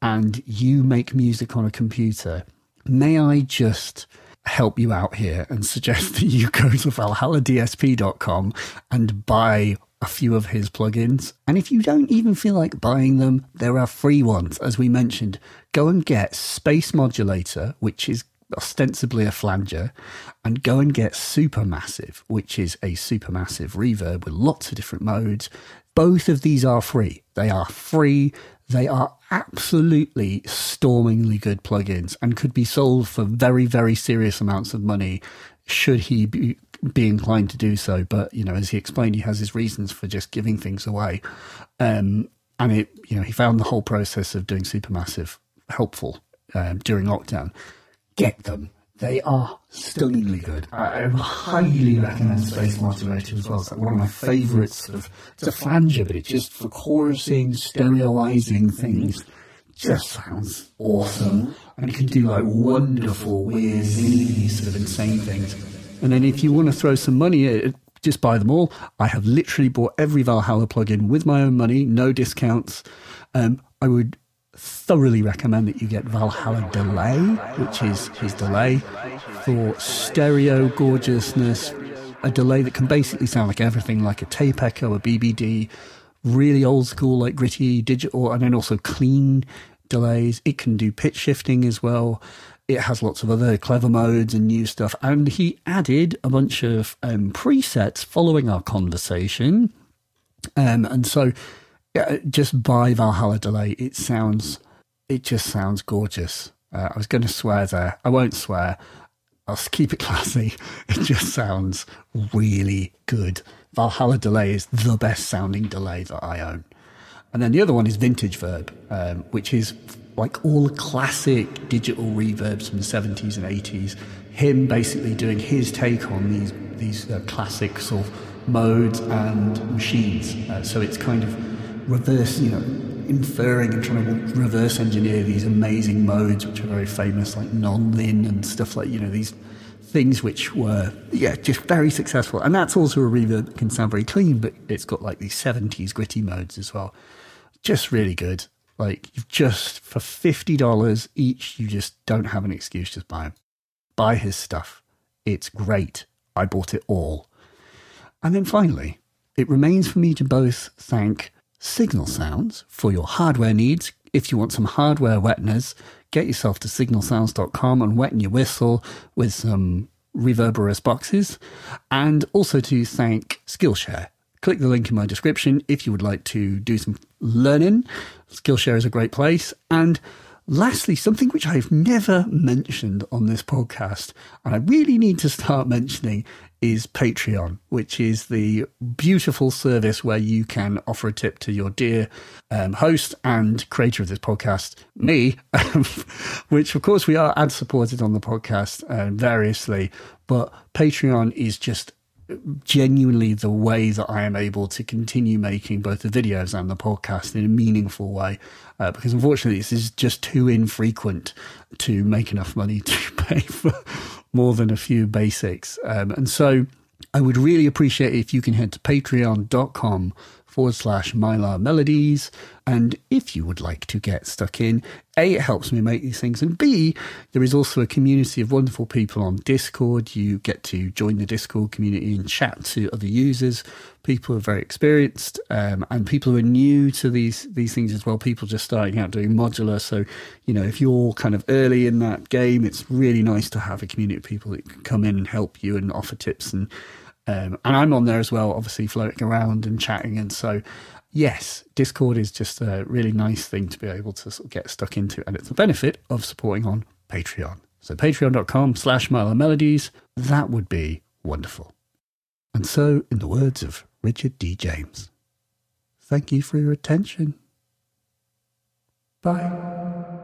and you make music on a computer, may I just help you out here and suggest that you go to valhalladsp.com and buy a few of his plugins. And if you don't even feel like buying them, there are free ones. As we mentioned, go and get Space Modulator, which is ostensibly a flanger, and go and get Supermassive, which is a supermassive reverb with lots of different modes. Both of these are free. They are free. They are absolutely stormingly good plugins and could be sold for very, very serious amounts of money should he be, be inclined to do so. But, you know, as he explained, he has his reasons for just giving things away. Um, and it, you know, he found the whole process of doing Supermassive helpful um, during lockdown. Get them. They are stunningly good. I, I highly recommend Space Modulator as well. It's like one of my favourites. Sort of, it's a flanger, but it's just for chorusing, stereoizing things. Just sounds awesome, and it can do like wonderful, weird, sort of insane things. And then if you want to throw some money at it, just buy them all. I have literally bought every Valhalla plugin with my own money, no discounts. Um, I would thoroughly recommend that you get Valhalla Delay, which is his delay for stereo gorgeousness, a delay that can basically sound like everything, like a tape echo, a BBD, really old school, like gritty digital, and then also clean delays. It can do pitch shifting as well. It has lots of other clever modes and new stuff. And he added a bunch of um, presets following our conversation. Um, and so yeah, just buy Valhalla Delay. It sounds, it just sounds gorgeous. Uh, I was going to swear there. I won't swear. I'll keep it classy. It just sounds really good. Valhalla Delay is the best sounding delay that I own. And then the other one is Vintage Verb, um, which is like all classic digital reverbs from the 70s and 80s. Him basically doing his take on these these uh, classic sort of modes and machines. Uh, so it's kind of reverse, you know, inferring and trying to reverse engineer these amazing modes, which are very famous, like non-lin and stuff like you know these things which were yeah just very successful. And that's also a reverb that can sound very clean, but it's got like these 70s gritty modes as well. Just really good. Like you've just for fifty dollars each, you just don't have an excuse. Just buy. Buy his stuff. It's great. I bought it all. And then finally, it remains for me to both thank Signal Sounds for your hardware needs. If you want some hardware wetness, get yourself to signalsounds.com and wetten your whistle with some reverberous boxes. And also to thank Skillshare click the link in my description if you would like to do some learning. Skillshare is a great place. And lastly, something which I've never mentioned on this podcast, and I really need to start mentioning, is Patreon, which is the beautiful service where you can offer a tip to your dear um, host and creator of this podcast, me, which of course we are ad supported on the podcast uh, variously, but Patreon is just genuinely the way that I am able to continue making both the videos and the podcast in a meaningful way. Uh, because unfortunately, this is just too infrequent to make enough money to pay for more than a few basics. Um, and so I would really appreciate if you can head to patreon.com forward slash Mylar Melodies. And if you would like to get stuck in, A, it helps me make these things, and B, there is also a community of wonderful people on Discord. You get to join the Discord community and chat to other users, people who are very experienced, um, and people who are new to these these things as well. People just starting out doing modular. So, you know, if you're kind of early in that game, it's really nice to have a community of people that can come in and help you and offer tips and um, and I'm on there as well, obviously floating around and chatting. And so, yes, Discord is just a really nice thing to be able to sort of get stuck into. And it's a benefit of supporting on Patreon. So patreon.com slash Melodies, that would be wonderful. And so, in the words of Richard D. James, thank you for your attention. Bye.